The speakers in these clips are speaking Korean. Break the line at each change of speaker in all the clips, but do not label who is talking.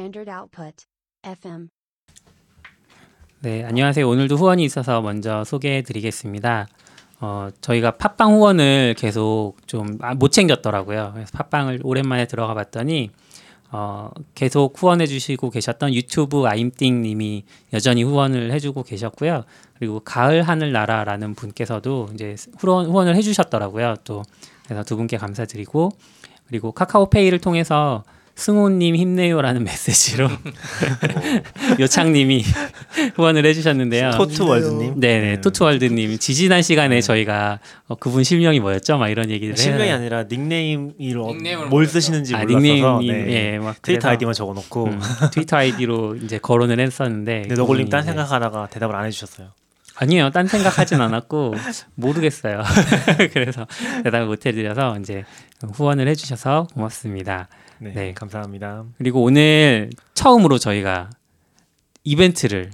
Standard Output. FM.
네, 안녕하세요. 오늘도 후원이 있어서 먼저 소개해 드리겠습니다. 어, 저희가 팟빵 후원을 계속 좀 못 챙겼더라고요. 그래서 팟빵을 오랜만에 들어가 봤더니 어, 계속 후원해 주시고 계셨던 유튜브 아임띵 님이 여전히 후원을 해 주고 계셨고요. 그리고 가을 하늘 나라라는 분께서도 이제 후원, 후원을 해 주셨더라고요. 또 그래서 두 분께 감사드리고 그리고 카카오페이를 통해서 승호님 힘내요라는 메시지로 요창님이 후원을 해주셨는데요.
토트월드님.
네네 토트월드님 지지난 시간에 저희가 어, 그분 실명이 뭐였죠? 막 이런 얘기를
실명이
해요.
아니라 닉네임을 뭘. 쓰시는지
아,
몰라서
닉네임이
네.
예, 막
트위터 아이디만 적어놓고
음, 트위터 아이디로 이제 거론을 했었는데
근데
그분이
딴 생각하다가 대답을 안 해주셨어요.
아니에요. 딴 생각하진 않았고 모르겠어요. 그래서 대답을 못 해드려서 이제 후원을 해주셔서 고맙습니다.
네,
네.
감사합니다.
그리고 오늘 처음으로 저희가 이벤트를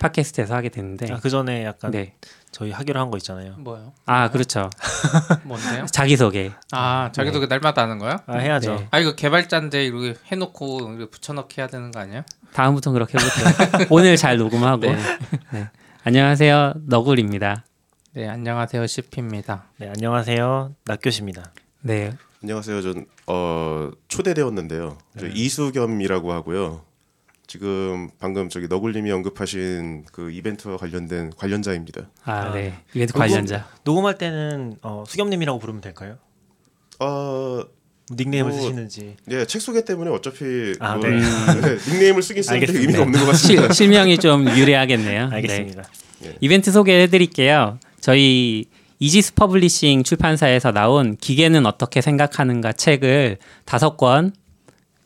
팟캐스트에서 하게 됐는데
아, 그 전에 약간
네.
저희 하기로 한 거 있잖아요.
뭐요?
아 그렇죠.
뭔데요?
자기 소개.
아 자기 소개 날마다 하는 거야?
아 해야죠.
네.
아 이거 개발자인데 이렇게 해놓고 이렇게 붙여넣기 해야 되는 거 아니야?
다음부터 그렇게 해볼게요. 오늘 잘 녹음하고.
네.
네. 안녕하세요. 너굴입니다.
네 안녕하세요 CP입니다.
네 안녕하세요 낙교시입니다.
네.
안녕하세요. 전 어, 초대되었는데요. 저 이수겸이라고 하고요. 지금 방금 저기 너굴님이 언급하신 그 이벤트와 관련된 관련자입니다.
아,
아,
네. 이벤트 관련자.
녹음할 때는 어, 수겸님이라고 부르면 될까요?
어,
닉네임을
뭐,
쓰시는지.
네, 책 소개 때문에 어차피
아,
뭐,
네.
네, 닉네임을 쓰긴 쓰는데. 의미가 없는 것 같습니다.
실, 실명이 좀 유리하겠네요. 네.
알겠습니다.
이벤트 소개해 드릴게요. 저희 이지스 퍼블리싱 출판사에서 나온 기계는 어떻게 생각하는가 책을 다섯 권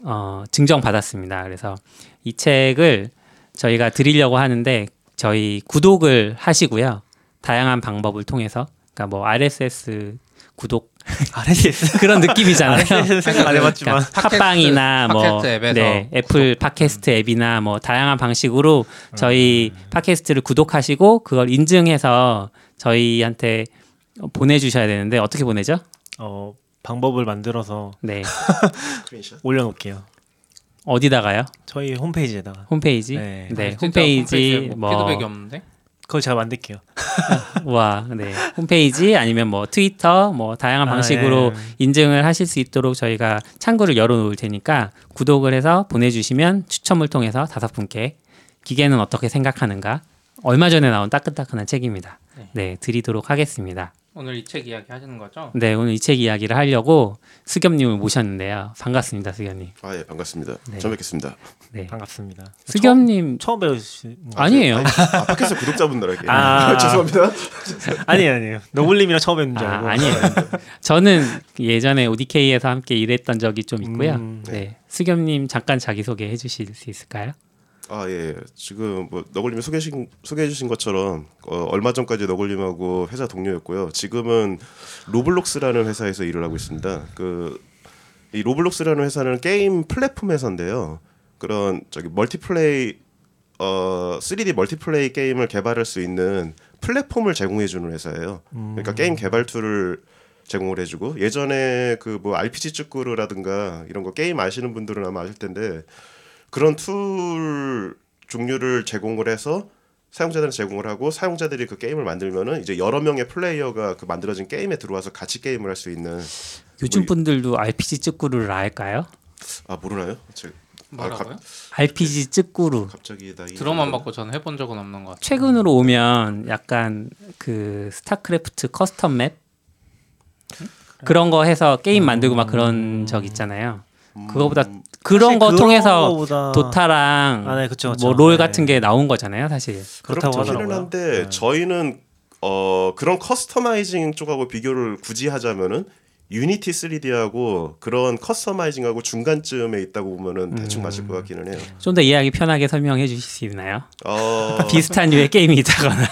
어, 증정 받았습니다. 그래서 이 책을 저희가 드리려고 하는데 저희 구독을 하시고요. 다양한 방법을 통해서 그러니까 뭐 RSS 구독
RSS
그런 느낌이잖아요.
생각 안 해봤지만
그러니까 팟빵이나 뭐 네, 애플 팟캐스트 앱이나 뭐 다양한 방식으로 저희 팟캐스트를 구독하시고 그걸 인증해서 저희한테 보내주셔야 되는데 어떻게 보내죠?
어, 방법을 만들어서
네.
올려놓을게요.
어디다가요?
저희 홈페이지에다가
홈페이지.
네.
네,
진짜
홈페이지
홈페이지에
뭐
피드백이 없는데?
그걸 제가 만들게요.
와, 네. 홈페이지 아니면 뭐 트위터 뭐 다양한
아,
방식으로
예.
인증을 하실 수 있도록 저희가 창구를 열어 놓을 테니까 구독을 해서 보내주시면 추첨을 통해서 다섯 분께 기계는 어떻게 생각하는가 얼마 전에 나온 따끈따끈한 책입니다.
네.
네, 드리도록 하겠습니다.
오늘 이 책 이야기 하시는 거죠?
네, 오늘 이 책 이야기를 하려고 수겸님을 모셨는데요. 반갑습니다, 수겸님.
아, 예, 반갑습니다.
네.
처음 뵙겠습니다.
네,
반갑습니다.
수겸님
처음 배우시
아니에요.
아니, 아, 팟캐스트 구독자분들에게.
아.
죄송합니다.
아니에요, 아니에요. 너굴님이랑 처음 뵙는 줄
아,
알고.
아 니에요. 저는 예전에 ODK에서 함께 일했던 적이 좀 있고요.
음,
네. 수겸님 잠깐 자기 소개 해 주실 수 있을까요?
아, 예. 지금 뭐 너굴님이 소개신, 소개해 주신 것처럼 어, 얼마 전까지 너굴님하고 회사 동료였고요. 지금은 로블록스라는 회사에서 일을 하고 있습니다. 그 이 로블록스라는 회사는 게임 플랫폼 회사인데요. 그런 저기 multiplay 어 3D multiplay 게임을 개발할 수 있는 플랫폼을 제공해 주는 회사예요. 그러니까 게임 개발 tool을 제공을 해주고 예전에 그 뭐 RPG 쯔꾸르라든가 이런 거 게임 아시는 분들은 아마 아실 텐데 그런 tool 종류를 제공을 해서 사용자들한테 제공을 하고 사용자들이 그 게임을 만들면은 이제 여러 명의 플레이어가 그 만들어진 게임에 들어와서 같이 게임을 할 수 있는
요즘
뭐 이-
분들도 RPG 쯔꾸루를 알까요?
아 모르나요? 제,
뭐라고요?
RPG 쯔꾸루.
갑자기 나
들어만 봤고 저는 해본 적은 없는 것 같아요.
최근으로 오면 약간 그 스타크래프트 custom map 그런 거 해서 게임 만들고 막 그런 적 있잖아요. 그거보다 그런 거 통해서
거보다
도타랑
아, 네, 그쵸, 그쵸.
뭐 롤
네.
같은 게 나온 거잖아요, 사실.
그렇다고
그렇기는
하더라고요.
한데
네.
저희는 어 그런 customizing 쪽하고 비교를 굳이 하자면은 유니티 3D하고 그런 customizing하고 중간쯤에 있다고 보면은 대충 맞을 것 같기는 해요.
좀 더 이해하기 편하게 설명해 주실 수 있나요?
어,
비슷한 류의 게임이 있다거나.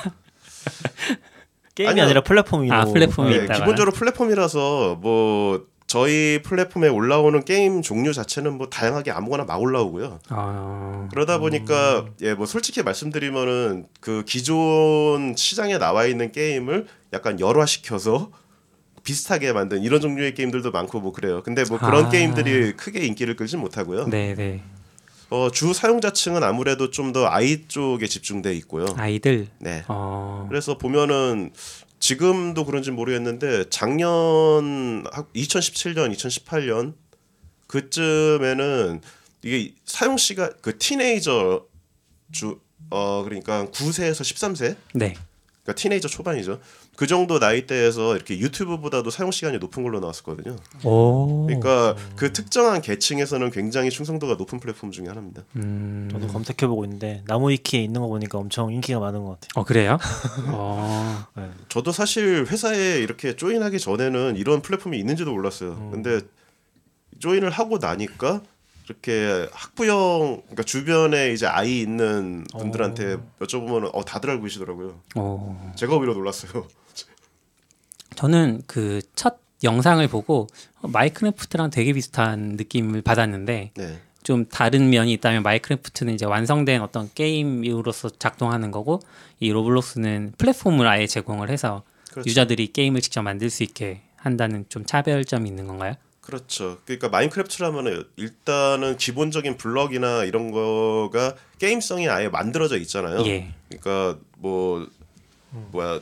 게임이
아니요.
아니라 플랫폼이고.
아, 플랫폼이
네,
있다거나.
기본적으로 플랫폼이라서 뭐 저희 플랫폼에 올라오는 게임 종류 자체는 뭐 다양하게 아무거나 막 올라오고요.
어...
그러다 보니까 예뭐 솔직히 말씀드리면은 그 기존 시장에 나와 있는 게임을 약간 열화시켜서 비슷하게 만든 이런 종류의 게임들도 많고 뭐 그래요. 근데 뭐 그런
아.
게임들이 크게 인기를 끌진 못하고요.
네, 네.
어, 주 사용자층은 아무래도 좀 더 아이 쪽에 집중돼 있고요.
아이들.
네.
어.
그래서 보면은 지금도 그런지 모르겠는데 작년 2017년, 2018년 그쯤에는 이게 사용 시간 그 티네이저 주 어 그러니까 9세에서 13세
네.
그러니까 티네이저 초반이죠. 그 정도 나이대에서 이렇게 유튜브보다도 사용 시간이 높은 걸로 나왔었거든요.
오.
그러니까 그 특정한 계층에서는 굉장히 충성도가 높은 플랫폼 중에 하나입니다.
음.
저도 검색해 보고 있는데 나무위키에 있는 거 보니까 엄청 인기가 많은 것 같아요.
어 그래요? 어.
저도 사실 회사에 이렇게 join하기 전에는 이런 플랫폼이 있는지도 몰랐어요.
음.
근데 join을 하고 나니까 이렇게 학부형 그러니까 주변에 이제 아이 있는 분들한테 여쭤보면 어 다들 알고 계시더라고요.
어.
제가 오히려 놀랐어요.
저는 그 첫 영상을 보고 어, 마인크래프트랑 되게 비슷한 느낌을 받았는데
네.
좀 다른 면이 있다면 마인크래프트는 이제 완성된 어떤 게임으로서 작동하는 거고 이 로블록스는 플랫폼을 아예 제공을 해서
그렇죠.
유저들이 게임을 직접 만들 수 있게 한다는 좀 차별점이 있는 건가요?
그렇죠. 그러니까 마인크래프트라면은 일단은 기본적인 블럭이나 이런 거가 게임성이 아예 만들어져 있잖아요.
예.
그러니까 뭐 뭐야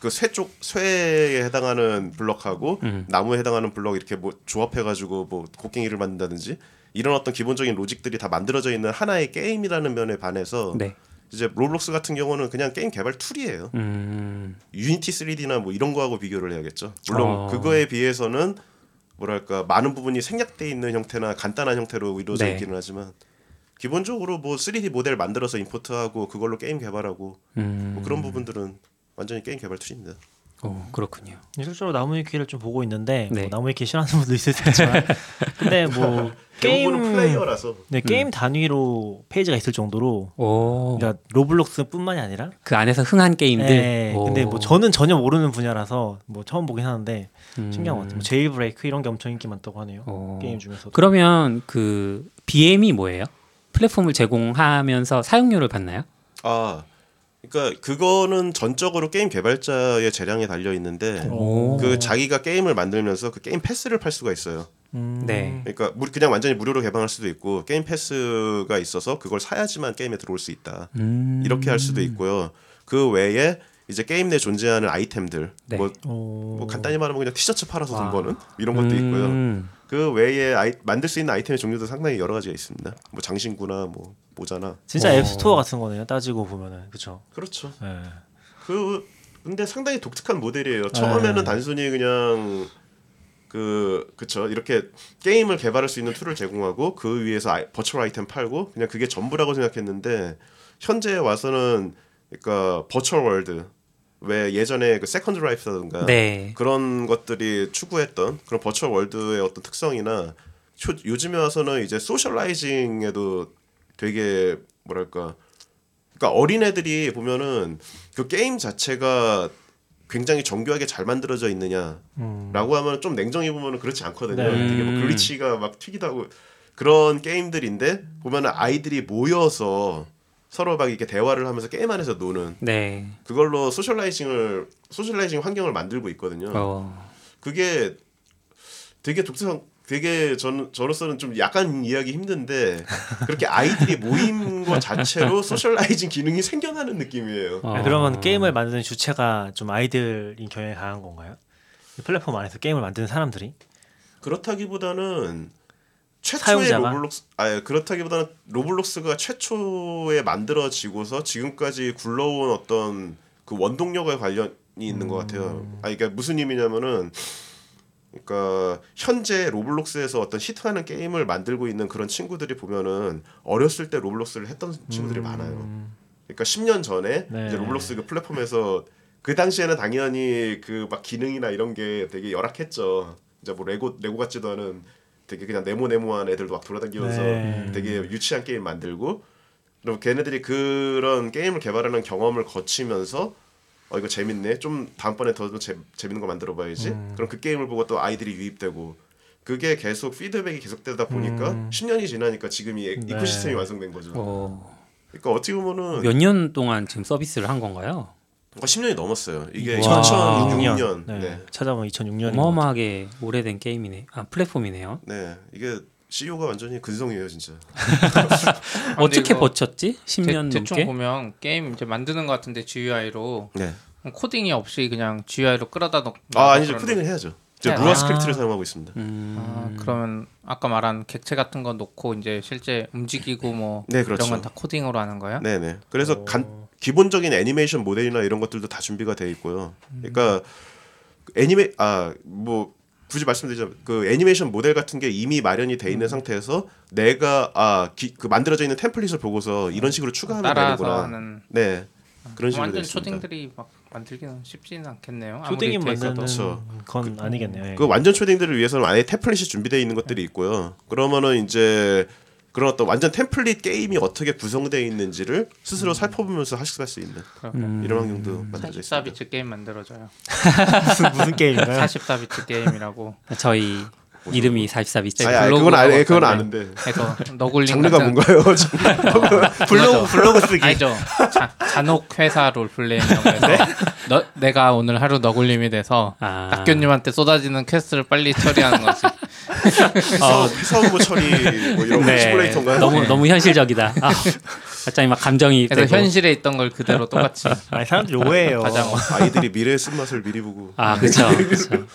그 쇠 쪽 쇠에 해당하는 블럭하고
음.
나무에 해당하는 블럭 이렇게 뭐 조합해가지고 뭐 곡괭이를 만든다든지 이런 어떤 기본적인 로직들이 다 만들어져 있는 하나의 게임이라는 면에 반해서
네.
이제 Roblox 같은 경우는 그냥 게임 개발 툴이에요.
음.
Unity 3D나 뭐 이런 거하고 비교를 해야겠죠. 물론
어.
그거에 비해서는 뭐랄까 많은 부분이 생략돼 있는 형태나 간단한 형태로 이루어져
네.
있기는 하지만 기본적으로 뭐 3D 모델 만들어서 import하고 그걸로 게임 개발하고
음.
뭐 그런 부분들은 완전히 게임 개발 툴입니다.
오, 그렇군요.
실제로 나무위키를 좀 보고 있는데
네.
뭐 나무위키 싫어하는 분도 있을 수 있지만 근데 뭐 게임
플레이어라서
네, 게임 단위로 페이지가 있을 정도로
오.
그러니까 Roblox뿐만이 아니라
그 안에서 흥한 게임들.
네,
오.
근데 뭐 저는 전혀 모르는 분야라서 뭐 처음 보긴 하는데
음.
신기한 것 같아요. 뭐 Jailbreak 이런 게 엄청 인기 많다고 하네요.
오.
게임 중에서도.
그러면 그 BM이 뭐예요? 플랫폼을 제공하면서 사용료를 받나요?
아 그러니까 그거는 전적으로 게임 개발자의 재량에 달려 있는데
오.
그 자기가 게임을 만들면서 그 게임 패스를 팔 수가 있어요.
음,
네.
그러니까 무- 그냥 완전히 무료로 개방할 수도 있고 게임 패스가 있어서 그걸 사야지만 게임에 들어올 수 있다.
음.
이렇게 할 수도 있고요. 그 외에 이제 게임 내 존재하는 아이템들
네.
뭐,
오.
뭐 간단히 말하면 그냥 티셔츠 팔아서 돈
와.
버는 이런 것도 있고요.
음.
그 외에 아이, 만들 수 있는 아이템의 종류도 상당히 여러 가지가 있습니다. 뭐 장신구나 뭐 모자나
진짜
오.
앱스토어 같은 거네요. 따지고 보면은 그렇죠.
그렇죠.
네.
그 근데 상당히 독특한 모델이에요. 처음에는
네.
단순히 그냥 그 그쵸 이렇게 게임을 개발할 수 있는 툴을 제공하고 그 위에서 아이, 버추얼 아이템 팔고 그냥 그게 전부라고 생각했는데 현재 와서는 그러니까 virtual world 왜 예전에 그 Second Life라든가
네.
그런 것들이 추구했던 그런 virtual world의 어떤 특성이나 초, 요즘에 와서는 이제 socializing에도 되게 뭐랄까 그러니까 어린애들이 보면은 그 게임 자체가 굉장히 정교하게 잘 만들어져 있느냐라고
음.
하면 좀 냉정히 보면은 그렇지 않거든요.
네.
되게 뭐
음.
glitch가 막 튀기도 하고 그런 게임들인데 보면은 아이들이 모여서 서로 막 이렇게 대화를 하면서 게임 안에서 노는
네.
그걸로 socializing을 socializing 환경을 만들고 있거든요.
어.
그게 되게 독특한 되게 저는 저로서는 좀 약간 이해하기 힘든데 그렇게 아이들이 모인 것 자체로 socializing 기능이 생겨나는 느낌이에요.
어.
네, 그러면 게임을 만드는 주체가 좀 아이들인 경향이 강한 건가요? 이 플랫폼 안에서 게임을 만드는 사람들이?
그렇다기보다는 최초의
사용자가?
Roblox 아 그렇다기보다는 Roblox가 최초에 만들어지고서 지금까지 굴러온 어떤 그 원동력과 관련이 있는 것 같아요. 아 이게 무슨 의미냐면은 그러니까 현재 Roblox에서 어떤 히트하는 게임을 만들고 있는 그런 친구들이 보면은 어렸을 때 Roblox를 했던 친구들이 많아요. 그러니까 10년 전에
네.
이제 Roblox 그 플랫폼에서 그 당시에는 당연히 그 막 기능이나 이런 게 되게 열악했죠. 이제 뭐 레고 레고 같지도 않은 되게 그냥 네모네모한 애들도 막 돌아다니면서
네.
되게 유치한 게임 만들고 그리고 걔네들이 그런 게임을 개발하는 경험을 거치면서 어 이거 재밌네 좀 다음번에 더 재, 재밌는 거 만들어 봐야지 그럼 그 게임을 보고 또 아이들이 유입되고 그게 계속 피드백이 계속되다 보니까
음.
10년이 지나니까 지금 이
네.
이코시스템이 완성된 거죠.
어.
그러니까 어떻게 보면은
몇 년 동안 지금 서비스를 한 건가요?
어, 10년이 넘었어요. 이게
와.
2006년.
네.
네.
찾아보면 2006년인
어마어마하게 오래된 게임이네. 아 플랫폼이네요.
네. 이게 CEO가 완전히 근성이에요 진짜.
어떻게 버텼지? 10년
대, 대충
넘게.
보면 게임 이제 만드는 것 같은데 GUI로
네.
코딩이 없이 그냥 GUI로 끌어다 놓.
아 아니죠 코딩을 해야죠.
해야
Lua
돼요?
스크립트를 사용하고 있습니다.
음.
아, 그러면 아까 말한 객체 같은 거 놓고 이제 실제 움직이고 뭐
네, 그렇죠.
이런 건 다 코딩으로 하는 거예요?
네네. 그래서 간, 기본적인 애니메이션 모델이나 이런 것들도 다 준비가 돼 있고요. 그러니까 애니메 아 뭐 굳이 말씀드리자면 그 애니메이션 모델 같은 게 이미 마련이 돼 있는 상태에서 내가 아그 만들어져 있는 템플릿을 보고서 이런 식으로 추가하면 되는구나.
하는
네. 그런 식으로 돼
완전. 초딩들이 막 만들기는 쉽지는 않겠네요.
초딩이. 만드는
그렇죠.
건 아니겠네요. 예.
그 완전 초딩들을 위해서는 아예 템플릿이 준비되어 있는 것들이 있고요. 그러면은 이제 그런 어떤 완전 템플릿 게임이 어떻게 구성되어 있는지를 스스로 살펴보면서 하실 수 있는
음.
이런 환경도 만들어져 있습니다.
44비트 게임 만들어져요.
무슨 무슨 게임인가요?
44비트 게임이라고
저희 이름이 44비트.
아니, 아니 그건 아니 그건. 아는데
해서 너굴링
장르가
같은
뭔가요?
블로그 블로그 쓰기.
아니죠. 자, 잔혹 회사 롤플레잉이라고 해서
네?
너, 내가 오늘 하루 너굴림이 돼서
아.
낙교님한테 쏟아지는 퀘스트를 빨리 처리하는 거지.
어, 사업무 처리 뭐 이런 거 시뮬레이터인가요?
너무 너무 현실적이다. 아, 갑자기 막 감정이
그래서
되고.
현실에 있던 걸 그대로 똑같이
아니 사람들이 오해해요.
가장
아이들이 미래의 쓴맛을 미리 보고
아 그렇죠. 그렇죠.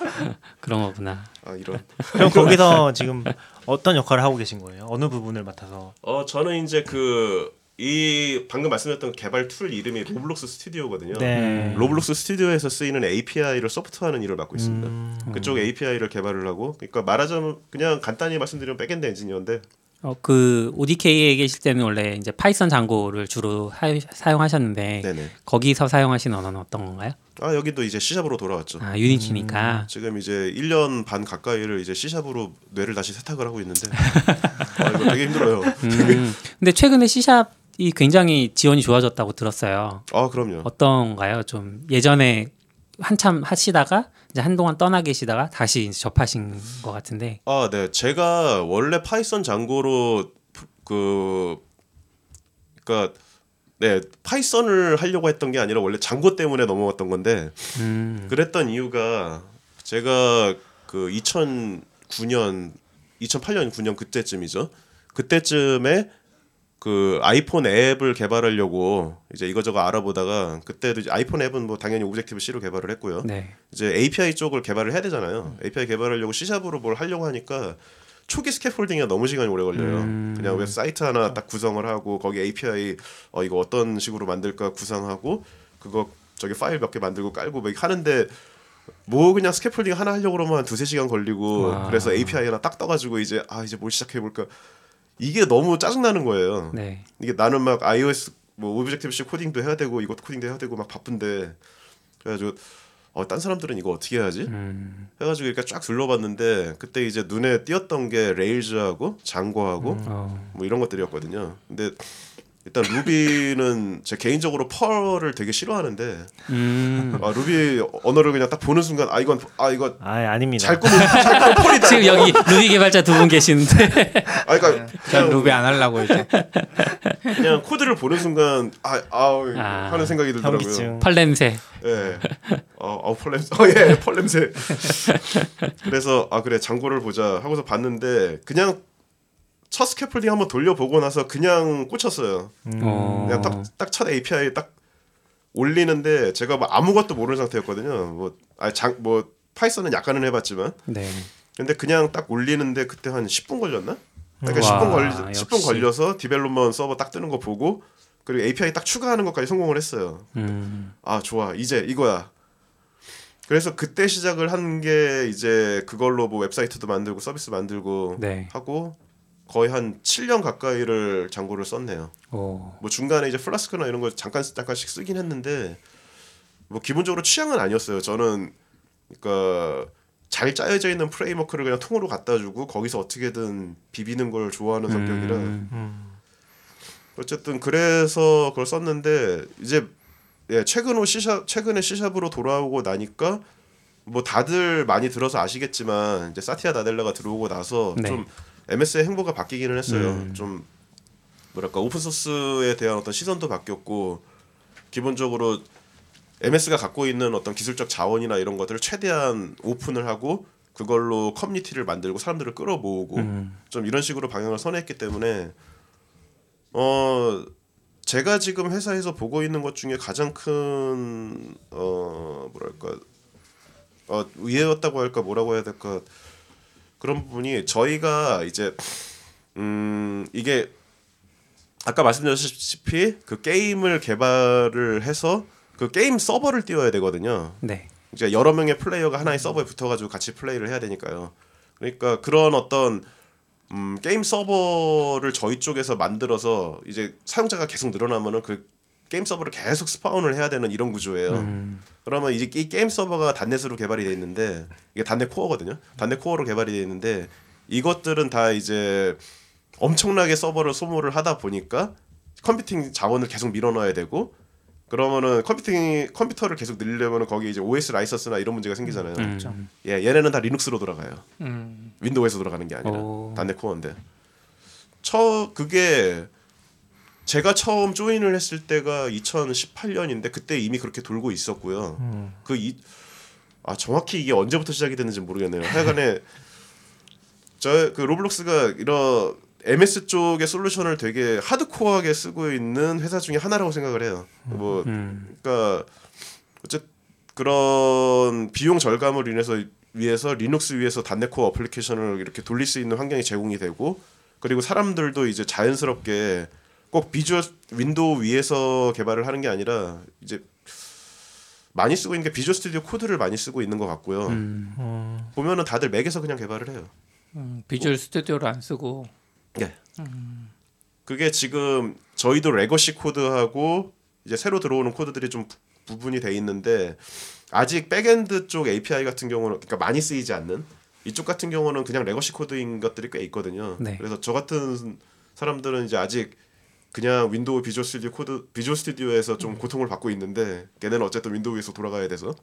그런 거구나.
아 이런
그럼 거기서 지금 어떤 역할을 하고 계신 거예요? 어느 부분을 맡아서?
어 저는 이제 그 이 방금 말씀드렸던 개발 툴 이름이 Roblox Studio거든요.
네.
Roblox Studio에서 쓰이는 API를 support하는 일을 맡고 있습니다.
음.
그쪽 API를 개발을 하고 그러니까 말하자면 그냥 간단히 말씀드리면 backend 엔지니어인데
어, 그 ODK에 계실 때는 원래 이제 Python Django를 주로 하, 사용하셨는데
네네.
거기서 사용하시는 언어는 어떤 건가요?
아 여기도 이제 C샵으로 돌아왔죠.
아 Unity니까.
지금 이제 1년 반 가까이를 이제 C샵으로 뇌를 다시 세탁을 하고 있는데 아 이거 되게 힘들어요.
음. 근데 최근에 C샵이 굉장히 지원이 좋아졌다고 들었어요.
아 그럼요.
어떤가요? 좀 예전에 한참 하시다가 이제 한동안 떠나 계시다가 다시 접하신 것 같은데.
아, 네. 제가 원래 Python Django로 프- 그 그러니까 네, Python을 하려고 했던 게 아니라 원래 Django 때문에 넘어갔던 건데
음.
그랬던 이유가 제가 그 2009년 2008년 9년 그때쯤이죠. 그때쯤에 그 아이폰 앱을 개발하려고 이제 이거저거 알아보다가 그때도 이제 아이폰 앱은 뭐 당연히 Objective-C로 개발을 했고요.
네.
이제 API 쪽을 개발을 해야 되잖아요. API 개발하려고 C샵으로 뭘 하려고 하니까 초기 scaffolding이 너무 시간이 오래 걸려요.
음.
그냥 웹 사이트 하나 딱 구성을 하고 거기 API 어 이거 어떤 식으로 만들까 구상하고 그거 저기 파일 몇 개 만들고 깔고 막 하는데 뭐 그냥 scaffolding 하나 하려고 그러면 한 두세 시간 걸리고
와.
그래서 API 하나 딱 떠가지고 이제 아 이제 뭘 시작해 볼까 이게 너무 짜증 나는 거예요.
네.
이게 나는 막 iOS 뭐 Objective-C 코딩도 해야 되고 이것도 코딩도 해야 되고 막 바쁜데 그래가지고 어, 딴 사람들은 이거 어떻게 해야지?
음.
해가지고 이렇게 쫙 둘러봤는데 그때 이제 눈에 띄었던 게 Rails하고 Django하고
어.
뭐 이런 것들이었거든요. 근데 일단 루비는 제 개인적으로 펄을 되게 싫어하는데
음.
아, 루비 언어를 그냥 딱 보는 순간 아 이건 아 이거
아 아닙니다.
잘 꾸민 잘 꾸민 펄이다.
지금 여기 루비 개발자 두 분 계시는데.
아 그러니까
그냥
그냥,
루비 안 하려고 이제
그냥 코드를 보는 순간 아 아우
아,
하는 생각이 들더라고요.
현기증.
펄 냄새.
예. 어, 어 펄냄새. 어, 예, 펄 냄새. 그래서 아 그래 장고를 보자 하고서 봤는데 그냥 첫 scaffolding 한번 돌려보고 나서 그냥 꽂혔어요.
어.
그냥 딱 딱 첫 API 딱 올리는데 제가 뭐 아무것도 모르는 상태였거든요. 뭐아장뭐 파이썬은 약간은 해봤지만
네.
근데 그냥 딱 올리는데 그때 한 10분 걸렸나? 그러니까
와,
10분 걸리
역시.
10분 걸려서 development 서버 딱 뜨는 거 보고 그리고 API 딱 추가하는 것까지 성공을 했어요.
음.
아 좋아 이제 이거야. 그래서 그때 시작을 한 게 이제 그걸로 뭐 웹사이트도 만들고 서비스 만들고
네.
하고 거의 한 7년 가까이를 장고를 썼네요.
오.
뭐 중간에 이제 플라스크나 이런 거 잠깐 잠깐씩 쓰긴 했는데 뭐 기본적으로 취향은 아니었어요. 저는 그러니까 잘 짜여져 있는 프레임워크를 그냥 통으로 갖다 주고 거기서 어떻게든 비비는 걸 좋아하는 성격이라
음.
음.
어쨌든 그래서 그걸 썼는데 이제 예, 최근 후 C샵 최근에 C샵으로 돌아오고 나니까 뭐 다들 많이 들어서 아시겠지만 이제 사티아 나델라가 들어오고 나서
네.
좀 MS의 행보가 바뀌기는 했어요.
음.
좀 뭐랄까 오픈 소스에 대한 어떤 시선도 바뀌었고 기본적으로 MS가 갖고 있는 어떤 기술적 자원이나 이런 것들을 최대한 오픈을 하고 그걸로 커뮤니티를 만들고 사람들을 끌어모으고
음.
좀 이런 식으로 방향을 선회했기 때문에 어 제가 지금 회사에서 보고 있는 것 중에 가장 큰 어 뭐랄까 어 위해였다고 할까 뭐라고 해야 될까 그런 부분이 저희가 이제 음 이게 아까 말씀드렸다시피 그 게임을 개발을 해서 그 게임 서버를 띄워야 되거든요.
네.
이제 여러 명의 플레이어가 하나의 서버에 붙어가지고 같이 플레이를 해야 되니까요. 그러니까 그런 어떤 음, 게임 서버를 저희 쪽에서 만들어서 이제 사용자가 계속 늘어나면은 그 게임 서버를 계속 spawn을 해야 되는 이런 구조예요.
음.
그러면 이제 이 게임 서버가 .NET으로 개발이 돼 있는데 이게 .NET Core거든요. .NET Core로 개발이 돼 있는데 이것들은 다 이제 엄청나게 서버를 소모를 하다 보니까 컴퓨팅 자원을 계속 밀어넣어야 되고 그러면은 컴퓨팅 컴퓨터를 계속 늘리려면은 거기 이제 OS 라이선스나 이런 문제가 생기잖아요.
음.
예, 얘네는 다 리눅스로 돌아가요.
음.
윈도우에서 돌아가는 게 아니라
오.
단넷 코어인데. 처 그게 제가 처음 join을 했을 때가 2018년인데 그때 이미 그렇게 돌고 있었고요.
음.
그이아 정확히 이게 언제부터 시작이 됐는지 모르겠네요. 하여간에 저 그 로블록스가 이런 MS 쪽의 솔루션을 되게 하드코어하게 쓰고 있는 회사 중에 하나라고 생각을 해요. 뭐
음.
그러니까 어쨌 그런 비용 절감을 인해서 위해서 리눅스 위에서 단넷 코어 어플리케이션을 이렇게 돌릴 수 있는 환경이 제공이 되고 그리고 사람들도 이제 자연스럽게 꼭 비주얼 윈도우 위에서 개발을 하는 게 아니라 이제 많이 쓰고 있는 게 Visual Studio Code를 많이 쓰고 있는 것 같고요.
음.
음.
보면은 다들 맥에서 그냥 개발을 해요.
음, Visual Studio를 안 쓰고
예. 그게 지금 저희도 legacy 코드하고 이제 새로 들어오는 코드들이 좀 부- 부분이 돼 있는데 아직 backend 쪽 API 같은 경우는 그러니까 많이 쓰이지 않는 이쪽 같은 경우는 그냥 legacy 코드인 것들이 꽤 있거든요.
네.
그래서 저 같은 사람들은 이제 아직 그냥 윈도우 Visual Studio Code Visual Studio에서 좀 고통을 받고 있는데 걔네는 어쨌든 윈도우에서 돌아가야 돼서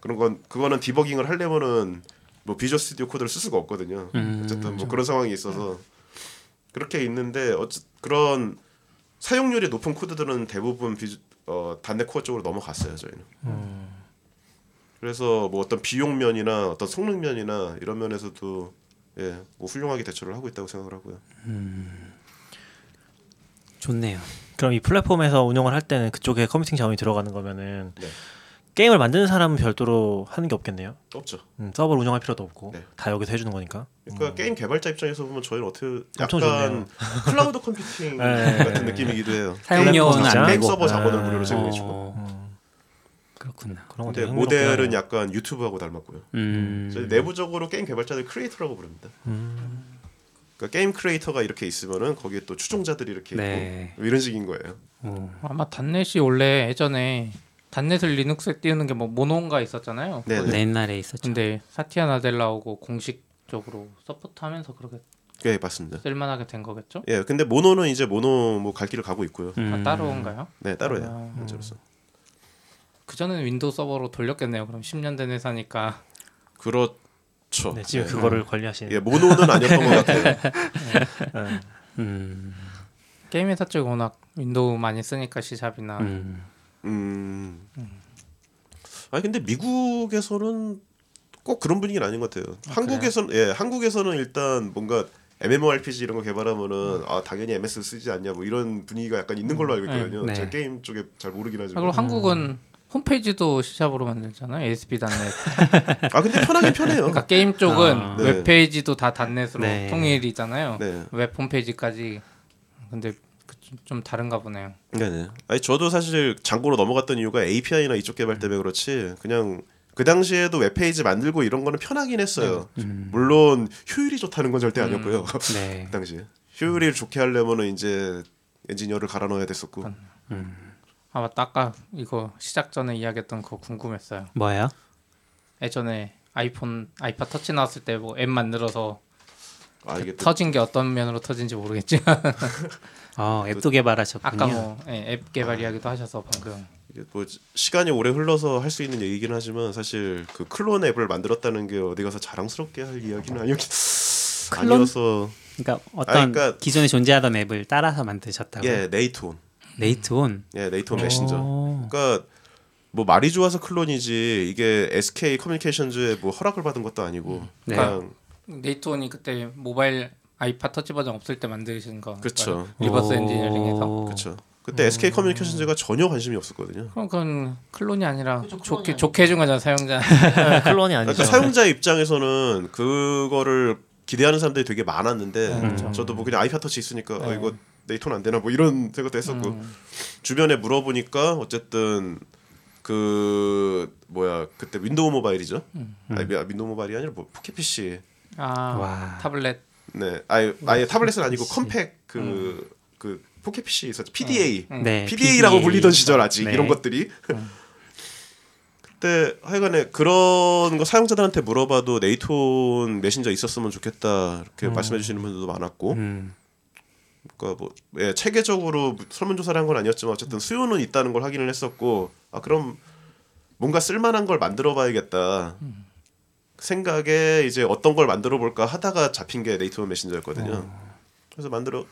그런 건 그거는 디버깅을 하려면은 뭐 Visual Studio Code를 쓸 수가 없거든요.
음.
어쨌든 뭐 그런 상황이 있어서 그렇게 있는데 어쨌 그런 사용률이 높은 코드들은 대부분 비주, 어, 단넷 코어 쪽으로 넘어갔어요 저희는. 그래서 뭐 어떤 비용 면이나 어떤 성능 면이나 이런 면에서도 예, 뭐 훌륭하게 대처를 하고 있다고 생각을 하고요.
좋네요.
그럼 이 플랫폼에서 운영을 할 때는 그쪽에 컴퓨팅 자원이 들어가는 거면은
네.
게임을 만드는 사람은 별도로 하는 게 없겠네요.
없죠.
음, 서버를 운영할 필요도 없고
네.
다 여기서 해주는 거니까.
그러니까 게임 개발자 입장에서 보면 저희는 어떻게
엄청
약간 클라우드 컴퓨팅
네.
같은 느낌이기도 해요.
사용료는? 안 내고.
서버 자원을
아.
무료로 제공해주고.
어,
음,
그렇구나.
그런 건
근데 모델은 약간 유튜브하고 닮았고요.
음.
저희 내부적으로 게임 개발자들 크리에이터라고 부릅니다. 그러니까 게임 크리에이터가 이렇게 있으면은 거기에 또 추종자들이 이렇게
네.
있고 뭐 이런 식인 거예요.
오.
아마 단넷이 원래 예전에 단넷을 리눅스에 띄우는 게 뭐 Mono인가 있었잖아요.
네,
네, 옛날에 있었죠.
근데 사티아 나델라 오고 공식적으로 support하면서 그렇게
네, 맞습니다.
쓸만하게 된 거겠죠?
예, 근데 Mono는 이제 모노 뭐 갈 길을 가고 있고요.
음.
아, 따로인가요?
네, 따로요.
아.
현재로서.
그 전에는 윈도우 서버로 돌렸겠네요. 그럼 10년 된 회사니까
그렇 죠.
네, 지금
네.
그거를 관리하시는.
예, Mono는 아니었던 것 같아요.
네.
음.
게임 회사 쪽이 워낙 윈도우 많이 쓰니까 C샵이나
음.
음. 아니 근데 미국에서는 꼭 그런 분위기는 아닌 것 같아요. 한국에서는 예, 한국에서는 일단 뭔가 MMORPG 이런 거 개발하면은 아 당연히 MS 쓰지 않냐 뭐 이런 분위기가 약간 있는 걸로 알고 있거든요.
네.
제가 게임 쪽에 잘 모르긴
아,
하지만.
그리고 한국은 홈페이지도 C샵으로 만들잖아요. ASP.NET.
아 근데 편하긴 편해요.
그러니까 게임 쪽은
아.
네.
웹페이지도 다 .NET으로
네.
통일이잖아요.
네.
웹 홈페이지까지. 근데 그 좀- 좀 다른가 보네요.
네네. 아니 저도 사실 Django로 넘어갔던 이유가 API나 이쪽 개발 때문에 그렇지 그냥 그 당시에도 웹페이지 만들고 이런 거는 편하긴 했어요.
음.
물론 효율이 좋다는 건 절대 아니었고요.
네.
그 당시에 효율이 좋게 하려면은 이제 엔지니어를 갈아 넣어야 됐었고.
음.
아 맞다 아까 이거 시작 전에 이야기했던 그거 궁금했어요.
뭐예요?
예전에 아이폰 아이팟 터치 나왔을 때 뭐 앱 만들어서
아 이게 또
터진 게 어떤 면으로 터진지 모르겠지만
어, 앱도 개발하셨군요.
아까 뭐앱 개발 이야기도 하셔서 방금
이게 뭐 시간이 오래 흘러서 할 수 있는 얘기긴 하지만 사실 그 클론 앱을 만들었다는 게 어디 가서 자랑스럽게 할 이야기는 아니었
클론?
아니어서
그러니까 어떤
아니, 그러니까-
기존에 존재하던 앱을 따라서 만드셨다고.
예 네이트온
네이트온.
예 네이트온 메신저
오.
그러니까 뭐 말이 좋아서 클론이지 이게 SK 커뮤니케이션즈의 뭐 허락을 받은 것도 아니고
네.
그냥
네이트온이 그때 모바일 아이팟 터치 버전 없을 때 만드신 거.
그쵸.
reverse engineering해서.
오.
그렇죠. 그때 SK 커뮤니케이션즈가 전혀 관심이 없었거든요.
그럼 그건 클론이 아니라 좋게 좋게 해준 거잖아 사용자.
네, 클론이 아니죠.
그러니까 사용자 입장에서는 그거를 기대하는 사람들이 되게 많았는데
그렇죠.
저도 뭐 그냥 아이팟 터치 있으니까 어,
네.
이거 네이트온 안 되나 뭐 이런 생각도 했었고
음.
주변에 물어보니까 어쨌든 그 뭐야 그때 윈도우 모바일이죠. 아니 미- 윈도우 모바일이 아니라 뭐 포켓 PC.
아
와.
타블렛.
네, 아예 아예 타블렛은 아니고 컴팩 그그 포켓 PC 있었죠. PDA.
음.
네.
PDA라고
PDA.
불리던 시절 아직
네.
이런 것들이 그때 하여간에 그런 거 사용자들한테 물어봐도 네이톤 메신저 있었으면 좋겠다 이렇게 말씀해 주시는 분들도 많았고
음.
그러니까 뭐 예, 체계적으로 설문조사를 한 건 아니었지만 어쨌든 수요는 있다는 걸 확인을 했었고 아 그럼 뭔가 쓸만한 걸 만들어 봐야겠다 생각에 이제 어떤 걸 만들어 볼까 하다가 잡힌 게 네이트원 메신저였거든요 그래서 만들어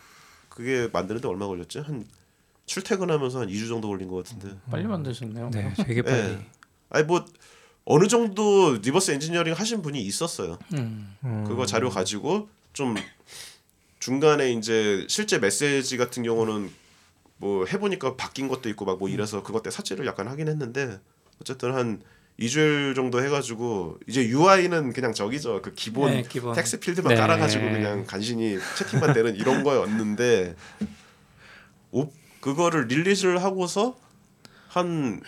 그게 만드는데 얼마 걸렸지 한 출퇴근하면서 한 2주 정도 걸린 것 같은데
빨리 만드셨네요.
네, 되게 빨리.
예. 아니 뭐 어느 정도 reverse engineering 하신 분이 있었어요
음.
그거 자료 가지고 좀 중간에 이제 실제 메시지 같은 경우는 뭐 해보니까 바뀐 것도 있고 막 뭐 이래서 그것 때 삽질을 약간 하긴 했는데 어쨌든 한 2주일 정도 해가지고 이제 UI는 그냥 저기죠 그 기본
네, 기본.
text field만
네.
깔아가지고 그냥 간신히 채팅만 되는 이런 거였는데 오, 그거를 릴리즈를 하고서 한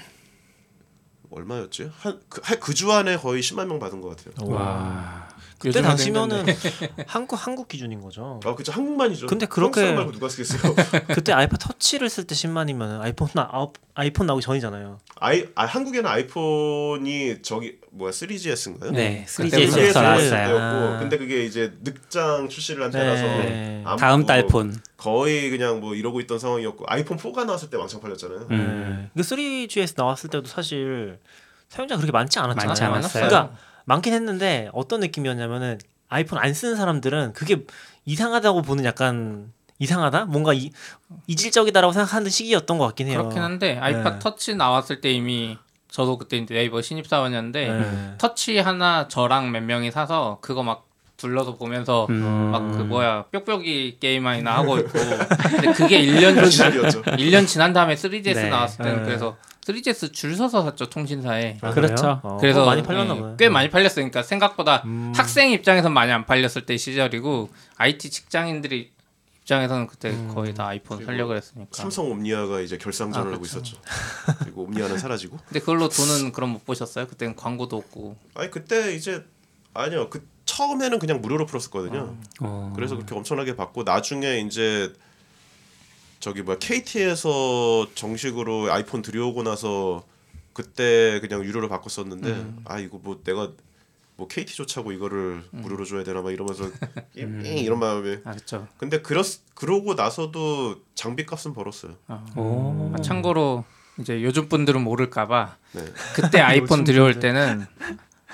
얼마였지 한그주 안에 거의 10만 명 받은 것 같아요.
와.
그때 당시면은 한국 한국 기준인 거죠.
아 그쵸 한국만이죠.
근데
한국
그렇게-
말고 누가 쓰겠어요?
그때 아이팟 터치를 쓸 때 10만이면 아이폰 나 아이폰 나오기 전이잖아요.
아이 아 한국에는 아이폰이 저기 뭐야 3GS인가요?
네,
그때
3GS에서
그게
나왔어요.
때였고
아.
근데 그게 이제 늑장 출시를 한 때라서
네.
아무-
다음 뭐달 폰.
거의 그냥 뭐 이러고 있던 상황이었고 아이폰 4가 나왔을 때 왕창 팔렸잖아요.
음.
그 3GS 나왔을 때도 사실 사용자 그렇게 많지 않았잖아요.
많지 않았어요.
그러니까 많긴 했는데 어떤 느낌이었냐면은 아이폰 안 쓰는 사람들은 그게 이상하다고 보는 약간 이상하다? 뭔가 이, 이질적이다라고 생각하는 시기였던 것 같긴 해요.
그렇긴 한데 아이팟
네.
터치 나왔을 때 이미 저도 그때 이제 네이버 신입 사원이었는데
네.
터치 하나 저랑 몇 명이 사서 그거 막 둘러서 보면서
음.
막그 뭐야 뾱뾱이 게임이나 하고 있고 근데 그게 1년
그런
지난
시절이었죠.
1년 지난 다음에 3GS
네.
나왔을 때는
네.
그래서 3GS 줄 서서 샀죠 통신사에
아,
그렇죠.
그래요? 어,
그래서
많이 팔렸나
예,
보네.
꽤 많이 팔렸어요. 그러니까 생각보다
음.
학생 입장에선 많이 안 팔렸을 때 시절이고 IT 직장인들이 입장에서는 그때 거의 다 아이폰 살려고 했으니까.
삼성 옴니아가 이제 결상전을
아,
하고
그쵸.
있었죠. 그리고 옴니아는 사라지고.
근데 그걸로 돈은 그럼 못 보셨어요? 그때는 광고도 없고.
아니 그때 이제 아니요 그 처음에는 그냥 무료로 풀었었거든요.
어.
그래서 그렇게 엄청나게 받고 나중에 이제 저기 뭐야 KT에서 정식으로 아이폰 들여오고 나서 그때 그냥 유료로 바꿨었는데 아 이거 뭐 내가 뭐 KT조차고 이거를 무료로 줘야 되나 막 이러면서 잉 이런 마음에
아 그렇죠.
근데 그렇 그러고 나서도 장비 값은 벌었어요.
오.
아, 참고로 이제 요즘 분들은 모를까봐
네.
그때 아이폰 들여올 때는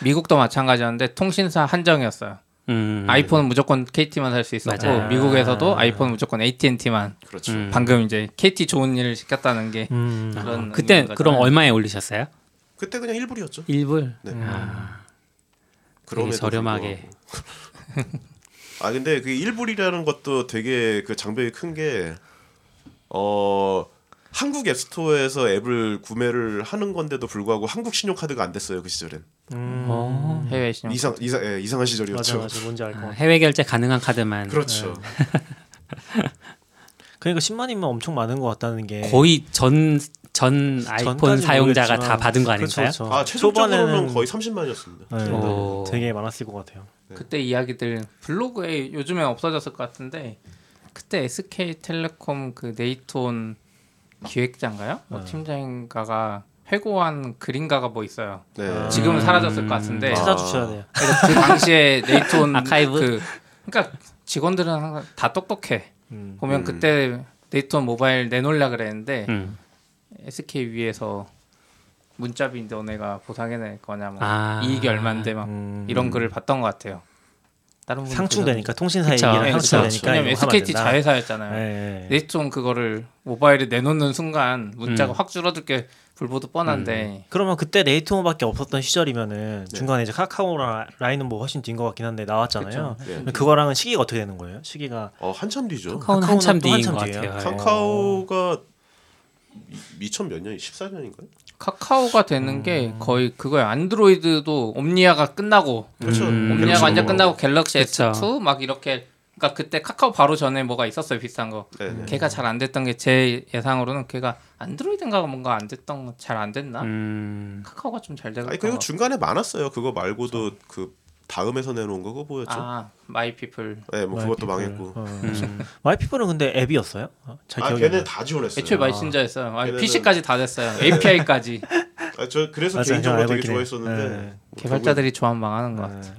미국도 마찬가지였는데 통신사 한정이었어요.
음.
아이폰은 무조건 KT만 살 수 있었고
맞아요.
미국에서도 아이폰은 무조건 AT&T만.
그렇죠.
음.
방금 이제 KT 좋은 일을 시켰다는 게
음.
그런
그때
의미인
그럼. 얼마에 올리셨어요?
그때 그냥 1불이었죠.
1불.
네.
아, 되게 저렴하게.
아 근데 그 1불이라는 것도 되게 그 장벽이 큰 게 어. 한국 앱스토어에서 앱을 구매를 하는 건데도 불구하고 한국 신용카드가 안 됐어요 그 시절엔
음.
어.
해외 신용
이상 이상 예, 이상한
맞아
시절이었죠.
맞아 뭔지 알것
아,
같아.
해외 결제 가능한 카드만
그렇죠.
그러니까 10만이면 엄청 많은 것 같다는 게
거의 전 전 아이폰 사용자가
모르겠지만
다 받은 거
그렇죠,
아닌가요?
그렇죠.
아 최종적으로는
초반에는-
거의 30만이었습니다.
네,
오.
되게 많았을 것 같아요.
그때 이야기들 블로그에 요즘에 없어졌을 것 같은데 그때 SK텔레콤 그 네이톤 기획자인가요? 뭐 팀장인가가 회고한 글인가가 뭐 있어요.
네.
지금은 사라졌을 것 같은데
아.
찾아주셔야 돼요.
그래서 그 당시에 네이톤
아카이브?
그 그러니까 직원들은 항상 다 똑똑해.
음.
보면
음.
그때 네이톤 모바일 내놓으려 그랬는데
음.
SK 위에서 문자비 너네가 보상해낼 거냐 뭐
아.
이익이 얼만데 막
음.
이런 글을 봤던 것 같아요. 다른
상충되니까 통신사
그쵸.
얘기랑
네.
상충되니까
왜냐면 SKT
된다.
자회사였잖아요.
네, 네.
네이트온 그거를 모바일에 내놓는 순간 문자가
음.
확 줄어들 게 불보듯 뻔한데
그러면 그때 네이트홈밖에 없었던 시절이면은
네.
중간에 이제 카카오랑 라인은 뭐 훨씬 뒤인 것 같긴 한데 나왔잖아요.
예.
근데 그거랑은 시기가 어떻게 되는 거예요? 시기가
어 한참 뒤죠.
카카오는 한참
또
뒤인
한참
것? 같아요. 예.
카카오가 2000 몇 년? 14년인가요?
카카오가 되는 게 거의 그거예요. 안드로이드도 옴니아가 끝나고
그렇죠.
음.
옴니아가
갤럭시
완전
넘어가고.
끝나고 갤럭시
그쵸.
S2 막 이렇게 그러니까 그때 카카오 바로 전에 뭐가 있었어요 비슷한 거.
네, 네.
걔가 잘 안 됐던 게 제 예상으로는 걔가 안드로이드인가 뭔가 안 됐던 잘 안 됐나?
음.
카카오가 좀잘 되고.
아니 그리고 중간에 많았어요. 그거 말고도 그 다음에서 내놓은 거 그거 뭐였죠?
아 마이피플.
네, 뭐 그것도 망했고.
어.
음.
마이피플은 근데 앱이었어요? 어,
잘아 걔네. 다 지원했어요.
애초에 메신저였어요. 아,
걔네는-
PC까지 다 됐어요. API까지
아, 저 그래서
맞아요.
개인적으로
알고
되게. 좋아했었는데
네.
뭐
개발자들이 좋아하면 망하는 것 같아.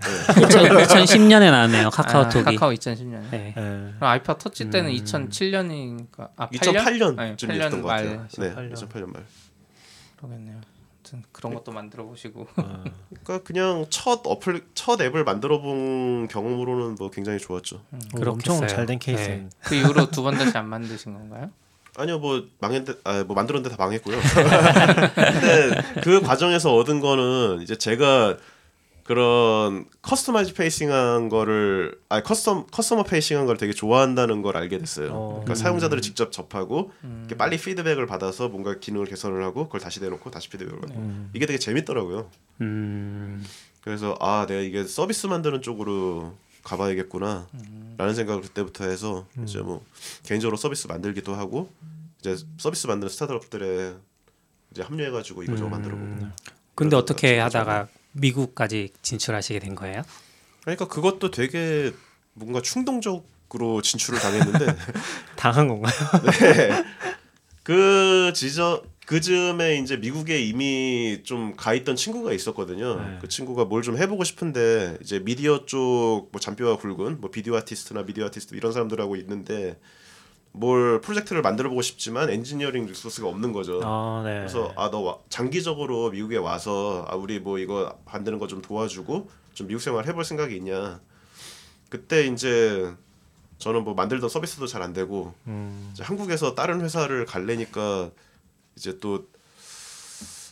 결국엔- 네.
2010년에 나왔네요. 카카오톡이.
아, 카카오 2010년.
네.
예.
그럼 아이팟 터치 때는
음.
2007년이니까 아 8년?
2008년쯤이었던
네, 8년 것말
같아요. 네,
2008년.
2008년 말.
그러겠네요. 아무튼 그런 것도 만들어 보시고
어.
그러니까 그냥 첫 어플 첫 앱을 만들어 본 경험으로는 뭐 굉장히 좋았죠.
어,
그렇겠어요.
엄청 잘된
네.
케이스.
그 이후로 두 번 다시 안 만드신 건가요?
아니요 뭐 망했는데 아뭐 만들었는데 다 망했고요. 근데 그 과정에서 얻은 거는 이제 제가 그런 customize facing한 거를 아 custom customer facing한 걸 되게 좋아한다는 걸 알게 됐어요.
어.
그러니까 사용자들을 직접 접하고
음.
이렇게 빨리 피드백을 받아서 뭔가 기능을 개선을 하고 그걸 다시 내놓고 다시 피드백을 받고
음.
이게 되게 재밌더라고요.
음.
그래서 아 내가 이게 서비스 만드는 쪽으로 가봐야겠구나
음.
라는 생각을 그때부터 해서 이제 뭐 개인적으로 서비스 만들기도 하고 이제 서비스 만드는 스타트업들에 이제 합류해가지고 이거저거
음.
만들어보고
근데 어떻게 하다가 미국까지 진출하시게 된 거예요?
그러니까 그것도 되게 뭔가 충동적으로 진출을 당했는데
당한 건가요?
네. 그 지저 그 즈음에 이제 미국에 이미 좀 가 있던 친구가 있었거든요.
네.
그 친구가 뭘 좀 해보고 싶은데 이제 미디어 쪽 뭐 잔뼈가 굵은 뭐 비디오 아티스트나 미디어 아티스트 이런 사람들하고 있는데 뭘 프로젝트를 만들어 보고 싶지만 engineering resource가 없는 거죠.
아, 네.
그래서 아 너 장기적으로 미국에 와서 아 우리 뭐 이거 만드는 거 좀 도와주고 좀 미국 생활 해볼 생각이 있냐. 그때 이제 저는 뭐 만들던 서비스도 잘 안 되고
음.
이제 한국에서 다른 회사를 갈래니까 이제 또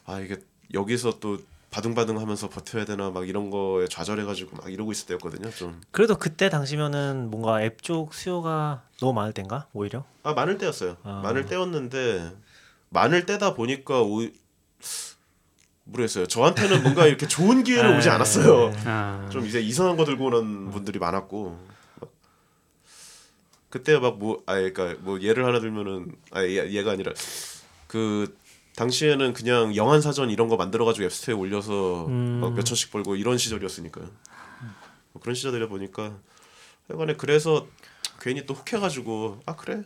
아 이게 여기서 또 바둥바둥 하면서 버텨야 되나 막 이런 거에 좌절해가지고 막 이러고 있을 때였거든요. 좀
그래도 그때 당시면은 뭔가 앱 쪽 수요가 너무 많을 땐가 오히려?
아 많을 때였어요.
아.
많을 때였는데 많을 때다 보니까 오 모르겠어요. 저한테는 뭔가 이렇게 좋은 기회는 오지
네.
않았어요.
아.
좀 이제 이상한 거 들고 오는 분들이 많았고 막 그때 막 뭐아 그러니까 뭐 예를 하나 들면은 아 얘, 얘가 아니라 그 당시에는 그냥 영한 사전 이런 거 만들어 가지고 앱스토어에 올려서
음.
막 몇천씩 벌고 이런 시절이었으니까요. 뭐 그런 시절이다 보니까 하여간에 그래서 괜히 또 혹해가지고 아 그래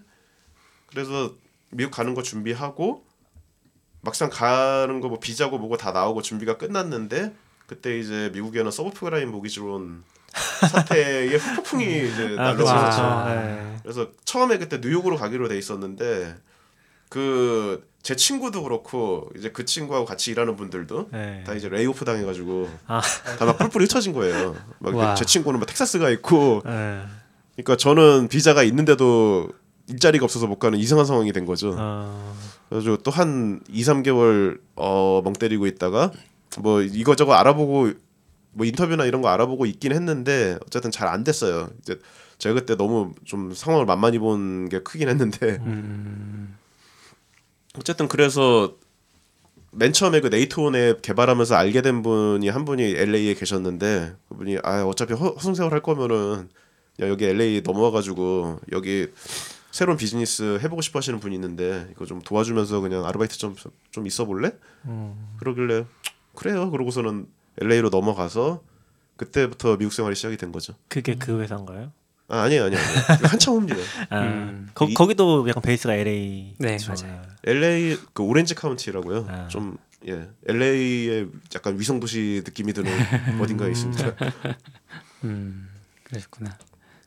그래서 미국 가는 거 준비하고 막상 가는 거 뭐 비자고 뭐고 다 나오고 준비가 끝났는데 그때 이제 미국에는 서브 프라임 모기지론 사태의 후폭풍이 이제
아,
날라오고
그렇죠.
와.
그렇죠. 네.
그래서 처음에 그때 뉴욕으로 가기로 돼 있었는데 그 제 친구도 그렇고 이제 그 친구하고 같이 일하는 분들도
네.
다 이제 레이오프 당해가지고
아.
다막 뿔뿔이 흩어진 거예요.
와.
막제 친구는 막 텍사스 가 있고
네.
그러니까 저는 비자가 있는데도 일자리가 없어서 못 가는 이상한 상황이 된 거죠.
어,
그래서 또 한 2, 3개월 어, 멍 때리고 있다가 뭐 이거저거 알아보고 뭐 인터뷰나 이런 거 알아보고 있긴 했는데 어쨌든 잘 안 됐어요. 이제 제가 그때 너무 좀 상황을 만만히 본 게 크긴 했는데
음.
어쨌든 그래서 맨 처음에 그 네이트온 앱 개발하면서 알게 된 분이 한 분이 LA에 계셨는데 그분이 아 어차피 허, 허송세월 할 거면은 여기 LA 넘어와가지고 여기 새로운 비즈니스 해보고 싶어 하시는 분이 있는데 이거 좀 도와주면서 그냥 아르바이트 좀 좀 있어 볼래?
음.
그러길래 그래요. 그러고서는 LA로 넘어가서 그때부터 미국 생활이 시작이 된 거죠.
그게 그 회사인가요?
아 아니에요 아니에요. 아니에요. 한참 후입니다.
아,
음.
거,
이-
거기도 약간 베이스가 LA.
네,
죠.
맞아요.
LA 그 오렌지 카운티라고요.
아.
좀 예, LA의 약간 위성 도시 느낌이 드는 어딘가에 있습니다.
음, 그러셨구나.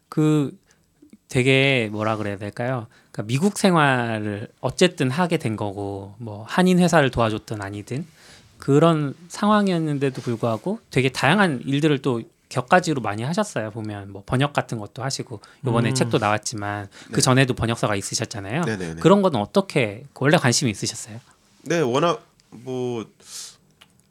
그 되게 뭐라 그래야 될까요? 그러니까 미국 생활을 어쨌든 하게 된 거고 뭐 한인 회사를 도와줬든 아니든 그런 상황이었는데도 불구하고 되게 다양한 일들을 또 격가지로 많이 하셨어요. 보면 뭐 번역 같은 것도 하시고 이번에
음.
책도 나왔지만 그
네.
전에도 번역서가 있으셨잖아요.
네네네.
그런 거는 어떻게 원래 관심이 있으셨어요?
네, 워낙 뭐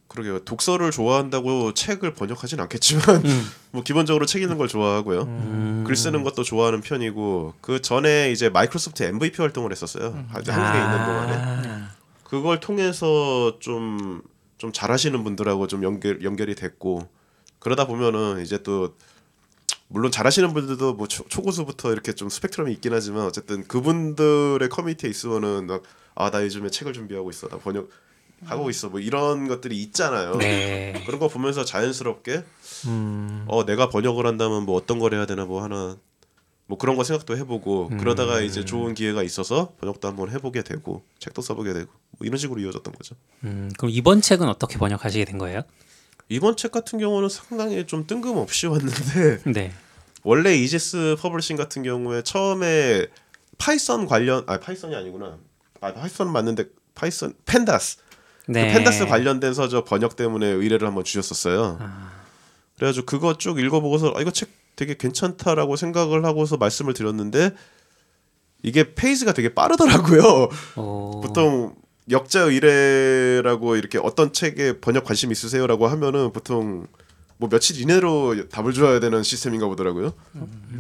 그러게요. 독서를 좋아한다고 책을 번역하진 않겠지만 뭐 기본적으로 책 읽는 걸 좋아하고요.
음.
글 쓰는 것도 좋아하는 편이고 그 전에 이제 마이크로소프트 MVP 활동을 했었어요. 아직 한국에 있는 동안에
아,
그걸 통해서 좀 좀 잘하시는 분들하고 좀 연결 연결이 됐고 그러다 보면은 이제 또 물론 잘하시는 분들도 뭐 초, 초고수부터 이렇게 좀 스펙트럼이 있긴 하지만 어쨌든 그분들의 커뮤니티에 있으면은 아나 요즘에 책을 준비하고 있어 나 번역 하고 있어 뭐 이런 것들이 있잖아요.
네.
그런 거 보면서 자연스럽게
음.
어 내가 번역을 한다면 뭐 어떤 걸 해야 되나 뭐 하나 뭐 그런 거 생각도 해보고 그러다가 이제 좋은 기회가 있어서 번역도 한번 해보게 되고 책도 써보게 되고 뭐 이런 식으로 이어졌던 거죠.
음, 그럼 이번 책은 어떻게 번역하시게 된 거예요?
이번 책 같은 경우는 상당히 좀 뜬금없이 왔는데
네.
원래 이지스 퍼블리싱 같은 경우에 처음에 파이썬 관련 아 파이썬이 아니구나 아 파이썬 맞는데 파이썬 펜다스
네.
그 펜다스 관련된 서적 번역 때문에 의뢰를 한번 주셨었어요.
아.
그래가지고 그거 쭉 읽어보고서 아, 이거 책 되게 괜찮다라고 생각을 하고서 말씀을 드렸는데 이게 페이지가 되게 빠르더라고요.
오.
보통 역자 의뢰라고 이렇게 어떤 책에 번역 관심 있으세요라고 하면은 보통 뭐 며칠 이내로 답을 줘야 되는 시스템인가 보더라고요.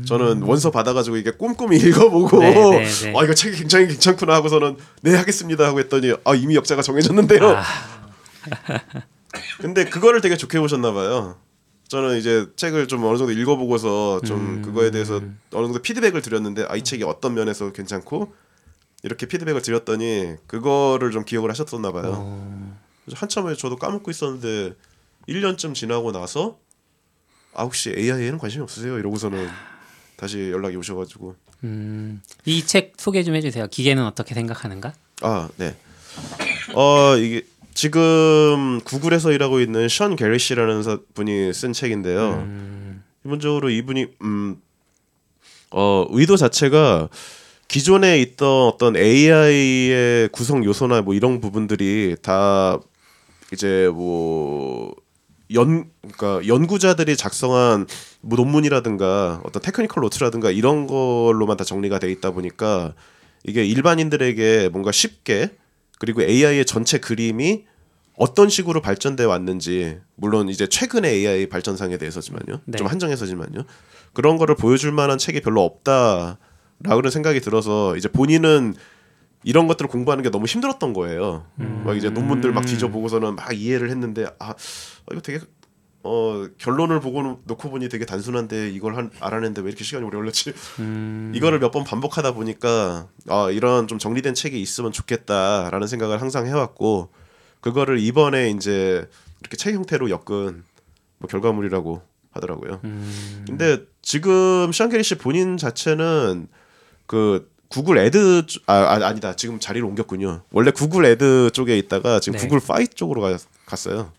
저는 원서 받아가지고 이게 꼼꼼히 읽어보고
네, 네, 네.
아 이거 책이 굉장히 괜찮구나 하고서는 네 하겠습니다 하고 했더니 아 이미 역자가 정해졌는데요.
아.
근데 그거를 되게 좋게 보셨나 봐요. 저는 이제 책을 좀 어느 정도 읽어보고서 좀
음.
그거에 대해서 어느 정도 피드백을 드렸는데 아 이 책이 어떤 면에서 괜찮고 이렇게 피드백을 드렸더니 그거를 좀 기억을 하셨었나 봐요.
어.
한참에 저도 까먹고 있었는데 1년쯤 지나고 나서 아 혹시 AI에는 관심이 없으세요? 이러고서는 다시 연락이 오셔가지고
음, 이 책 소개 좀 해주세요. 기계는 어떻게 생각하는가?
아 네. 어 이게 지금 구글에서 일하고 있는 션 게리 씨라는 사- 분이 쓴 책인데요.
음,
기본적으로 이분이 음, 어, 의도 자체가 기존에 있던 어떤 AI의 구성 요소나 뭐 이런 부분들이 다 이제 뭐 연, 그러니까 연구자들이 작성한 뭐 논문이라든가 어떤 테크니컬 노트라든가 이런 걸로만 다 정리가 돼 있다 보니까 이게 일반인들에게 뭔가 쉽게 그리고 AI의 전체 그림이 어떤 식으로 발전돼 왔는지 물론 이제 최근의 AI 발전상에 대해서지만요.
네.
좀 한정해서지만요. 그런 거를 보여줄 만한 책이 별로 없다 라고는 생각이 들어서 이제 본인은 이런 것들을 공부하는 게 너무 힘들었던 거예요. 막 이제 논문들 막 뒤져보고서는 막 이해를 했는데 아 이거 되게 어 결론을 보고 놓고 보니 되게 단순한데 이걸 한 알아냈는데 왜 이렇게 시간이 오래 걸렸지?
음,
이거를 몇 번 반복하다 보니까 아 이런 좀 정리된 책이 있으면 좋겠다라는 생각을 항상 해왔고 그거를 이번에 이제 이렇게 책 형태로 엮은 뭐 결과물이라고 하더라고요.
음,
근데 지금 샹케리 씨 본인 자체는 그 구글 애드 쪽- 아, 아 아 니다 지금 자리를 옮겼군요. 원래 구글 애드 쪽에 있다가 지금
네.
구글 파이 쪽으로 가, 갔어요.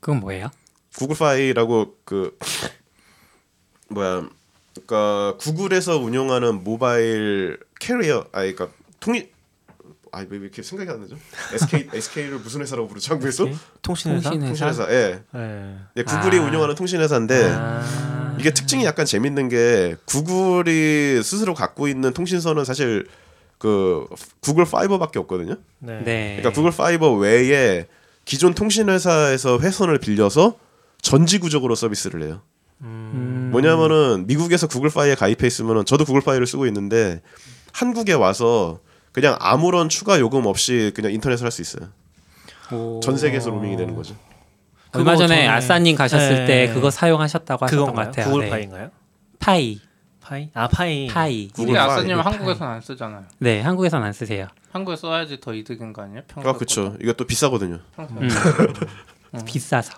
그건 뭐예요?
구글 파이라고 그 뭐야 그러니까 구글에서 운영하는 mobile carrier 아 그러니까 통일 아왜 이렇게 생각이 안 나죠? SK SK를 무슨 회사라고 부르죠 한국에서?
통신회사.
통신회사.
통신회사. 예.
예.
네, 구글이
아.
운영하는 통신회사인데
아,
이게 특징이 약간 재밌는 게 구글이 스스로 갖고 있는 통신선은 사실 그 구글 파이버밖에 없거든요.
네.
네.
그러니까 구글 파이버 외에 기존 통신회사에서 회선을 빌려서 전지구적으로 서비스를 해요.
음,
뭐냐면은 미국에서 구글 파이에 가입해 있으면은 저도 구글 파이를 쓰고 있는데 한국에 와서 그냥 아무런 추가 요금 없이 그냥 인터넷을 할 수 있어요.
오.
전 세계에서 로밍이 되는 거죠.
얼마 전에
전에-
아싸님 가셨을
네.
때 그거 사용하셨다고 하셨던 것? 같아요.
구글
네.
파이인가요?
파이,
파이? 아 파이.
파이.
근데. 아싸님 한국에서는 안 쓰잖아요.
네, 한국에선 안 쓰세요.
한국에 써야지 더 이득인 거 아니에요? 평소
아 그렇죠. 이거 또 비싸거든요.
평소.
음. 비싸서.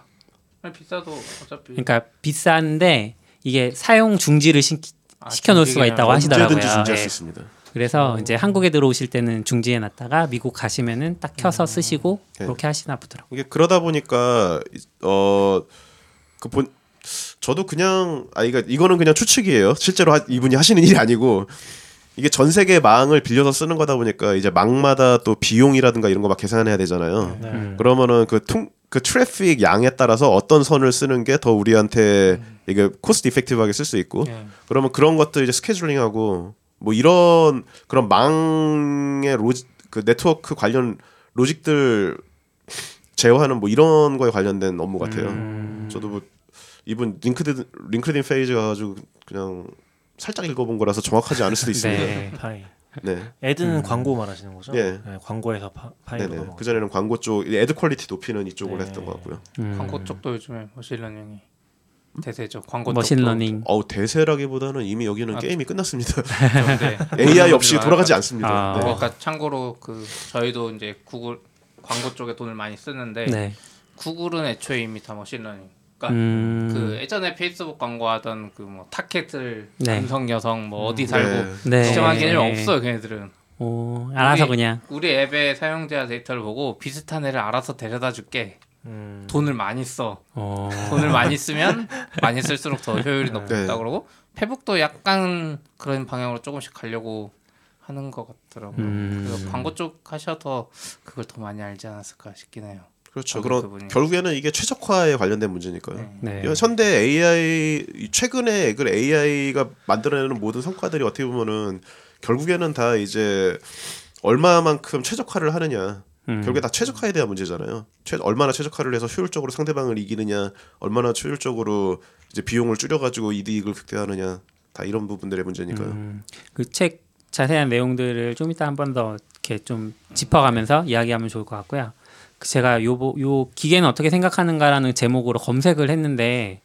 아니, 비싸도 어차피
그러니까 비싼데 이게 사용 중지를 시,
아,
시켜놓을 수가 있다고 하시더라고요.
언제든지 중지할
네.
수 있습니다.
그래서 이제 한국에 들어오실 때는 중지해 놨다가 미국 가시면은 딱 켜서 쓰시고
네.
그렇게 하시나 보더라고요.
이게 그러다 보니까 어그 본 저도 그냥 아 이거 이거는 그냥 추측이에요. 실제로 하, 이분이 하시는 일이 아니고 이게 전 세계 망을 빌려서 쓰는 거다 보니까 이제 망마다 또 비용이라든가 이런 거 막 계산해야 되잖아요.
네.
음.
그러면은 그통그 트래픽 양에 따라서 어떤 선을 쓰는 게 더 우리한테 이게 cost effective하게 쓸 수 있고
예.
그러면 그런 것들 이제 scheduling하고 뭐 이런 그런 망의 로지 그 네트워크 관련 logic들 제어하는 뭐 이런 거에 관련된 업무 같아요.
음.
저도 뭐 이분 링크드인 링크드인 페이지 가지고 그냥 살짝 읽어본 거라서 정확하지 않을 수도 있습니다. 네.
네.
파이.
네.
ad는 광고 말하시는 거죠?
예.
네, 광고에서 파, 파이로
네네.
넘어가.
그 전에는 광고 쪽 ad quality 높이는 이쪽으로
네.
했던 것 같고요.
음.
광고 쪽도 요즘에 machine learning이 대세죠. 광고
machine learning.
어우 대세라기보다는 이미 여기는
아,
게임이 끝났습니다.
쪽인데
AI 없이 돌아가지 않습니다.
아.
네.
그러니까 참고로 그 저희도 이제 구글 광고 쪽에 돈을 많이 쓰는데
네.
구글은 애초에 이미 다 machine learning. 그러니까
음.
그 예전에 페이스북 광고하던 그 뭐 타켓을
네.
남성 여성 뭐 어디 살고
네.
네.
지정한 개념이 없어요 걔네들은
오, 알아서
우리-
그냥.
우리 앱의 사용자 데이터를 보고 비슷한 애를 알아서 데려다 줄게
음.
돈을 많이 써
어.
돈을 많이 쓰면 많이 쓸수록 더 효율이 높다
네.
그러고 페북도 약간 그런 방향으로 조금씩 가려고 하는 것 같더라고요
음.
그래서 광고 쪽 하셔도 그걸 더 많이 알지 않았을까 싶긴 해요
그렇죠. 그런
그분이.
결국에는 이게 최적화에 관련된 문제니까요.
네.
네.
현대 AI 최근에 그 AI가 만들어내는 모든 성과들이 어떻게 보면은 결국에는 다 이제 얼마만큼 최적화를 하느냐.
음.
결국에 다 최적화에 대한 문제잖아요. 최, 얼마나 최적화를 해서 효율적으로 상대방을 이기느냐, 얼마나 효율적으로 이제 비용을 줄여가지고 이득을 극대화하느냐, 다 이런 부분들의 문제니까요.
음, 그책 자세한 내용들을 좀 이따 한 번 더 이렇게 좀 짚어가면서 이야기하면 좋을 것 같고요. 그 제가 요, 보- 요 기계는 어떻게 생각하는가라는 제목으로 검색을 했는데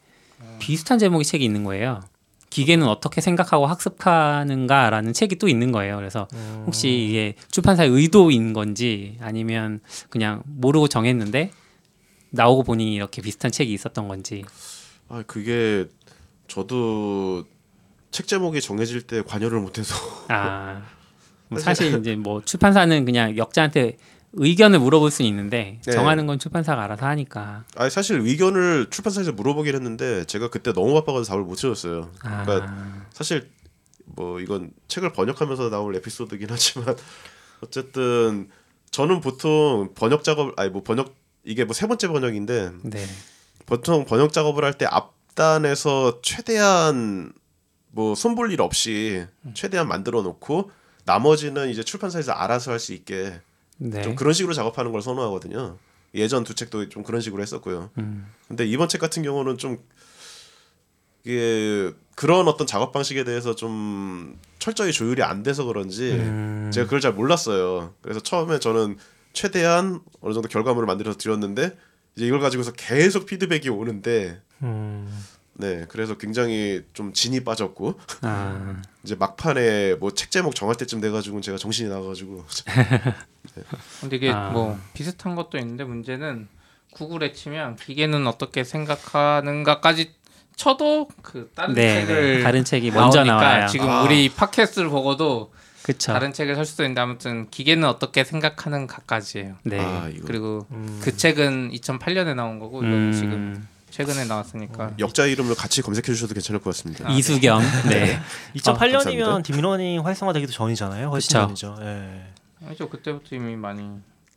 비슷한 제목의 책이 있는 거예요. 기계는 어떻게 생각하고 학습하는가라는 책이 또 있는 거예요. 그래서 혹시 이게 출판사의 의도인 건지 아니면 그냥 모르고 정했는데 나오고 보니 이렇게 비슷한 책이 있었던 건지.
아 그게 저도 책 제목이 정해질 때 관여를 못해서
아, 뭐 사실 이제 뭐 출판사는 그냥 역자한테 의견을 물어볼 수는 있는데
네.
정하는 건 출판사가 알아서 하니까.
아 사실 의견을 출판사에서 물어보긴 했는데 제가 그때 너무 바빠서 답을 못 채웠어요. 그러니까
아,
사실 뭐 이건 책을 번역하면서 나올 에피소드긴 하지만 어쨌든 저는 보통 번역 작업 아니 뭐 번역 이게 뭐 세 번째 번역인데
네.
보통 번역 작업을 할 때 앞단에서 최대한 뭐 손볼 일 없이 최대한 만들어 놓고 나머지는 이제 출판사에서 알아서 할 수 있게
네.
좀 그런 식으로 작업하는 걸 선호하거든요. 예전 두 책도 좀 그런 식으로 했었고요.
음.
근데 이번 책 같은 경우는 좀 이게 그런 어떤 작업 방식에 대해서 좀 철저히 조율이 안 돼서 그런지
음.
제가 그걸 잘 몰랐어요. 그래서 처음에 저는 최대한 어느 정도 결과물을 만들어서 드렸는데 이제 이걸 가지고서 계속 피드백이 오는데
음.
네 그래서 굉장히 좀 진이 빠졌고
아,
이제 막판에 뭐 책 제목 정할 때쯤 돼가지고 제가 정신이 나가가지고
근데 이게
아.
뭐 비슷한 것도 있는데 문제는 구글에 치면 기계는 어떻게 생각하는가까지 쳐도 그 다른
네,
책을
네. 다른 책이 먼저 나와요.
지금
아.
우리 팟캐스트를 보고도
그쵸.
다른 책을 살 수도 있는데 아무튼 기계는 어떻게 생각하는가까지예요.
네.
아
그리고
음.
그 책은 2008년에 나온 거고 이건
음,
지금 최근에 나왔으니까
역자 이름을 같이 검색해 주셔도 괜찮을 것 같습니다.
아,
이수겸. 네.
2008년이면
감사합니다.
deep learning 활성화되기도 전이잖아요. 훨씬
그쵸.
전이죠. 예.
아니죠 그때부터 이미 많이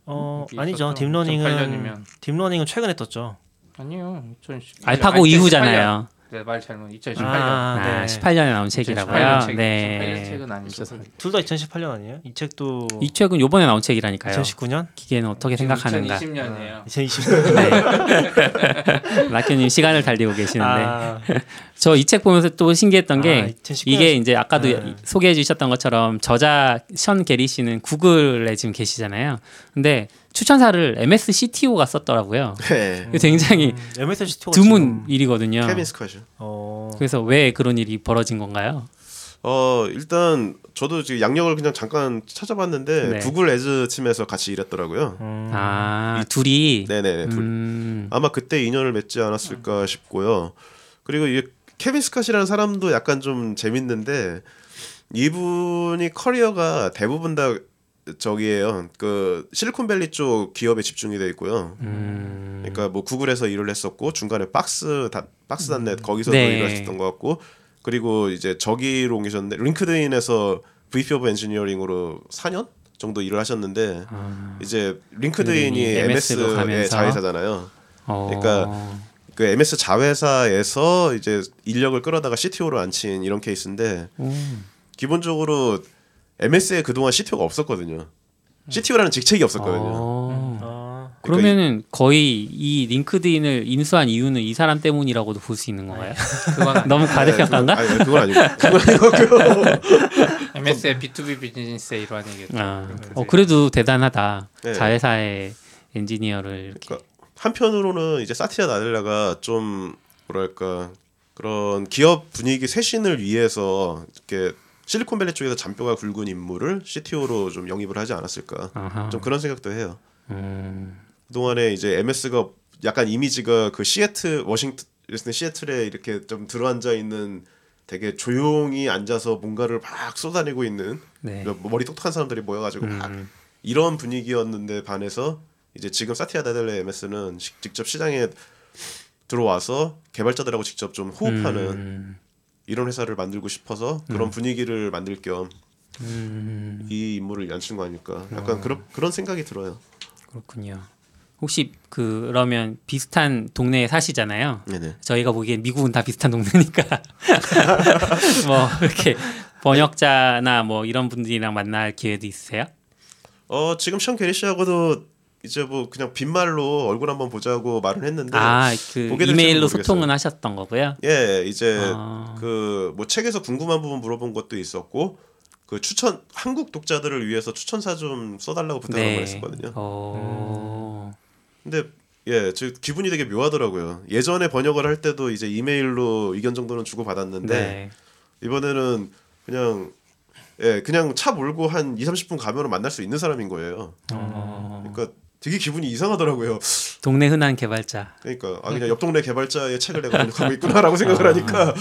어 아니죠. deep learning은
2008년이면.
deep learning은 최근에 떴죠.
아니요 2010
알파고 이후잖아요.
네말 잘못 2018년
아,
아,
네.
18년에 나온 책이라고요.
2018년 책,
네.
2018년 책은 아니죠.
둘 다 2018년 아니에요? 이 책도
이 책은 요번에 나온 책이라니까요.
2019년?
기계는 어떻게 생각하는가.
2020년이에요.
2020년.
네. 라큐님 시간을 달리고 계시는데
아,
저이 책 보면서 또 신기했던
아,
게
2019년.
이게 이제 아까도
네.
소개해 주셨던 것처럼 저자 션 게리 씨는 구글에 지금 계시잖아요. 근데 추천사를 MS CTO가 썼더라고요.
네.
굉장히
음, MSCTO가
드문 일이거든요.
케빈 스컷이요.
어,
그래서 왜 그런 일이 벌어진 건가요?
어 일단 저도 지금 약력을 그냥 잠깐 찾아봤는데
네.
구글 Ads 팀에서 같이 일했더라고요.
음,
아 둘이
네네네. 둘.
음,
아마 그때 인연을 맺지 않았을까 싶고요. 그리고 이 케빈 스컷이라는 사람도 약간 좀 재밌는데 이분이 커리어가 대부분 다 저기에요. 그 실리콘밸리 쪽 기업에 집중이 돼 있고요.
음,
그러니까 뭐 구글에서 일을 했었고 중간에 박스 다, Box.net 거기서 도
네.
일을 했었던 것 같고 그리고 이제 저기로 옮기셨는데 링크드인에서 VP 오브 엔지니어링으로 4년 정도 일을 하셨는데
아,
이제 링크드인이 MS의
가면서?
자회사잖아요.
어,
그러니까 그 MS 자회사에서 이제 인력을 끌어다가 CTO로 앉힌 이런 케이스인데
음.
기본적으로 MS에 그동안 CTO가 없었거든요. CTO라는 직책이 없었거든요.
어.
아,
그러면은 거의 이 링크드인을 인수한 이유는 이 사람 때문이라고도 볼 수 있는 건가요?
그건
너무
네,
과대평가인가?
그건, 아니, 그건 아니고. 그건 아니고.
MS의 B2B 비즈니스의 일환이겠죠.
아, 어, 그래도 대단하다.
네.
자회사의 엔지니어를 이렇게.
그러니까 한편으로는 이제 사티아 나델라가 좀 뭐랄까 그런 기업 분위기 쇄신을 위해서 이렇게 실리콘밸리 쪽에서 잔뼈가 굵은 인물을 CTO로 좀 영입을 하지 않았을까.
아하.
좀 그런 생각도 해요.
음,
그동안에 이제 MS가 약간 이미지가 그 시애틀 워싱턴 시애틀에 이렇게 좀 들어앉아 있는 되게 조용히 앉아서 뭔가를 막 쏟아내고 있는
네.
뭐 머리 똑똑한 사람들이 모여가지고 막
음,
이런 분위기였는데 반해서 이제 지금 사티아 다델레 MS는 시- 직접 시장에 들어와서 개발자들하고 직접 좀 호흡하는
음,
이런 회사를 만들고 싶어서 그런 분위기를 만들 겸이
음,
인물을 앉힌 거 아닐까 약간 그런 그런 생각이 들어요.
그렇군요. 혹시 그러면 비슷한 동네에 사시잖아요.
네네.
저희가 보기엔 미국은 다 비슷한 동네니까 뭐 이렇게 번역자나 뭐 이런 분들이랑 만날 기회도 있으세요?
어 지금 션 게리 씨하고도 이제 뭐 그냥 빈말로 얼굴 한번 보자고 말은 했는데
아, 그
보게
이메일로. 소통은 하셨던 거고요.
예 이제
아.
그뭐 책에서 궁금한 부분 물어본 것도 있었고 그 추천 한국 독자들을 위해서 추천사 좀 써달라고 부탁을 한번 했었거든요.
어.
근데 예, 저 기분이 되게 묘하더라고요. 예전에 번역을 할 때도 이제 이메일로 의견 정도는 주고 받았는데
네.
이번에는 그냥 예, 그냥 차 몰고 한 2, 30분 가면 만날 수 있는 사람인 거예요.
어.
그러니까 되게 기분이 이상하더라고요.
동네 흔한 개발자.
그러니까 아 그냥 옆 동네 개발자의 책을 내가 번역하고 있구나라고 생각을 하니까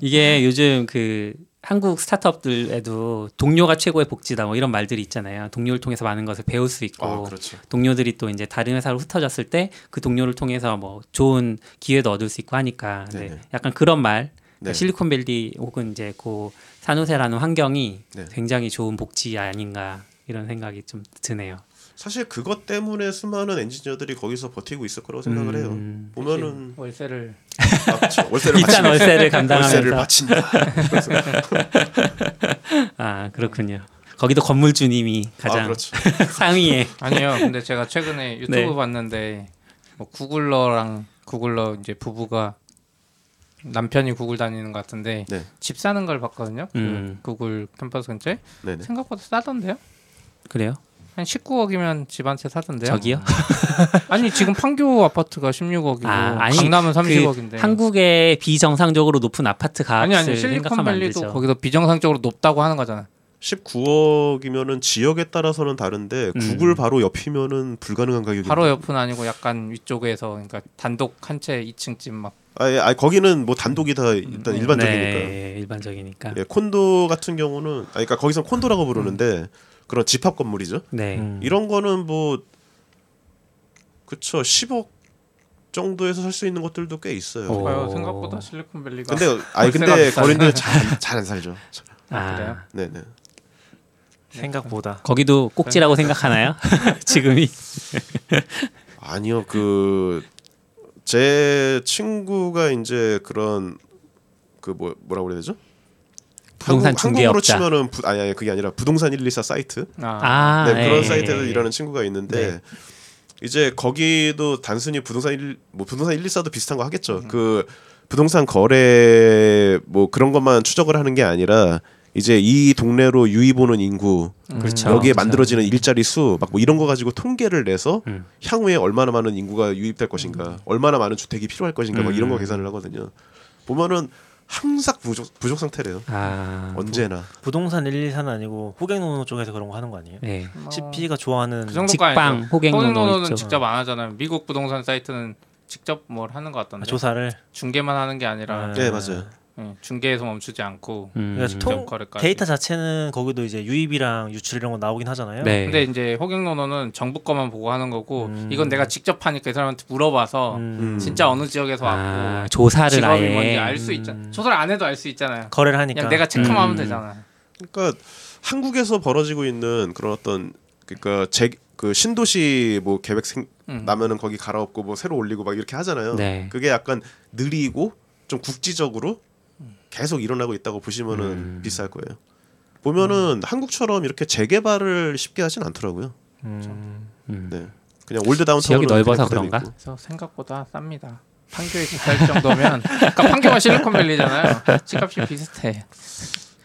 이게 요즘 그 한국 스타트업들에도 동료가 최고의 복지다 뭐 이런 말들이 있잖아요. 동료를 통해서 많은 것을 배울 수 있고
아 그렇죠.
동료들이 또 이제 다른 회사로 흩어졌을 때 그 동료를 통해서 뭐 좋은 기회도 얻을 수 있고 하니까 네. 약간 그런 말
네.
실리콘밸리 혹은 이제 그 산호세라는 환경이
네.
굉장히 좋은 복지 아닌가 이런 생각이 좀 드네요.
사실 그것 때문에 수많은 엔지니어들이 거기서 버티고 있을 거라고 생각을 해요.
음.
보면은
월세를
아, 그렇죠. 월세를 바친다.
월세를
월세를
감당하면서
바친다.
아 그렇군요. 거기도 건물주님이
아
가장
그렇죠.
상위에
아니에요. 근데 제가 최근에 유튜브
네.
봤는데 뭐 구글러랑 구글러 이제 부부가 남편이 구글 다니는 것 같은데
네.
집 사는 걸 봤거든요.
음.
그 구글 캠퍼스 근처에
네네.
생각보다 싸던데요?
그래요?
한 19억이면 집한채 사던데요.
저기요?
아니 지금 판교 아파트가 16억이고
아, 아니,
강남은
그
30억인데.
한국의 비정상적으로 높은 아파트 가격을
아니 아니 실리콘밸리도. 거기서 비정상적으로 높다고 하는 거잖아.
19억이면은 지역에 따라서는 다른데
음.
구글 바로 옆이면은 불가능한 가격이.
바로 옆은 아니고 약간 위쪽에서 그러니까 단독 한 채 2층집 막
아예 아, 거기는 뭐 단독이 다 일단 일반적이니까.
네, 일반적이니까.
예, 콘도 같은 경우는 아 그러니까 거기서 콘도라고 부르는데 그런 집합 건물이죠.
네.
음.
이런 거는 뭐 그쵸 10억 정도에서 살 수 있는 것들도 꽤 있어요.
오.
봐요. 생각보다 실리콘밸리가
근데 아니 근데 거린들 잘잘 안 살죠.
아,
그래요?
네네.
생각보다
거기도 꼭지라고 생각하나요? 지금이
아니요 그 제 친구가 이제 그런 그 뭐 뭐라고 그래야 되죠?
부동산
한국, 한국으로
중개업자.
치면은 부, 아니 아니 그게 아니라 부동산 114 사이트
아,
아,
네, 그런
예,
사이트에서
예, 예.
일하는 친구가 있는데
네.
이제 거기도 단순히 부동산 1, 뭐 부동산 114도 비슷한 거
음.
하겠죠. 그 부동산 거래 뭐 그런 것만 추적을 하는 게 아니라 이제 이 동네로 유입 오는 인구
그렇죠.
여기에
그렇죠.
만들어지는 일자리 수 막 뭐 이런 거 가지고 통계를 내서
음.
향후에 얼마나 많은 인구가 유입될 것인가, 얼마나 많은 주택이 필요할 것인가, 막 이런 거
음.
계산을 하거든요. 보면은 항상 부족 부족 상태래요.
아,
언제나.
부동산 114는 아니고 호갱노노 쪽에서 그런 거 하는 거 아니에요?
네.
CP가 좋아하는
그
직방. 호갱노노
호갱노노는. 직접 안 하잖아요. 미국 부동산 사이트는 직접 뭘 하는 것
아,
같던데.
조사를
중개만 하는 게 아니라
아.
네 맞아요.
예, 중개에서 멈추지 않고
음.
그러니까 통-. 데이터 자체는 거기도 이제 유입이랑 유출 이런 거 나오긴 하잖아요.
네.
근데 이제 호갱노노는 정부 거만 보고 하는 거고
음.
이건 내가 직접 하니까 이 사람한테 물어봐서
음.
진짜 어느 지역에서
아,
왔고
조사를
직업이 뭔지
아예
알수 있잖아. 조사를 안 해도 알 수 있잖아요.
거래를 하니까
내가 체크만 하면
음.
되잖아.
그러니까 한국에서 벌어지고 있는 그런 어떤 그러니까 제 그 신도시 뭐 계획 생,
음.
나면은 거기 갈아엎고 뭐 새로 올리고 막 이렇게 하잖아요.
네.
그게 약간 느리고 좀 국지적으로 계속 일어나고 있다고 보시면은
음.
비쌀 거예요. 보면은 한국처럼 이렇게 재개발을 쉽게 하진 않더라고요.
음.
음.
네. 그냥 old downtown
지역이 넓어서 그런가?
그래서 생각보다 쌉니다. 판교에 비쌀 정도면 아까 판교가 실리콘밸리잖아요. 집값이 비슷해.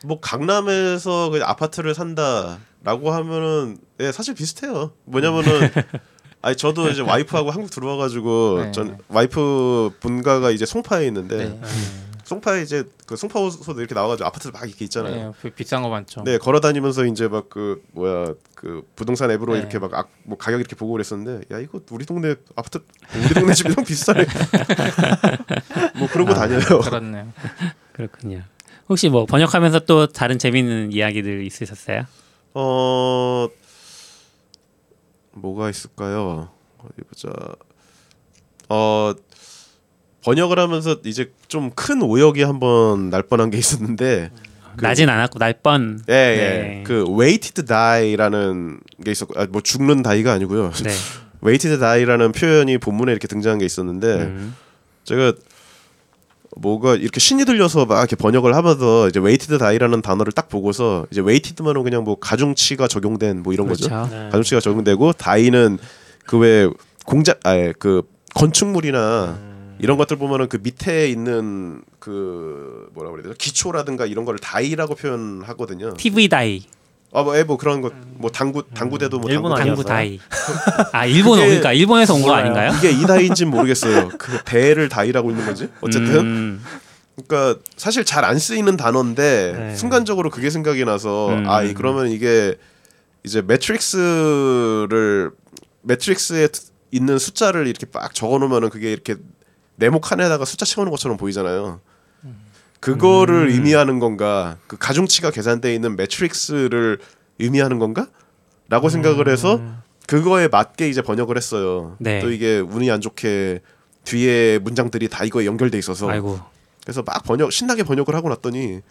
뭐 강남에서 그 아파트를 산다라고 하면은 예, 사실 비슷해요. 뭐냐면은 아니 저도 이제 와이프하고 한국 들어와가지고
네.
전 와이프 본가가 이제 송파에 있는데
네.
송파에 이제 그 송파 호소도 이렇게 나와가지고 아파트 막 이렇게 있잖아요.
네, 비- 비싼 거 많죠.
네 걸어 다니면서 이제 막 그 뭐야 그 부동산 앱으로
네.
이렇게 막뭐 가격 이렇게 보고 그랬었는데 야 이거 우리 동네 아파트 우리 동네 집이랑 비싸네. 뭐 그러고 다녀요.
그렇네요.
그렇군요. 혹시 뭐 번역하면서 또 다른 재밌는 이야기들 있으셨어요?
어 뭐가 있을까요? 어디 보자. 어 번역을 하면서 이제 좀 큰 오역이 한번 날 뻔한 게 있었는데 그-
나진 않았고 날 뻔.
예, 예.
네.
그 waited die라는 게 있었고 아, 뭐 죽는 다이가 아니고요.
네.
waited die라는 표현이 본문에 이렇게 등장한 게 있었는데
음.
제가 뭐가 이렇게 신이 들려서 막 이렇게 번역을 하면서 이제 waited die라는 단어를 딱 보고서 이제 waited만은 그냥 뭐 가중치가 적용된 뭐 이런 거죠.
그렇죠.
네.
가중치가 적용되고 다이는 그 외 공작 아그 건축물이나 이런 것들 보면은 그 밑에 있는 그 뭐라 그래야 되죠 기초라든가 이런 거를 다이라고 표현하거든요.
TV 다이,
아뭐 뭐 그런 것뭐 당구 당구대도 뭐
일본
당구?
다이. 아
그게
그러니까 일본에서 온 거. 아닌가요?
이게 이 다이인지는 모르겠어요. 그 대를 다이라고 있는 건지 어쨌든
음.
그러니까 사실 잘 안 쓰이는 단어인데
네.
순간적으로 그게 생각이 나서
음.
아 이- 그러면 이게 이제 매트릭스를 매트릭스에 있는 숫자를 이렇게 빡 적어 놓으면은 그게 이렇게 네모 칸에다가 숫자 채우는 것처럼 보이잖아요. 그거를 의미하는 건가? 그 가중치가 계산되어 있는 매트릭스를 의미하는 건가? 라고 생각을 해서 그거에 맞게 이제 번역을 했어요.
네.
또 이게 운이 안 좋게 뒤에 문장들이 다 이거에 연결돼 있어서
아이고.
그래서 막 번역 신나게 번역을 하고 났더니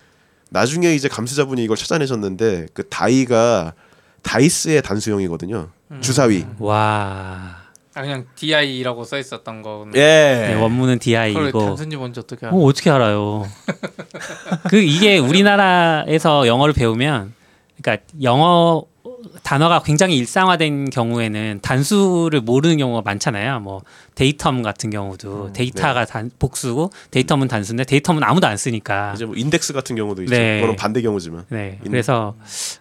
나중에 이제 감수자분이 이걸 찾아내셨는데 그 다이가 다이스의 단수형이거든요. 주사위.
와.
아, 그냥 DI라고 써 있었던 거.
예.
네, 원문은 DI이고.
단순히 뭔지 어떻게 알아?
어, 어떻게 알아요? 그 이게 우리나라에서 영어를 배우면 그러니까 영어 단어가 굉장히 일상화된 경우에는 단수를 모르는 경우가 많잖아요. 뭐 datum 같은 경우도 데이터가 단, 복수고 datum은 단수인데 datum은 아무도 안 쓰니까.
이제 뭐 인덱스 같은 경우도 있죠.
네.
그거는 반대 경우지만.
네.
인-
그래서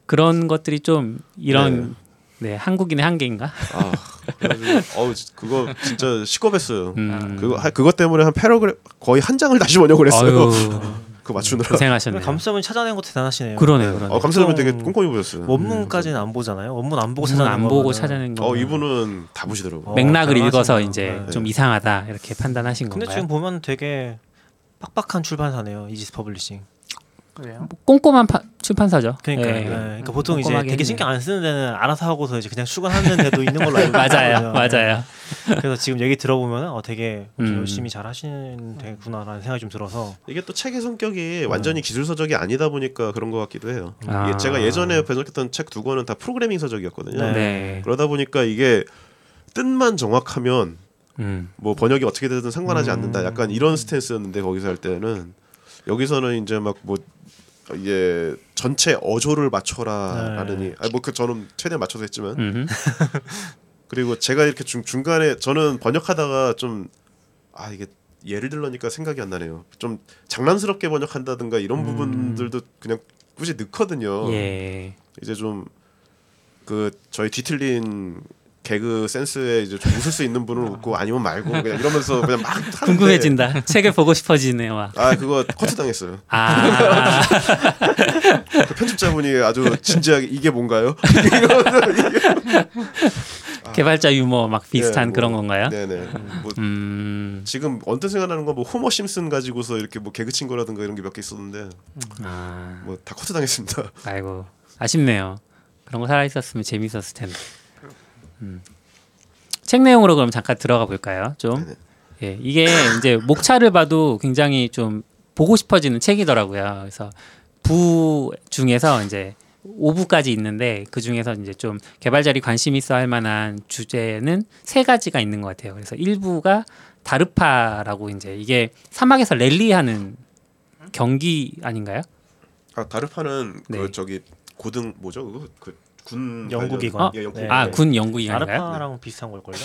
그런 것들이 좀 이런 네, 한국인의 한계인가?
아, 어우 지- 그거 진짜 식겁했어요.
음.
그거 하- 그것 때문에 한 paragraph 거의 한 장을 다시 번역을 했어요. 그거 맞추느라.
고생하셨네요.
감수자분 찾아낸 것도 대단하시네요.
그러네요, 그러네.
어, 감사합니다. 되게
보통
꼼꼼히 보셨어요.
원문까지는 안 보잖아요. 원문 안 보고 찾아낸
안 보고. 찾아낸 거.
어 이분은 다 보시더라고.
어,
맥락을. 읽어서 이제
네.
좀 이상하다 이렇게 판단하신
근데
건가요?
지금 보면 되게 빡빡한 출판사네요. 이지스 퍼블리싱.
그래요?
꼼꼼한 파- 출판사죠.
그러니까,
예.
네. 그러니까 보통 이제 되게
했네요.
신경 안 쓰는 데는 알아서 하고서 이제 그냥 출간하는 데도 있는 걸로 알고
맞아요,
있거든요.
맞아요.
네. 그래서 지금 얘기 들어보면 어 되게
음.
열심히 잘 하시는 데구나라는 생각이 좀 들어서
이게 또 책의 성격이 완전히 기술 서적이 아니다 보니까 그런 것 같기도 해요.
아.
이게 제가 예전에 번역했던 책 두 권은 다 프로그래밍 서적이었거든요.
네.
네.
그러다 보니까 이게 뜻만 정확하면
음.
뭐 번역이 어떻게 되든 상관하지
음.
않는다. 약간 이런 스탠스였는데 거기서 할 때는 여기서는 이제 막 뭐 이게 전체 어조를 맞춰라라느니 아뭐 그 저는 최대한 맞춰서 했지만
음.
그리고 제가 이렇게 중, 중간에 저는 번역하다가 좀 아 이게 예를 들러니까 생각이 안 나네요. 좀 장난스럽게 번역한다든가 이런 부분들도 그냥 굳이 넣거든요.
음. 예.
이제 좀 그 저희 뒤틀린 개그 센스에 이제 좀 웃을 수 있는 분은 웃고 아니면 말고 그냥 이러면서 그냥 막 하는데
궁금해진다. 책을 보고 싶어지네요. 막.
아 그거 커트 당했어요.
아,
그 편집자분이 아주 진지하게 이게 뭔가요?
개발자 유머 막 비슷한
네, 뭐,
그런 건가요?
네네. 뭐
음.
지금 언뜻 생각나는 건 뭐 호머 심슨 가지고서 이렇게 뭐 개그 친 거라든가 이런 게 몇 개 있었는데
아,
뭐다 커트 당했습니다.
아이고 아쉽네요. 그런 거 살아 있었으면 재밌었을 텐데. 음. 책 내용으로 그럼 잠깐 들어가 볼까요? 좀.
네네.
예, 이게 이제 목차를 봐도 굉장히 좀 보고 싶어지는 책이더라고요. 그래서 부 중에서 이제 5부까지 있는데 그 중에서 이제 좀 개발자들이 관심 있어 할 만한 주제는 세 가지가 있는 것 같아요. 그래서 1부가 다르파라고 이제 이게 사막에서 랠리하는 경기 아닌가요?
아 다르파는
네.
그 저기 고등 뭐죠 그거 그 군
연구기관.
예, 연구.
네.
아, 군 연구기관인가요?
아르파랑 비슷한 걸 걸요?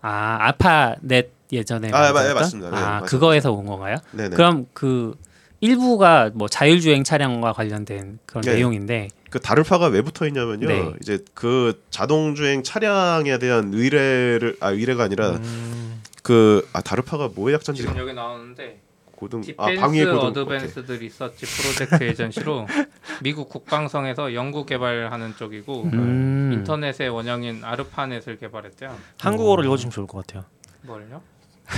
아, 알파넷 예전에
아, 예,
만들었던?
맞습니다. 네,
아,
맞아요.
그거에서 온 건가요?
네네.
그럼 그 일부가 뭐 자율주행 차량과 관련된 그런
네.
내용인데
그 다르파가 왜 붙어 있냐면요.
네.
이제 그 자동주행 차량에 대한 의뢰를 아 의뢰가 아니라
음,
그아 다르파가 뭐의 약자인지
지금 여기 나오는데
고등 아
Defense
방위의 고등
Advanced Research Project Agency로 미국 국방성에서 연구 개발하는 쪽이고
음.
인터넷의 원형인 아르파넷을 개발했대요.
한국어로 읽어주면 좋을 것 같아요.
뭘요?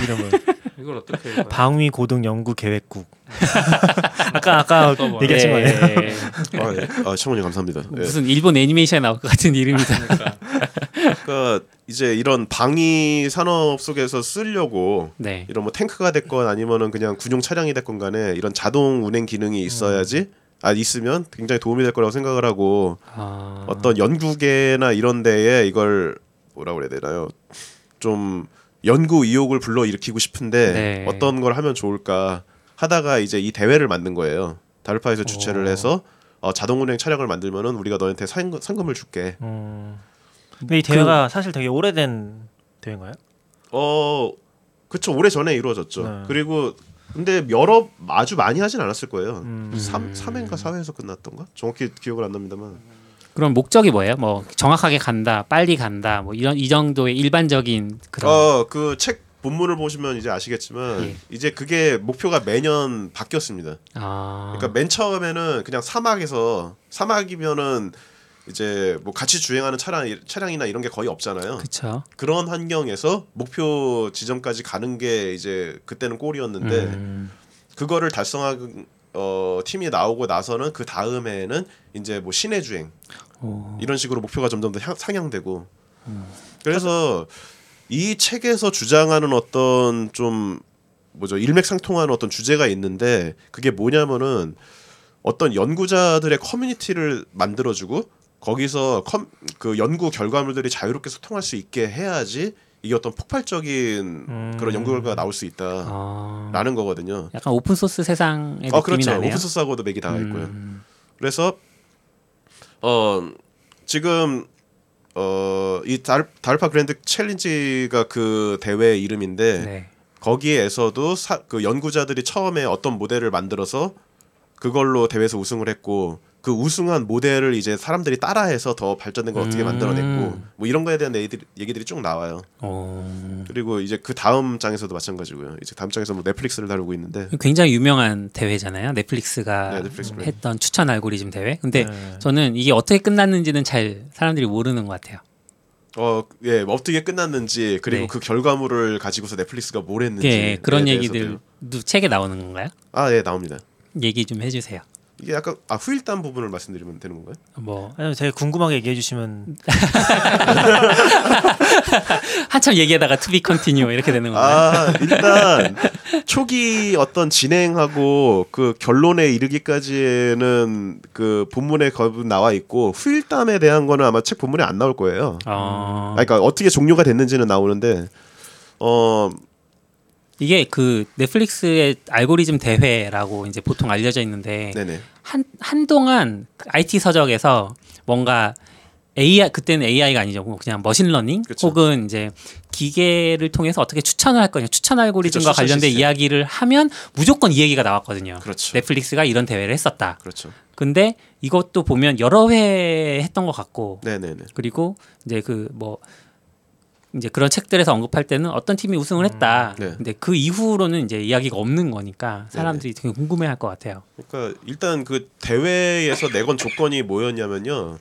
이름을
이걸 어떻게 읽어요?
방위 고등 연구 계획국. 아까 아까
또 뭐야?
얘기하신 거예요.
예.
오케이. 아, 예. 아 청원님 감사합니다. 예.
무슨 일본 애니메이션에 나올 것 같은 이름이다.
그러니까
그러니까 이제 이런 방위 산업 속에서 쓰려고
네.
이런 뭐 탱크가 됐건 아니면은 그냥 군용 차량이 됐건 간에 이런 자동 운행 기능이 있어야지 아 있으면 굉장히 도움이 될 거라고 생각을 하고
아,
어떤 연구계나 이런 데에 이걸 뭐라 그래야 되나요? 좀 연구 의욕을 불러 일으키고 싶은데
네.
어떤 걸 하면 좋을까 하다가 이제 이 대회를 만든 거예요. 다르파에서 주최를
오.
해서 어, 자동 운행 차량을 만들면은 우리가 너한테 상금, 상금을 줄게.
음. 근데 이 대회가 사실 되게 오래된 대회인가요?
어, 그쵸 오래 전에 이루어졌죠.
네.
그리고 근데 여러 아주 많이 하진 않았을 거예요.
음.
삼 3회인가 4회에서 끝났던가? 정확히 기억을 안 납니다만.
그럼 목적이 뭐예요? 뭐 정확하게 간다, 빨리 간다, 뭐 이런 이 정도의 일반적인 그런.
어, 그 책 본문을 보시면 이제 아시겠지만
예.
이제 그게 목표가 매년 바뀌었습니다.
아,
그러니까 맨 처음에는 그냥 사막에서 사막이면은 이제 뭐 같이 주행하는 차량 차량이나 이런 게 거의 없잖아요.
그렇죠.
그런 환경에서 목표 지점까지 가는 게 이제 그때는 골이었는데
음,
그거를 달성한 어, 팀이 나오고 나서는 그 다음에는 이제 뭐 시내 주행
오,
이런 식으로 목표가 점점 더 향- 상향되고. 그래서 이 책에서 주장하는 어떤 좀 뭐죠? 일맥상통하는 어떤 주제가 있는데 그게 뭐냐면은 어떤 연구자들의 커뮤니티를 만들어주고 거기서 컴, 그 연구 결과물들이 자유롭게 소통할 수 있게 해야지 이게 어떤 폭발적인
음.
그런 연구 결과가 나올 수 있다라는
아,
거거든요.
약간 open source 세상의 느낌이
어 그렇죠.
나네요.
open source하고도 맥이 닿아 있고요.
음,
그래서 어 지금 어 이 DARPA Grand Challenge가 그 대회 이름인데
네.
거기에서도 사, 그 연구자들이 처음에 어떤 모델을 만들어서 그걸로 대회에서 우승을 했고 그 우승한 모델을 이제 사람들이 따라해서 더 발전된 걸 어떻게
음.
만들어냈고 뭐 이런 거에 대한 얘기들이, 얘기들이 쭉 나와요.
오,
그리고 이제 그 다음 장에서도 마찬가지고요. 이제 다음 장에서 뭐 넷플릭스를 다루고 있는데
굉장히 유명한 대회잖아요. 넷플릭스가
네.
했던 추천 알고리즘 대회. 근데
네.
저는 이게 어떻게 끝났는지는 잘 사람들이 모르는 것 같아요.
어, 예, 어떻게 끝났는지 그리고
네.
그 결과물을 가지고서 넷플릭스가 뭘 했는지
예, 그런
에
얘기들도. 책에 나오는 건가요?
아, 예, 나옵니다.
얘기 좀 해주세요.
이게 약간 아 후일담 부분을 말씀드리면 되는 건가요?
뭐
아니면 되게 궁금하게 얘기해 주시면
한참 얘기하다가 be continue 이렇게 되는 건가요?
아, 일단 초기 어떤 진행하고 그 결론에 이르기까지는 그 본문에 나와 있고 후일담에 대한 거는 아마 책 본문에 안 나올 거예요.
어,
아, 그러니까 어떻게 종료가 됐는지는 나오는데 어
이게 그 넷플릭스의 알고리즘 대회라고 이제 보통 알려져 있는데
네네
한 한동안 IT 서적에서 뭔가 AI 그때는 AI가 아니죠. 뭐 그냥 machine learning
그쵸.
혹은 이제 기계를 통해서 어떻게 추천을 할 거냐 추천 알고리즘과
그쵸,
관련된
시스템.
이야기를 하면 무조건 이 얘기가 나왔거든요.
그렇죠
넷플릭스가 이런 대회를 했었다.
그렇죠
근데 이것도 보면 여러 회 했던 것 같고
네네네
그리고 이제 그뭐 이제 그런 책들에서 언급할 때는 어떤 팀이 우승을 했다.
네.
근데 그 이후로는 이제 이야기가 없는 거니까 사람들이 되게 궁금해할 것 같아요.
그러니까 일단 그 대회에서 내건 조건이 뭐였냐면요.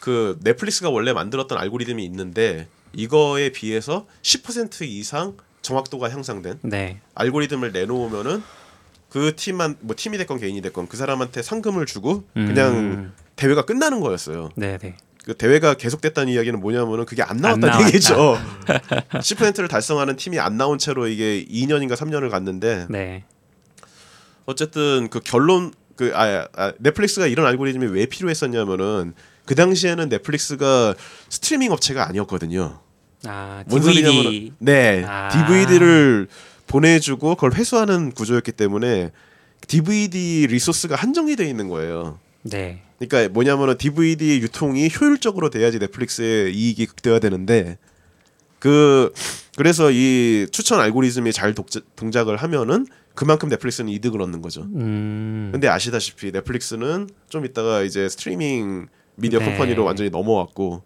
그 넷플릭스가 원래 만들었던 알고리즘이 있는데 이거에 비해서 10% 이상 정확도가 향상된
네.
알고리즘을 내놓으면은 그 팀만 뭐 팀이 됐건 개인이 됐건 그 사람한테 상금을 주고 그냥
음,
대회가 끝나는 거였어요.
네, 네.
그 대회가 계속됐다는 이야기는 뭐냐면은 그게 안 나왔다는
나왔다.
얘기죠. 10%를 달성하는 팀이 안 나온 채로 이게 2년인가 3년을 갔는데
네.
어쨌든 그 결론 그 아, 아, 넷플릭스가 이런 알고리즘이 왜 필요했었냐면은 그 당시에는 넷플릭스가 스트리밍 업체가 아니었거든요. 아뭔
DVD
소리냐면은 네
아.
DVD를 보내주고 그걸 회수하는 구조였기 때문에 DVD 리소스가 한정이 돼 있는 거예요.
네.
그러니까 뭐냐면은 DVD 유통이 효율적으로 돼야지 넷플릭스의 이익이 극대화되는데 그 그래서 이 추천 알고리즘이 잘 독자, 동작을 하면은 그만큼 넷플릭스는 이득을 얻는 거죠.
음.
근데 아시다시피 넷플릭스는 좀 이따가 이제 스트리밍 미디어
네.
company로 완전히 넘어왔고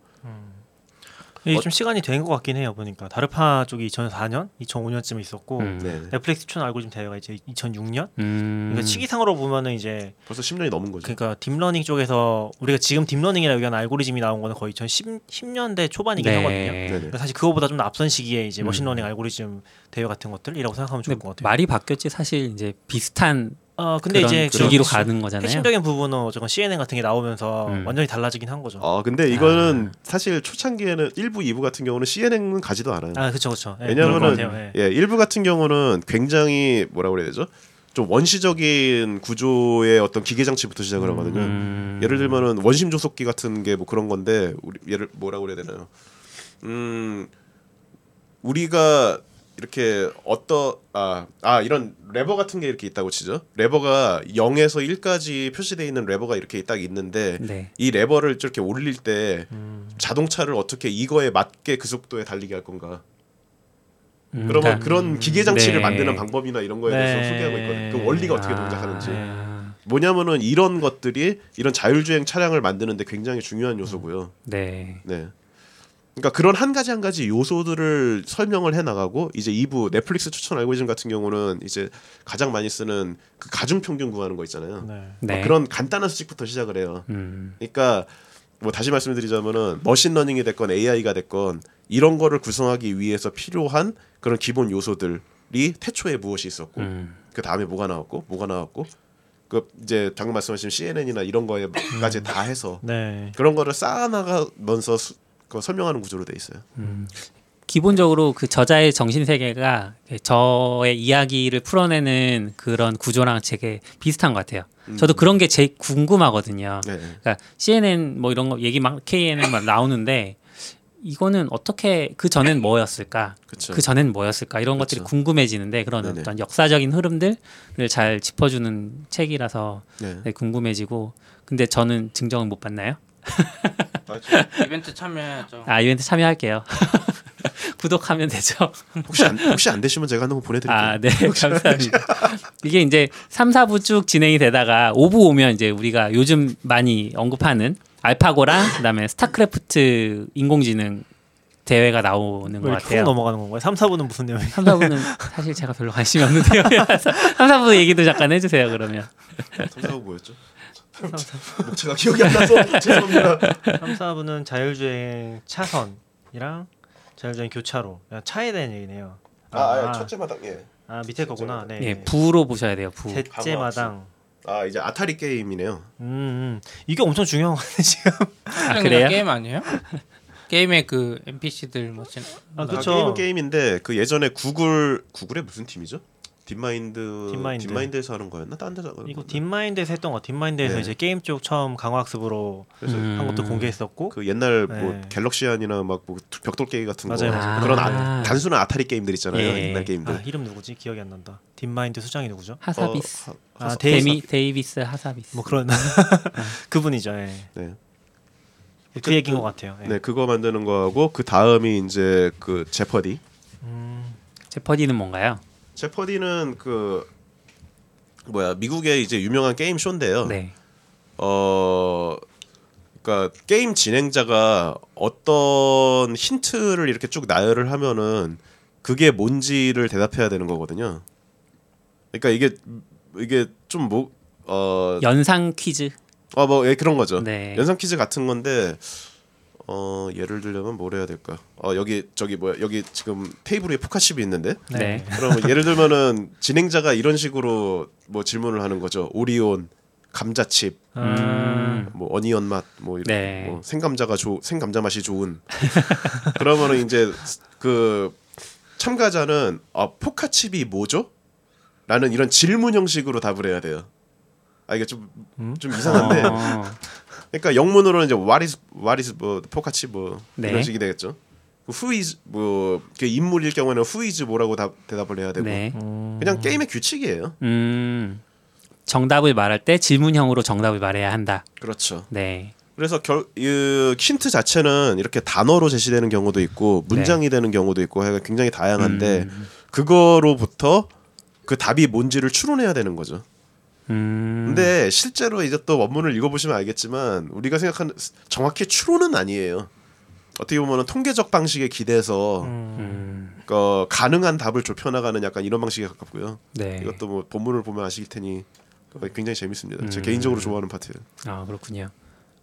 이게 좀 시간이 된 것 같긴 해요. 보니까 다르파 쪽이 2004년, 2005년쯤에 있었고
음.
네.
넷플릭스 추천 알고리즘 대회가 이제 2006년.
음.
그러니까 시기상으로 보면은 이제
벌써 10년이 넘은 거죠.
그러니까 deep learning 쪽에서 우리가 지금 deep learning이라고 얘기하는 알고리즘이 나온 거는 거의 2010 10년대 초반이긴
네.
하거든요.
네네.
그러니까 사실 그거보다 좀더 앞선 시기에 이제
음.
machine learning 알고리즘 대회 같은 것들이라고 생각하면 좋을 것 같아요.
말이 바뀌었지 사실 이제 비슷한
어 근데
그런
이제
주기로
그
가는 거잖아요.
핵심적인 부분은 어쨌건 CNN 같은 게 나오면서
음.
완전히 달라지긴 한 거죠.
아 근데 이거는 사실 초창기에는 1부, 2부 같은 경우는 CNN은 가지도 않아요.
아 그렇죠 그렇죠.
왜냐면은
네.
예, 일부 같은 경우는 굉장히 뭐라 그래야 되죠? 좀 원시적인 구조의 어떤 기계 장치부터 시작을 하거든요.
음.
예를 들면은 원심 조속기 같은 게 뭐 그런 건데 우리 예를 뭐라 그래야 되나요? 음 우리가 이렇게 어떠 아, 아 이런 레버 같은 게 이렇게 있다고 치죠. 레버가 0에서 1까지 표시되어 있는 레버가 이렇게 딱 있는데
네.
이 레버를 이렇게 올릴 때
음.
자동차를 어떻게 이거에 맞게 그 속도에 달리게 할 건가?
음,
그러면 그런 기계 장치를
네.
만드는 방법이나 이런 거에 대해서
네.
소개하고 있거든요. 그 원리가 어떻게
아.
동작하는지.
아,
뭐냐면은 이런 것들이 이런 자율주행 차량을 만드는데 굉장히 중요한 요소고요.
네.
네. 그러니까 그런 한 가지 한 가지 요소들을 설명을 해 나가고 이제 2부 넷플릭스 추천 알고리즘 같은 경우는 이제 가장 많이 쓰는 그 가중 평균 구하는 거 있잖아요.
네.
네.
막 그런 간단한 수식부터 시작을 해요.
음.
그러니까 뭐 다시 말씀드리자면은 머신러닝이 됐건 AI가 됐건 이런 거를 구성하기 위해서 필요한 그런 기본 요소들이 태초에 무엇이 있었고
음.
그 다음에 뭐가 나왔고 뭐가 나왔고 그 이제 방금 말씀하신 CNN이나 이런 거에까지 다 해서
네.
그런 거를 쌓아나가면서 수, 그 설명하는 구조로 돼 있어요.
기본적으로 그 저자의 정신 세계가 저의 이야기를 풀어내는 그런 구조랑 되게 비슷한 것 같아요. 저도 그런 게 제일 궁금하거든요.
네.
그러니까 CNN 뭐 이런 거 얘기 막 KNN 막 나오는데 이거는 어떻게 그 전엔 뭐였을까?
그렇죠.
그 전엔 뭐였을까? 이런 것들이
그쵸.
궁금해지는데 그런
네네.
어떤 역사적인 흐름들을 잘 짚어주는 책이라서
네.
네, 궁금해지고 근데 저는 증정을 못 받나요?
이벤트 참여해야죠.
아 이벤트 참여할게요. 구독하면 되죠.
혹시 안, 혹시 안 되시면 제가 한번 보내드릴게요.
아, 네. 감사합니다. 이게 이제 3, 4부 쭉 진행이 되다가 5부 오면 이제 우리가 요즘 많이 언급하는 알파고랑 그다음에 스타크래프트 인공지능 대회가 나오는 것 같아요.
넘어가는 건가요? 3, 4부는 무슨 내용이?
3, 4부는 사실 제가 별로 관심이 없는데요. 3, 4부 얘기도 잠깐 해주세요. 그러면.
삼사고 뭐였죠? 뭐 제가 기억이 안 나서 죄송합니다.
3, 4부는 자율주행 차선이랑 자율주행 교차로 차에 대한 얘기네요.
아, 아, 첫째 마당 예.
아, 밑에 거구나. 네.
예, 부로 보셔야 돼요. 부.
셋째 마당.
아 이제 아타리 게임이네요.
음, 음. 이게 엄청 중요한 건데 지금.
아, 그래요?
게임 아니에요? 게임의 그 NPC들 뭐 진-
아,
아,
그쵸.
게임은 게임인데 그 예전에 구글 구글의 무슨 팀이죠? 딥마인드
딥마인드.
딥마인드에서 하는 거였나? 딴 데서 하는
이거? 딥마인드에서 했던 거. 딥마인드에서
네.
이제 게임 쪽 처음 강화 학습으로
그래서
음.
한 것도 공개했었고
그 옛날 뭐
네.
갤럭시안이나 막뭐 벽돌 게임 같은
맞아요,
거
맞아요.
그런
아.
아, 단순한 아타리 게임들 있잖아요.
예.
옛날 게임들.
아, 이름 누구지? 기억이 안 난다. 딥마인드 수장이 누구죠?
하사비스.
어, 하-
아,
데미 데이비스 하사비스.
뭐 그런 그분이죠. 예.
네.
그 얘기인 것 같아요. 예.
네, 그거 만드는 거하고 그 다음이 이제 그 제퍼디.
음,
제퍼디는 뭔가요?
제퍼디는 그 뭐야 미국의 이제 유명한 게임 쇼인데요.
네.
어 그러니까 게임 진행자가 어떤 힌트를 이렇게 쭉 나열을 하면은 그게 뭔지를 대답해야 되는 거거든요. 그러니까 이게 이게 좀뭐 어
연상 퀴즈.
어뭐 예, 그런 거죠.
네.
연상 퀴즈 같은 건데 어 예를 들려면 뭘 해야 될까? 어 여기 저기 뭐야 여기 지금 테이블 위에 포카칩이 있는데
네.
그럼 예를 들면은 진행자가 이런 식으로 뭐 질문을 하는 거죠. 오리온, 감자칩,
음.
뭐 어니언 맛, 뭐 이런
네.
뭐 생감자가 좋 생감자 맛이 좋은. 그러면은 이제 그 참가자는 아 포카칩이 뭐죠? 라는 이런 질문 형식으로 답을 해야 돼요. 아 이게 좀
음?
좀 이상한데
어,
그러니까 영문으로는 이제 what is what is 뭐 포카치 뭐
네.
이런 식이 되겠죠. who is 뭐그 인물일 경우에는 who is 뭐라고 답, 대답을 해야 되고
네.
음.
그냥 게임의 규칙이에요.
음. 정답을 말할 때 질문형으로 정답을 말해야 한다.
그렇죠.
네.
그래서 결, 이 힌트 자체는 이렇게 단어로 제시되는 경우도 있고 문장이 되는 경우도 있고 해가 굉장히 다양한데
음.
그거로부터 그 답이 뭔지를 추론해야 되는 거죠.
음.
근데 실제로 이제 또 원문을 읽어보시면 알겠지만 우리가 생각하는 정확히 추론은 아니에요. 어떻게 보면 통계적 방식에 기대서
음.
그 가능한 답을 좁혀나가는 약간 이런 방식에 가깝고요.
네.
이것도 뭐 본문을 보면 아시길 테니 굉장히 재밌습니다.
음.
개인적으로 좋아하는 파트예요.
아 그렇군요.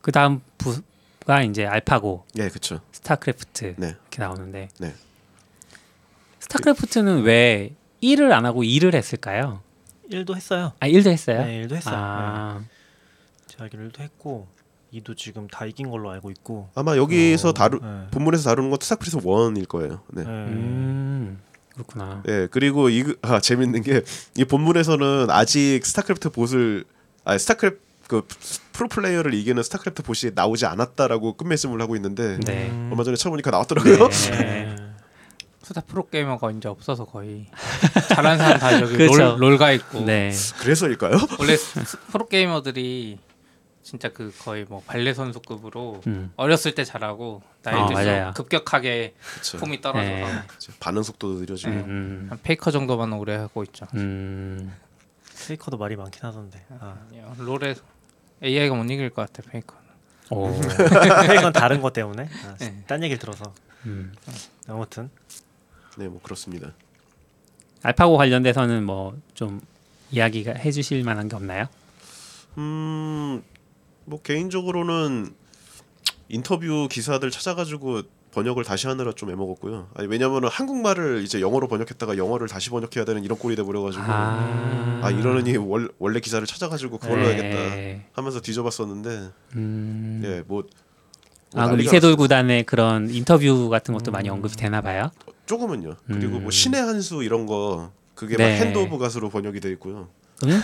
그 다음 부가 이제 알파고,
예, 그렇죠.
스타크래프트
네.
이렇게 나오는데
네.
스타크래프트는 왜 1을 안 하고 2를 했을까요?
1도 했어요.
아 1도 했어요?
네, 1도 했어요.
아,
네. 제가 알기로 1도 했고 2도 지금 다 이긴 걸로 알고 있고.
아마 여기서
어,
다루
네.
본문에서 다루는 건 스타크래프트 1일 거예요. 네.
네.
음 그렇구나.
예, 그리고 이 아, 재밌는 게 이 본문에서는 아직 스타크래프트 bot을 아 스타크래프트 그 프로 플레이어를 이기는 스타크래프트 bot이 나오지 않았다라고 끝맺음을 하고 있는데
네.
음.
얼마 전에 쳐보니까 나왔더라고요.
네.
스타 프로 게이머가 이제 없어서 거의 잘하는 사람 다 저기
그렇죠.
롤, 롤가 있고
네.
그래서일까요?
원래 스- 스- 프로 게이머들이 진짜 그 거의 뭐 발레 선수급으로
음.
어렸을 때 잘하고 나이
아,
들수록. 급격하게
그렇죠.
폼이 떨어져서
네.
반응 속도도 느려지고
음.
한 페이커 정도만 오래 하고 있죠.
음.
페이커도 말이 많긴 하던데. 아.
아니요. 롤에 AI가 못 이길 것 같아 페이커는.
오.
페이커는 다른 것 때문에. 아,
네.
딴 얘기를 들어서.
음.
아무튼
네, 뭐 그렇습니다.
알파고 관련돼서는 뭐 좀 이야기가 해주실 만한 게 없나요?
음, 뭐 개인적으로는 인터뷰 기사들 찾아가지고 번역을 다시 하느라 좀 애먹었고요. 아니 왜냐면은 한국말을 이제 영어로 번역했다가 영어를 다시 번역해야 되는 이런 꼴이 돼 버려가지고 아,
아,
이러느니 월, 원래 기사를 찾아가지고 그걸로
네.
해야겠다 하면서 뒤져봤었는데
음.
예, 뭐, 뭐
아, 그럼 이세돌. 구단의 그런 인터뷰 같은 것도 많이 언급이 되나 봐요.
조금은요. 그리고
음.
뭐 신의 한수 이런 거 그게
네.
막 hand of God으로 번역이 돼 있고요.
응?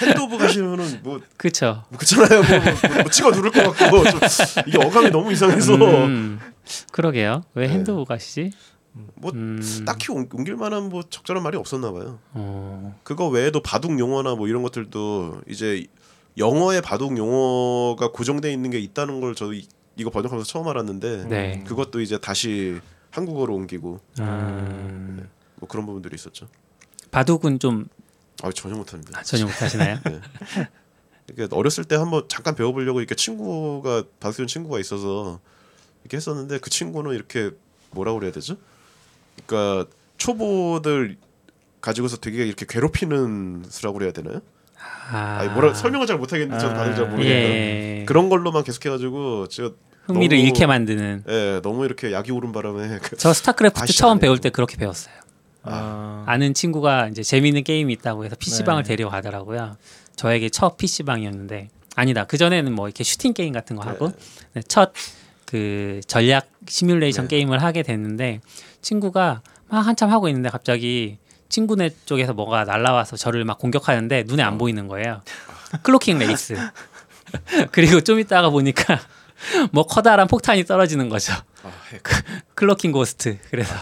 hand of God이면은 뭐
그렇죠.
뭐 그렇잖아요. 뭐, 뭐, 뭐 찍어 누를 것 같고 좀 이게 어감이 너무 이상해서
음, 그러게요. 왜
네.
hand of God이지?
뭐
음,
딱히 옮- 옮길 만한 뭐 적절한 말이 없었나 봐요.
어,
그거 외에도 바둑 용어나 뭐 이런 것들도 이제 영어의 바둑 용어가 고정돼 있는 게 있다는 걸 저도 이, 이거 번역하면서 처음 알았는데
네.
그것도 이제 다시 한국어로 옮기고
음,
뭐 그런 부분들이 있었죠.
바둑은 좀
아 전혀 못합니다.
아, 전혀 못하시나요?
이게 어렸을 때 한번 잠깐 배워보려고 이렇게 친구가 바둑 친구가 있어서 이렇게 했었는데 그 친구는 이렇게 뭐라 그래야 되죠? 그러니까 초보들 가지고서 되게 이렇게 괴롭히는 수라고 그래야 되나요?
아,
아니 뭐라 설명을 잘 못하겠는데
아,
바둑 잘 모르니까
예,
그런 걸로만 계속해가지고 제가
흥미를
너무-
잃게 만드는.
예 너무 이렇게 약이 오른 바람에 그-
저 스타크래프트 처음
안
배울. 때 그렇게 배웠어요.
아,
아는 친구가 이제 재미있는 게임이 있다고 해서 PC방을
네.
데려가더라고요. 저에게 첫 PC방이었는데 아니다. 그 전에는 뭐 이렇게 슈팅 게임 같은 거 하고
네.
첫그 전략 시뮬레이션
네.
게임을 하게 됐는데 친구가 막 한참 하고 있는데 갑자기 친구네 쪽에서 뭐가 날라와서 저를 막 공격하는데 눈에
어.
안 보이는 거예요. cloaking Wraith. 그리고 좀 있다가 보니까 뭐 커다란 폭탄이 떨어지는 거죠.
아, 핵.
cloaking Ghost. 그래서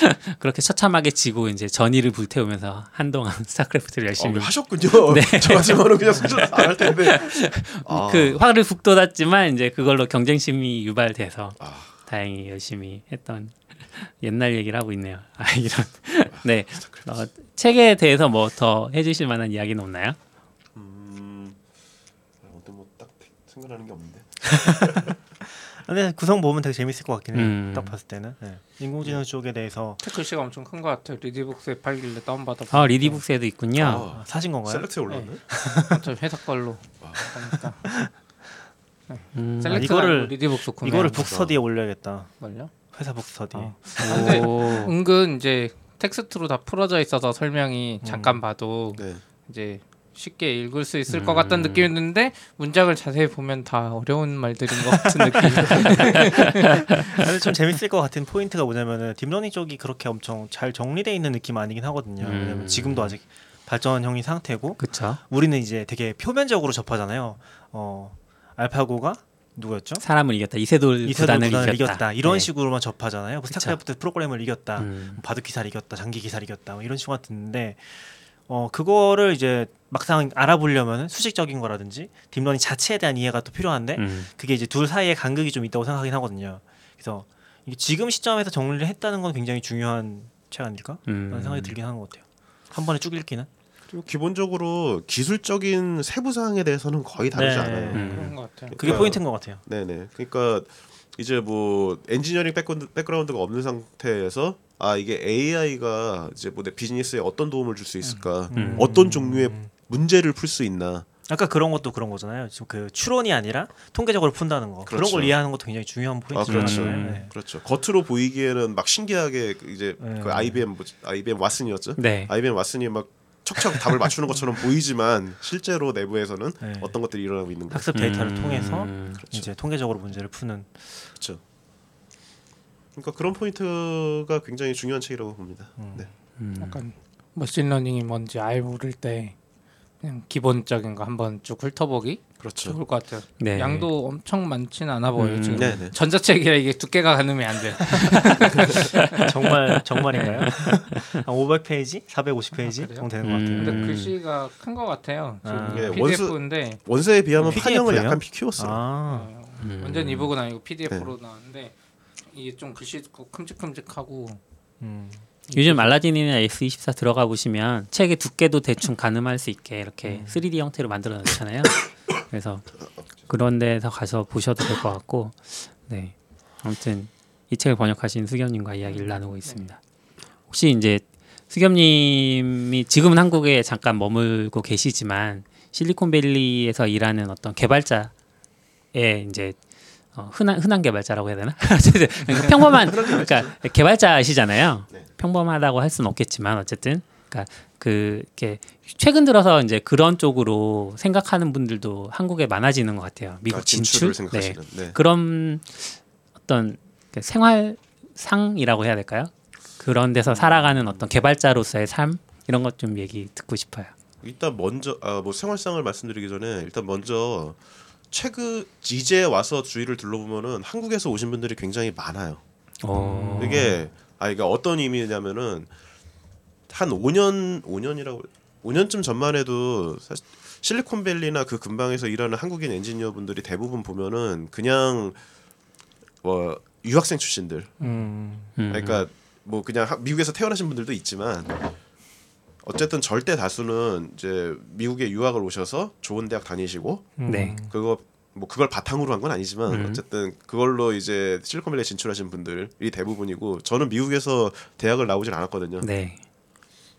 그렇게 처참하게 지고 이제 전의를 불태우면서 한동안 스타크래프트를
어,
열심히
하셨군요.
네.
저 같으면은 그냥 손절 안할 텐데. 아,
그 화를 북돋았지만 이제 그걸로 경쟁심이 유발돼서
아.
다행히 열심히 했던 옛날 얘기를 하고 있네요. 아 이런 네 어, 책에 대해서 뭐 더 해주실 만한 이야기는 없나요?
음, 아무튼 뭐딱 생각나는 게 없는데.
근데 구성 보면 되게 재밌을 것 같긴 해요.
음.
딱 봤을 때는 네. 인공지능 쪽에 대해서
글씨가 엄청 큰 것 같아요. 리디북스에 팔길래 다운받아.
아 리디북스에도 있군요.
아,
아, 사신 건가요?
셀렉트에 올랐네.
저 회사 걸로.
아.
그러니까
음,
셀렉트
이거를-
리디북스 구매.
이거를 book study에 올려야겠다.
걸요?
회사 book study에.
어. 근데
오,
은근 이제 텍스트로 다 풀어져 있어서 설명이
음.
잠깐 봐도
네.
이제 쉽게 읽을 수 있을
음.
것 같다는 느낌이었는데 문장을 자세히 보면 다 어려운 말들인 것 같은 느낌.
근데 좀 재밌을 것 같은 포인트가 뭐냐면은 deep learning 쪽이 그렇게 엄청 잘 정리돼 있는 느낌 아니긴 하거든요.
음.
왜냐면 지금도 아직 발전형인 상태고
그렇죠.
우리는 이제 되게 표면적으로 접하잖아요. 어 알파고가 누구였죠?
사람을 이겼다. 이세돌,
이세돌
구단을,
구단을
이겼다.
이겼다. 이런
네.
식으로만 접하잖아요. 뭐
그쵸.
스타크래프트 프로게이머를 이겼다.
음.
뭐 바둑 기사를 이겼다. 장기 기사를 이겼다. 뭐 이런 식으로 듣는데 어 그거를 이제 막상 알아보려면 수식적인 거라든지 deep learning 자체에 대한 이해가 또 필요한데
음.
그게 이제 둘 사이에 간극이 좀 있다고 생각하긴 하거든요. 그래서 이게 지금 시점에서 정리를 했다는 건 굉장히 중요한 책 아닐까?
음.
라는 생각이 들긴 하는 것 같아요. 한 번에 쭉 읽기는.
그리고 기본적으로 기술적인 세부 사항에 대해서는 거의 다루지
네.
않아요.
음.
그런 것 같아요.
그게
그러니까-
포인트인 것 같아요.
네네. 그러니까 이제 뭐 engineering background, background가 없는 상태에서 아 이게 AI가 이제 뭐 내 비즈니스에 어떤 도움을 줄 수 있을까,
음.
어떤 종류의 문제를 풀 수 있나.
아까 그런 것도 그런 거잖아요. 지금 그 추론이 아니라 통계적으로 푼다는 거. 그런
그렇죠.
걸 이해하는 것도 굉장히 중요한
아
포인트죠.
그렇죠.
음.
네.
그렇죠. 겉으로 보이기에는 막 신기하게 그 이제
네.
그 IBM 뭐 IBM 왓슨이었죠.
네.
IBM 왓슨이 막 척척 답을 맞추는 것처럼 보이지만 실제로 내부에서는
네.
어떤 것들이 일어나고 있는 거죠.
학습 데이터를
음.
통해서
그렇죠.
이제 통계적으로 문제를 푸는.
그렇죠. 그러니까 그런 포인트가 굉장히 중요한 책이라고 봅니다.
음.
네.
음.
약간 machine learning이 뭔지 알 모를 때 그냥 기본적인 거 한번 쭉 훑어보기
그렇죠.
좋을 것 같아요.
네.
양도 엄청 많지는 않아 보여요
음.
지금.
네네.
전자책이라 이게 두께가 가늠이 안 돼.
정말 정말인가요? 한 500페이지, 450페이지
아?
정도 되는 것 같아요.
음.
근데 글씨가 큰 것 같아요. 지금
아.
예,
PDF인데
원서에 비하면
PDF
판형을
예요?
약간 키웠어요.
아,
음.
완전 이북은 아니고 PDF로 나왔는데 이게 좀 글씨 큼직큼직하고
음.
요즘 알라딘이나 S24 들어가 보시면 책의 두께도 대충 가늠할 수 있게 이렇게 3D 형태로 만들어 놓잖아요. 그래서 그런 데서 가서 보셔도 될 것 같고, 네. 아무튼 이 책을 번역하신 수겸님과 이야기를 나누고 있습니다. 혹시 이제 수겸님이 지금은 한국에 잠깐 머물고 계시지만 실리콘밸리에서 일하는 어떤 개발자의 이제 어, 흔한 흔한 개발자라고 해야 되나? 그러니까 평범한 그러니까 개발자시잖아요.
네.
평범하다고 할 수는 없겠지만 어쨌든 그러니까 그 이렇게 최근 들어서 이제 그런 쪽으로 생각하는 분들도 한국에 많아지는 것 같아요. 미국
아,
진출, 네.
네.
그런 어떤 그 생활상이라고 해야 될까요? 그런 데서 살아가는 어떤 개발자로서의 삶 이런 것 좀 얘기 듣고 싶어요.
일단 먼저 아, 뭐 생활상을 말씀드리기 전에 일단 먼저 최근 이제 와서 주위를 둘러보면은 한국에서 오신 분들이 굉장히 많아요.
어.
이게 아 이게 어떤 의미냐면은 한 5년 5년이라고 5년쯤 전만 해도 사실 실리콘밸리나 그 근방에서 일하는 한국인 엔지니어 분들이 대부분 보면은 그냥 뭐 유학생 출신들
음.
음.
그러니까 뭐 그냥 하- 미국에서 태어나신 분들도 있지만 어쨌든 절대 다수는 이제 미국에 유학을 오셔서 좋은 대학 다니시고
네.
그거 뭐 그걸 바탕으로 한 건 아니지만
음.
어쨌든 그걸로 이제 실리콘밸리에 진출하신 분들이 대부분이고 저는 미국에서 대학을 나오진 않았거든요.
네.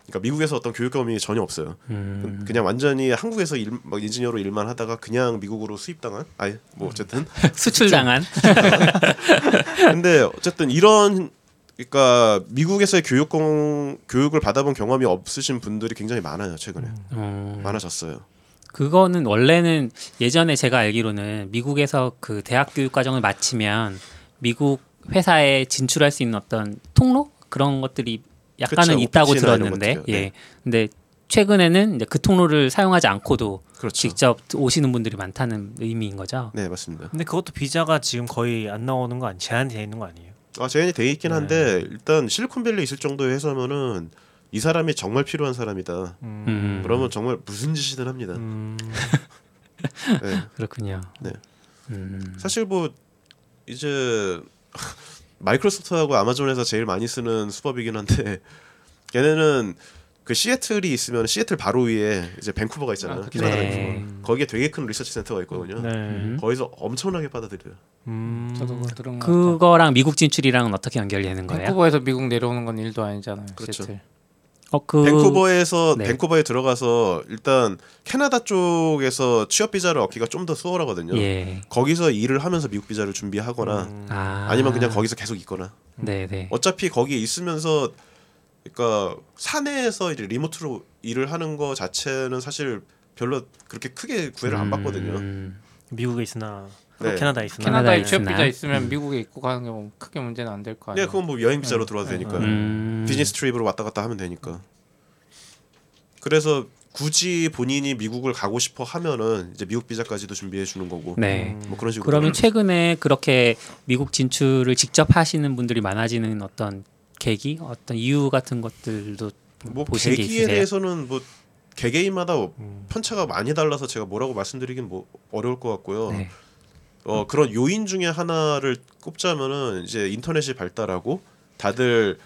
그러니까 미국에서 어떤 교육 경험이 전혀 없어요.
음.
그냥 완전히 한국에서 일, 막 인지니어로 일만 하다가 그냥 미국으로 수입당한 아예 뭐 어쨌든
수출당한
근데 어쨌든 이런 그러니까 미국에서의 교육공 교육을 받아본 경험이 없으신 분들이 굉장히 많아요 최근에
어.
많아졌어요.
그거는 원래는 예전에 제가 알기로는 미국에서 그 대학 교육 과정을 마치면 미국 회사에 진출할 수 있는 어떤 통로 그런 것들이 약간은
그쵸,
있다고 들었는데. 예.
네.
근데 최근에는 이제 그 통로를 사용하지 않고도
그렇죠.
직접 오시는 분들이 많다는 의미인 거죠.
네 맞습니다.
근데 그것도 비자가 지금 거의 안 나오는 거 아니 제한이 돼 있는 거 아니에요?
아 제한이 돼 있긴
네.
한데 일단 실리콘밸리에 있을 정도의 회사면은 이 사람이 정말 필요한 사람이다.
음.
그러면 정말 무슨 짓이든 합니다.
음.
네.
그렇군요.
네.
음.
사실 뭐 이제 마이크로소프트하고 아마존에서 제일 많이 쓰는 수법이긴 한데 걔네는 그 시애틀이 있으면 시애틀 바로 위에 이제 밴쿠버가 있잖아요.
아,
캐나다
네.
밴쿠버. 거기에 되게 큰 리서치 센터가 있거든요.
네.
음.
거기서 엄청나게 받아들여요.
음.
저도 그거 들은 것 같아요.
그거랑 미국 진출이랑은 어떻게 연결되는 거예요?
밴쿠버에서 미국 내려오는 건 일도 아니잖아요.
그렇죠.
시애틀.
어, 그
밴쿠버에서
네.
밴쿠버에 들어가서 일단 캐나다 쪽에서 취업 비자를 얻기가 좀 더 수월하거든요.
예.
거기서 일을 하면서 미국 비자를 준비하거나
음.
아.
아니면 그냥 거기서 계속 있거나
네, 네.
어차피 거기에 있으면서 그러니까 사내에서 이제 리모트로 일을 하는 거 자체는 사실 별로 그렇게 크게 구애를 안 받거든요.
음.
미국에 있으나
네.
캐나다에 있으나
캐나다에
취업. 비자 있으면
음.
미국에 입고 가는 게 뭐 크게 문제는 안 될거
네,
아니에요.
그건 뭐 여행 비자로
음.
들어와도
음.
되니까
음.
비즈니스 트립으로 왔다 갔다 하면 되니까. 그래서 굳이 본인이 미국을 가고 싶어 하면은 이제 미국 비자까지도 준비해 주는 거고
네.
뭐 그런 식으로
그러면 최근에 그렇게 미국 진출을 직접 하시는 분들이 많아지는 어떤 계기, 어떤 이유 같은 것들도
뭐
보신 게
계기에
있으세요?
대해서는 뭐 개개인마다
음.
편차가 많이 달라서 제가 뭐라고 말씀드리긴 뭐 어려울 것 같고요.
네.
어 그런 요인 중에 하나를 꼽자면은 이제 인터넷이 발달하고 다들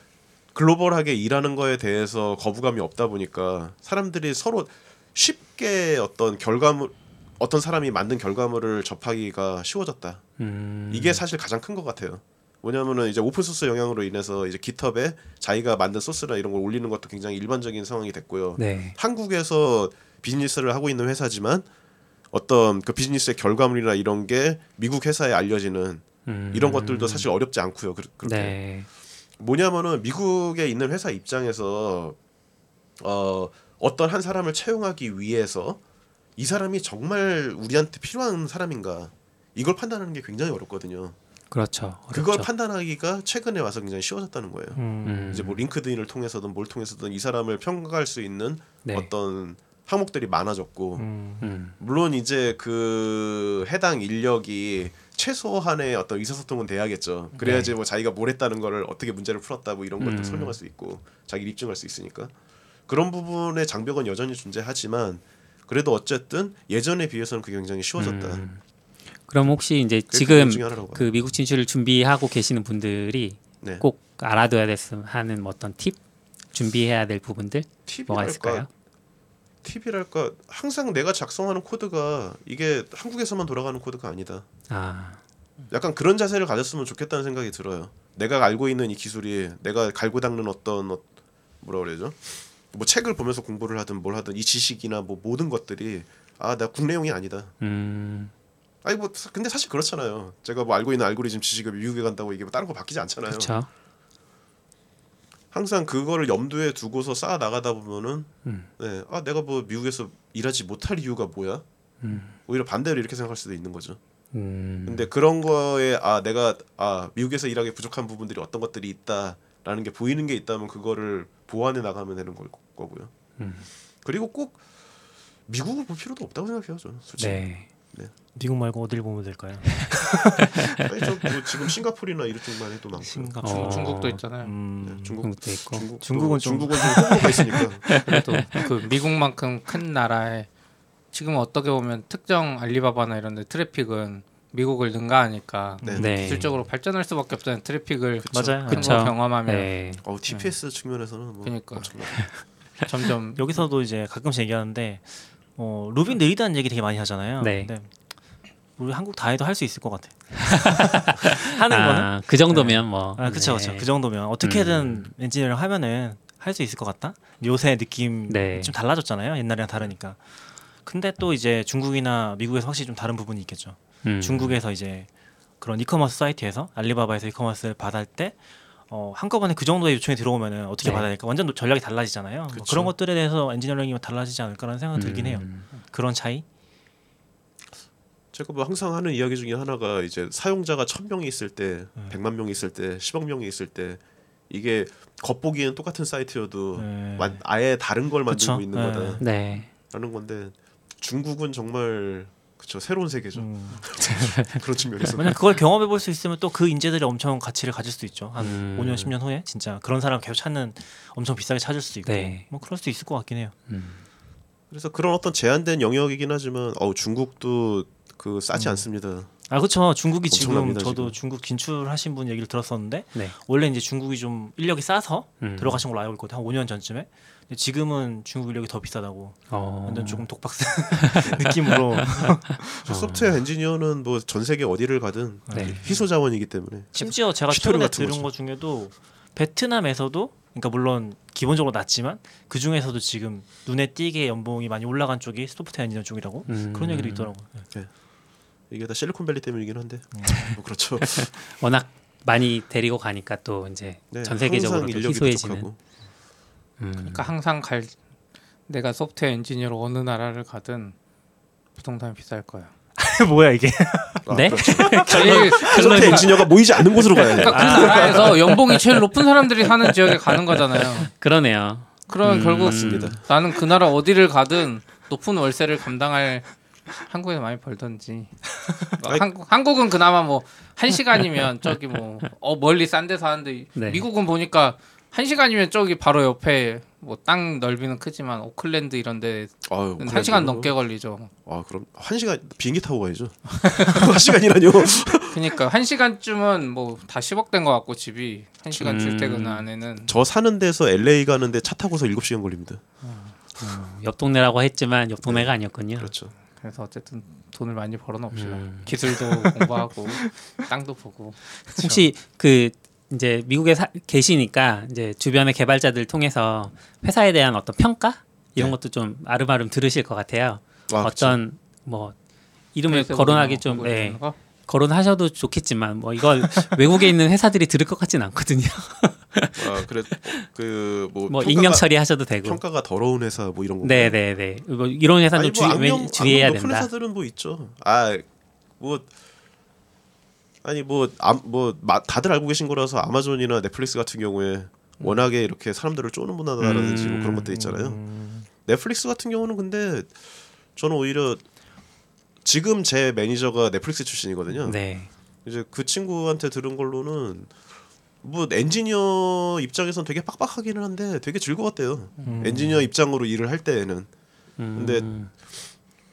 글로벌하게 일하는 거에 대해서 거부감이 없다 보니까 사람들이 서로 쉽게 어떤 결과물 어떤 사람이 만든 결과물을 접하기가 쉬워졌다.
음,
이게 사실 가장 큰 것 같아요. 뭐냐면은 이제 오픈 소스 영향으로 인해서 이제 깃허브에 자기가 만든 소스나 이런 걸 올리는 것도 굉장히 일반적인 상황이 됐고요.
네.
한국에서 비즈니스를 하고 있는 회사지만 어떤 그 비즈니스의 결과물이나 이런 게 미국 회사에 알려지는
음,
이런 것들도 사실 어렵지 않고요. 그- 그렇게
네.
뭐냐면은 미국에 있는 회사 입장에서 어 어떤 한 사람을 채용하기 위해서 이 사람이 정말 우리한테 필요한 사람인가 이걸 판단하는 게 굉장히 어렵거든요.
그렇죠.
그걸
어렵죠.
판단하기가 최근에 와서 굉장히 쉬워졌다는 거예요.
음.
음,
이제 뭐 링크드인을 통해서든 뭘 통해서든 이 사람을 평가할 수 있는
네.
어떤 항목들이 많아졌고
음.
음,
물론 이제 그 해당 인력이 최소한의 어떤 의사소통은 돼야겠죠. 그래야지
네.
뭐 자기가 뭘 했다는 거를 어떻게 문제를 풀었다 뭐 이런 것도
음.
설명할 수 있고 자기 입증할 수 있으니까 그런 부분의 장벽은 여전히 존재하지만 그래도 어쨌든 예전에 비해서는 그게 굉장히 쉬워졌다.
음. 그럼 혹시 이제 지금
그
미국 진출을 준비하고 계시는 분들이
네.
꼭 알아둬야 됐음 하는 뭐 어떤 팁 준비해야 될 부분들 뭐가
팁이랄까
있을까요?
팁이랄까 항상 내가 작성하는 코드가 이게 한국에서만 돌아가는 코드가 아니다.
아,
약간 그런 자세를 가졌으면 좋겠다는 생각이 들어요. 내가 알고 있는 이 기술이 내가 갈고 닦는 어떤 어, 뭐라 그래야죠? 뭐 책을 보면서 공부를 하든 뭘 하든 이 지식이나 뭐 모든 것들이 아 나 국내용이 아니다.
음,
아니 뭐 사- 근데 사실 그렇잖아요. 제가 뭐 알고 있는 알고리즘 지식이 미국에 간다고 이게 뭐 다른 거 바뀌지 않잖아요.
그렇죠.
항상 그거를 염두에 두고서 쌓아 나가다 보면은
음.
네, 아 내가 뭐 미국에서 일하지 못할 이유가 뭐야?
음.
오히려 반대로 이렇게 생각할 수도 있는 거죠.
음,
근데 그런 거에 아 내가 아 미국에서 일하기 부족한 부분들이 어떤 것들이 있다라는 게 보이는 게 있다면 그거를 보완해 나가면 되는 걸 거고요.
음.
그리고 꼭 미국을 볼 필요도 없다고 생각해요, 저는 솔직히.
네.
미국 말고 어딜 보면 될까요?
아니, 저 뭐 지금 싱가포르나 이쪽만 해도 많고.
싱가포르.
어.
중국도 있잖아요.
음.
네, 중국
중국 도 있고.
중국
중국은 좀-
중국은 좀 호불호가 있으니까.
그래도 그 미국만큼 큰 나라에 지금 어떻게 보면 특정 알리바바나 이런 데 트래픽은 미국을 능가하니까
네.
네.
기술적으로 발전할 수밖에 없잖아요. 트래픽을
맞아요.
큰
그쵸.
거 경험하면
네.
어 TPS 측면에서는 뭐
그러니까. 점점
여기서도 이제 가끔씩 얘기하는데 어, 루비 느리다는 얘기 되게 많이 하잖아요.
네.
근데 우리 한국 다 해도 할 수 있을 것 같아. 하는 거는
아, 그 정도면 뭐.
아,
네.
그쵸. 그 정도면 어떻게든 엔지니어링 하면은 할 수 있을 것 같다. 요새 느낌
네.
좀 달라졌잖아요. 옛날이랑 다르니까. 근데 또 이제 중국이나 미국에서 확실히 좀 다른 부분이 있겠죠.
음.
중국에서 이제 그런 이커머스 사이트에서 알리바바에서 이커머스를 받을 때 어, 한꺼번에 그 정도의 요청이 들어오면은 어떻게
네.
받아야 될까? 완전 노- 전략이 달라지잖아요. 뭐. 그런 것들에 대해서 엔지니어링이 달라지지 않을까라는 생각이 들긴 해요.
음.
그런 차이?
제가 뭐 항상 하는 이야기 중에 하나가 이제 사용자가 천 명이 있을 때,
네.
백만 명이 있을 때, 십억 명이 있을 때 이게 겉보기에는 똑같은 사이트여도
네.
완- 아예 다른 걸 만들고
그쵸.
있는
네.
거다 라는
네.
건데 중국은 정말 그쵸 새로운 세계죠
음.
그런 측면에서
만약 그걸 경험해 볼 수 있으면 또 그 인재들이 엄청 가치를 가질 수도 있죠. 한
음.
5년 10년 후에 진짜 그런 사람 계속 찾는 엄청 비싸게 찾을 수도 있고
네.
뭐 그럴 수도 있을 것 같긴 해요.
음.
그래서 그런 어떤 제한된 영역이긴 하지만 어우 중국도 그 싸지
음.
않습니다
아 그렇죠. 중국이 지금 저도
지금.
중국 진출하신 분 얘기를 들었었는데
네.
원래 이제 중국이 좀 인력이 싸서
음.
들어가신 걸로 알고 있거든요. 한 5년 전쯤에. 근데 지금은 중국 인력이 더 비싸다고
어.
완전 조금 독박스 느낌으로
저 소프트웨어 엔지니어는 뭐 전 세계 어디를 가든
네.
희소 자원이기 때문에
심지어 제가 최근에 들은
거죠.
것 중에도 베트남에서도 그러니까 물론 기본적으로 낮지만 그 중에서도 지금 눈에 띄게 연봉이 많이 올라간 쪽이 소프트웨어 엔지니어 쪽이라고
음.
그런 얘기도 있더라고요.
이게 다 실리콘밸리 때문이긴 한데
음.
뭐 그렇죠
워낙 많이 데리고 가니까 또 이제
네,
전 세계적으로 희소해지는.
부족하고.
음.
그러니까 항상 갈 내가 소프트웨어 엔지니어로 어느 나라를 가든 부동산이 비쌀 거야.
뭐야 이게?
아,
네?
그렇죠.
제일
소프트웨어 엔지니어가 모이지 않는 곳으로 가야 돼
그러니까 그 나라에서 연봉이 제일 높은 사람들이 사는 지역에 가는 거잖아요.
그러네요.
그러면
음,
결국
맞습니다.
나는 그 나라 어디를 가든 높은 월세를 감당할 한국에 많이 벌던지
아니-
한국 한국은 그나마 뭐 한 시간이면 저기 뭐 어, 멀리 싼데 사는데
네.
미국은 보니까 한 시간이면 저기 바로 옆에 뭐 땅 넓이는 크지만 오클랜드 이런데
아유,
한 시간 넘게 걸리죠.
아 그럼 한 시간 비행기 타고 가야죠. 한 시간이라뇨.
그러니까 한 시간쯤은 뭐 다 10억 된 것 같고 집이 한 시간
음.
출퇴근 안에는
저 사는 데서 LA 가는데 차 타고서 7시간 걸립니다.
옆 동네라고 했지만 옆 동네가 아니었군요.
그렇죠.
그래서 어쨌든 돈을 많이 벌어놓읍시다.
음.
기술도 공부하고 땅도 보고.
혹시 그 이제 미국에 사, 계시니까 이제 주변의 개발자들 통해서 회사에 대한 어떤 평가 이런
네.
것도 좀 아름아름 들으실 것 같아요.
아.
어떤 뭐 이름을 거론하기
좀뭐
예,
거?
거론하셔도 좋겠지만 뭐 이걸 외국에 있는 회사들이 들을 것 같진 않거든요.
아 그래 그뭐
뭐 익명 처리하셔도 되고.
평가가 더러운 회사 뭐 이런 거.
네 네 네. 뭐 이런 회사는 좀 주의, 왜- 주의해야 된다.
회사들은 뭐 있죠. 아 뭐 아니 뭐뭐 다들 알고 계신 거라서 아마존이나 넷플릭스 같은 경우에 워낙에 이렇게 사람들을 쪼는 문화다라든지 뭐 그런 것들 있잖아요. 넷플릭스 같은 경우는 근데 저는 오히려 지금 제 매니저가 넷플릭스 출신이거든요.
네.
이제 그 친구한테 들은 걸로는 뭐 엔지니어 입장에선 되게 빡빡하기는 한데 되게 즐거웠대요. 엔지니어 입장으로 일을 할 때에는
음,
근데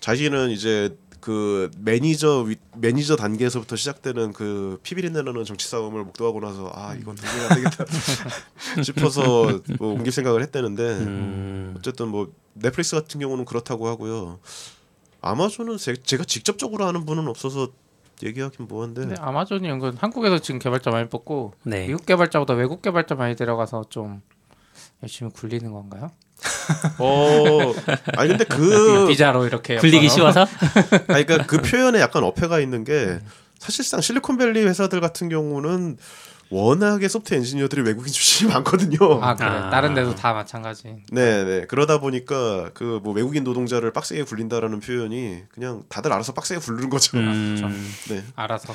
자기는 이제 그 매니저 위, 매니저 단계에서부터 시작되는 그 피비린내 나는 정치 싸움을 목도하고 나서 아 이건 도저히 안 되겠다 싶어서 뭐 옮길 생각을 했다는데
음,
어쨌든 뭐 넷플릭스 같은 경우는 그렇다고 하고요. 아마존은 제, 제가 직접적으로 아는 분은 없어서 얘기하긴 뭐한데
근데 아마존이 은근 한국에서 지금 개발자 많이 뽑고
네.
미국 개발자보다 외국 개발자 많이 데려가서 좀 열심히 굴리는 건가요?
어 아니 근데 그
비자로 이렇게
굴리기? 쉬워서
아니 그러니까 그 표현에 약간 어폐가 있는 게 사실상 실리콘밸리 회사들 같은 경우는 워낙에 소프트 엔지니어들이 외국인 출신이 많거든요.
아 그래
아.
다른 데도 다 마찬가지.
네, 네. 그러다 보니까 그 뭐 외국인 노동자를 빡세게 굴린다라는 표현이 그냥 다들 알아서 빡세게 굴르는 거죠.
음,
네.
알아서.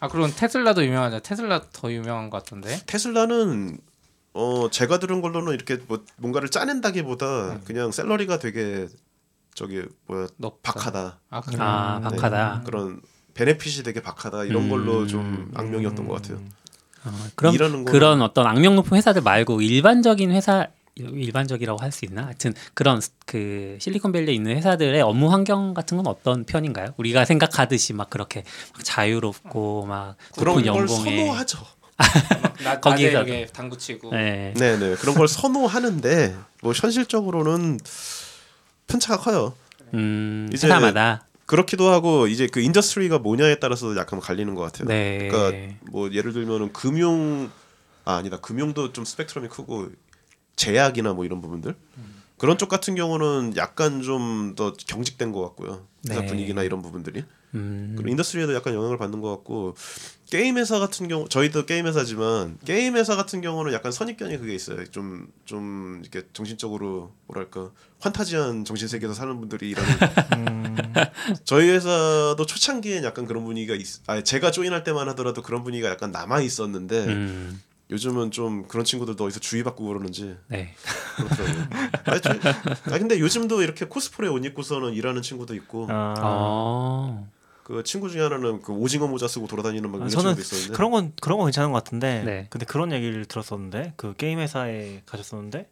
아 그럼 테슬라도 유명하죠. 테슬라 더 유명한 것 같은데.
테슬라는 어 제가 들은 걸로는 이렇게 뭐 뭔가를 짜낸다기보다 그냥 샐러리가 되게 저기 뭐야
높다.
박하다
아 그래.
아
네.
박하다.
그런 베네핏이 되게 박하다 이런
음.
걸로 좀 악명이었던 것 같아요.
어, 그럼
거는-
그런 어떤 악명 높은 회사들 말고 일반적인 회사 일반적이라고 할 수 있나? 하여튼 그런 그 실리콘밸리에 있는 회사들의 업무 환경 같은 건 어떤 편인가요? 우리가 생각하듯이 막 그렇게 막 자유롭고 막
그런 걸
연봉에
선호하죠.
나
거기서-
당구 치고.
네.
네, 네. 그런 걸 선호하는데 뭐 현실적으로는 편차가 커요.
음,
이제
회사마다
그렇기도 하고 이제 그 industry가 뭐냐에 따라서 약간 갈리는 것 같아요.
네.
그러니까 뭐 예를 들면은 금융 아 아니다 금융도 좀 스펙트럼이 크고 제약이나 뭐 이런 부분들 그런 쪽 같은 경우는 약간 좀 더 경직된 것 같고요. 회사
네.
분위기나 이런 부분들이
음,
그리고 industry에도 약간 영향을 받는 것 같고 게임 회사 같은 경우 저희도 게임 회사지만 게임 회사 같은 경우는 약간 선입견이 그게 있어요. 좀좀 이렇게 정신적으로 뭐랄까 환타지한 정신 세계에서 사는 분들이 일하는 저희 회사도 초창기엔 약간 그런 분위기가 있. 아 제가 join할 때만 하더라도 그런 분위기가 약간 남아 있었는데
음,
요즘은 좀 그런 친구들도 어디서 주의받고 그러는지
네.
그렇더라고요. 아니, 저, 아 근데 요즘도 이렇게 코스프레 옷 입고서는 일하는 친구도 있고
아,
어,
그 친구 중에 하나는 그 오징어 모자 쓰고 돌아다니는 막
아,
이런
저는
친구도 있었는데
그런 건 그런 건 괜찮은 것 같은데
네.
근데 그런 얘기를 들었었는데 그 게임 회사에 가셨었는데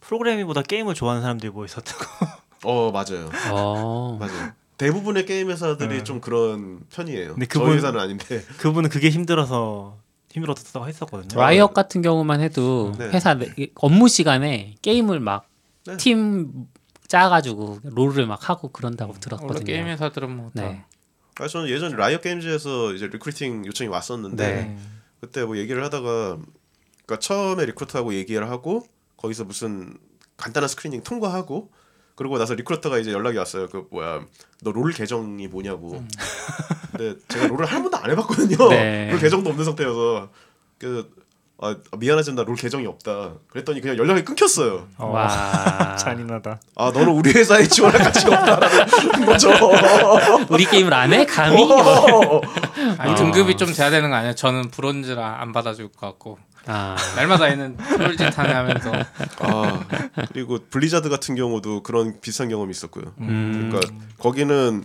프로그래밍보다 게임을 좋아하는 사람들이 뭐 있었다고
어 맞아요
어,
맞아요 대부분의 게임 회사들이
네.
좀 그런 편이에요.
근데
저희
그분-
회사는 아닌데
그분은 그게 힘들어서 힘들었다고 했었거든요.
라이엇 같은 경우만 해도
네.
회사 내- 업무 시간에 게임을
네.
막 팀 짜가지고 롤을 막 하고 그런다고
원래
들었거든요.
게임 회사들은 뭐
아 저는 예전 라이엇 게임즈에서 이제 recruiting 요청이 왔었는데
네.
그때 뭐 얘기를 하다가 그러니까 처음에 recruiter하고 얘기를 하고 거기서 무슨 간단한 screening 통과하고 그러고 나서 recruiter가 이제 연락이 왔어요. 그 뭐야 너 롤 계정이 뭐냐고. 근데 제가 롤을 한 번도 안 해봤거든요.
네.
롤 계정도 없는 상태여서 그 아, 미안하지만 나 롤 계정이 없다. 그랬더니 그냥 연락이 끊겼어요.
어,
와.
잔인하다.
아 너는 우리 회사에 지원할 가치가 없다라는 거죠.
우리 게임을 안 해? 감히?
어.
아니 등급이 좀 돼야 되는 거 아니야? 저는 브론즈라 안 받아줄 것 같고.
아,
날마다 얘는 트롤짓 하면서
아 그리고 블리자드 같은 경우도 그런 비슷한 경험이 있었고요.
음.
그러니까 거기는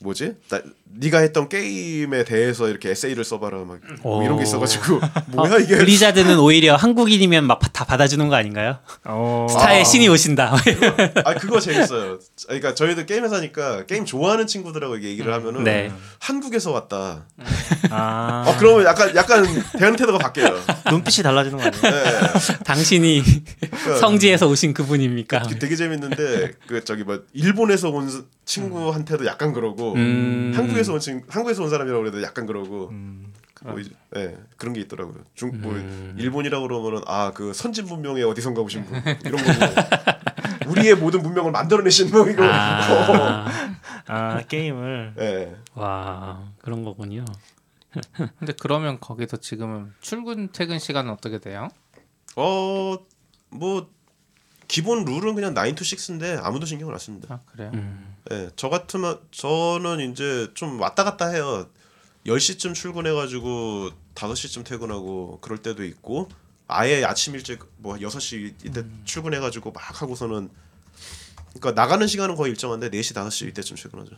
뭐지? 나, 네가 했던 게임에 대해서 이렇게 에세이를 써봐라 막 뭐 이런 게 있어가지고 뭐야
어,
이게
블리자드는 오히려 한국인이면 막 다 받아주는 거 아닌가요?
어.
스타의 신이 오신다.
아 그거 재밌어요. 그러니까 저희도 게임 회사니까 게임 좋아하는 친구들하고 얘기를 하면은
네.
한국에서 왔다.
아.
어 그러면 약간 약간 대응 태도가 바뀌어요.
눈빛이 달라지는 거 아니에요?
네.
당신이
그러니까
성지에서 오신 그분입니까?
그 되게 재밌는데 그 저기 뭐 일본에서 온 스- 친구한테도 약간 그러고
음.
한국 에서 온 친, 한국에서 온 사람이라고 그래도 약간 그러고
음.
뭐 이제, 예, 그런 게 있더라고요. 중, 뭐
음.
일본이라고 그러면은 아 그 선진 문명의 어디선가 오신 분 이런 거고 우리의 모든 문명을 만들어내신 분 이거.
아,
아 게임을
예.
와 그런 거군요.
근데 그러면 거기서 지금은 출근 퇴근 시간은 어떻게 돼요?
어뭐 기본 룰은 그냥 9 to 6인데 아무도 신경을 안 씁니다.
아 그래요?
음.
예, 저 같으면 저는 이제 좀 왔다 갔다 해요. 10시쯤 출근해 가지고 5시쯤 퇴근하고 그럴 때도 있고 아예 아침 일찍 뭐 6시 이때 출근해 가지고 막 하고서는 그러니까 나가는 시간은 거의 일정한데 4시 5시 이때쯤 출근하죠.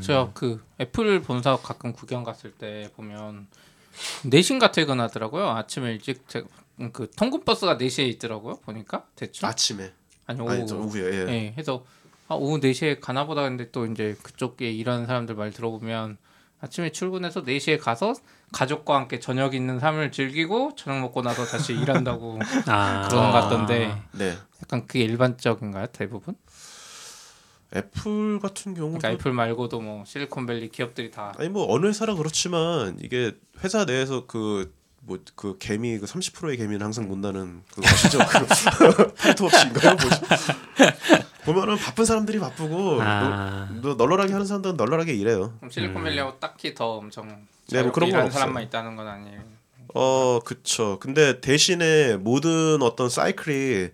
제가 그 애플 본사 가끔 구경 갔을 때 보면 4시인가 퇴근하더라고요. 아침에 일찍 제, 그 통근 버스가 4시에 있더라고요. 보니까 대충
아침에
아니 오후
아니 저 오후에 예.
예, 해서 아, 오후 4시에 가나 보다 근데 또 이제 그쪽에 일하는 사람들 말 들어보면 아침에 출근해서 4시에 가서 가족과 함께 저녁 있는 삶을 즐기고 저녁 먹고 나서 다시 일한다고
아
그런 것 같던데
네.
약간 그게 일반적인가요? 대부분?
애플 같은 경우도
그러니까 애플 말고도 뭐 실리콘밸리 기업들이 다
아니 뭐 어느 회사라 그렇지만 이게 회사 내에서 그 뭐그 개미 그 30%의 개미는 항상 본다는 그거 아시죠? 그 파레토 법칙인가요? 뭐지? 보면은 바쁜 사람들이 바쁘고
아.
너, 널널하게 하는 사람들은 널널하게 일해요.
실리콘밸리하고 딱히 더 엄청
네, 뭐 그런 건.
사람만 있다는 건 아니에요.
어, 그쵸. 근데 대신에 모든 어떤 사이클이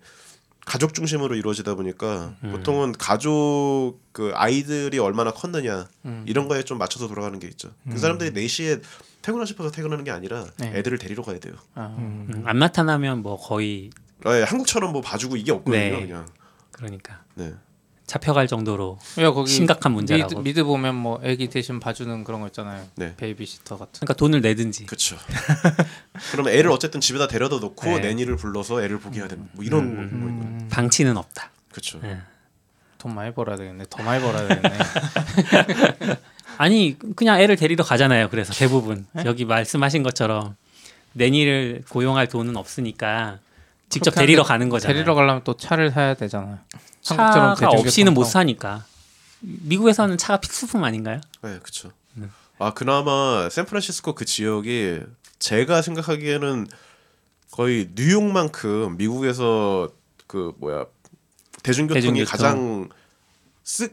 가족 중심으로 이루어지다 보니까 보통은 가족 그 아이들이 얼마나 컸느냐
음.
이런 거에 좀 맞춰서 돌아가는 게 있죠. 그 사람들이 4시에 퇴근하고 싶어서 퇴근하는 게 아니라
네.
애들을 데리러 가야 돼요.
아,
음, 안 나타나면 뭐 거의
아, 예, 한국처럼 뭐 봐주고 이게 없거든요,
네.
그냥.
그러니까
네.
잡혀갈 정도로
야 거기
심각한
미드,
문제라고.
미드 보면 뭐 애기 대신 봐주는 그런 거 있잖아요.
네.
베이비시터 같은.
그러니까 돈을 내든지.
그렇죠. 그러면 애를 어쨌든 집에다 데려다 놓고
네.
내니를 불러서 애를 보게 해야 됩니다. 뭐 이런 거뭐 있는
음, 방치는 없다.
그렇죠.
예.
돈 많이 벌어야 되겠네. 더 많이 벌어야 되겠네.
아니 그냥 애를 데리러 가잖아요. 그래서 대부분 여기 말씀하신 것처럼 내니를 고용할 돈은 없으니까 직접 데리러 가는 거잖아요.
데리러 가려면 또 차를 사야 되잖아요.
차가 없이는 못. 사니까. 미국에서는 차가 필수품 아닌가요?
네, 그렇죠. 아 그나마 샌프란시스코 그 지역이 제가 생각하기에는 거의 뉴욕만큼 미국에서 그 뭐야 대중교통이
대중교통.
가장 쓱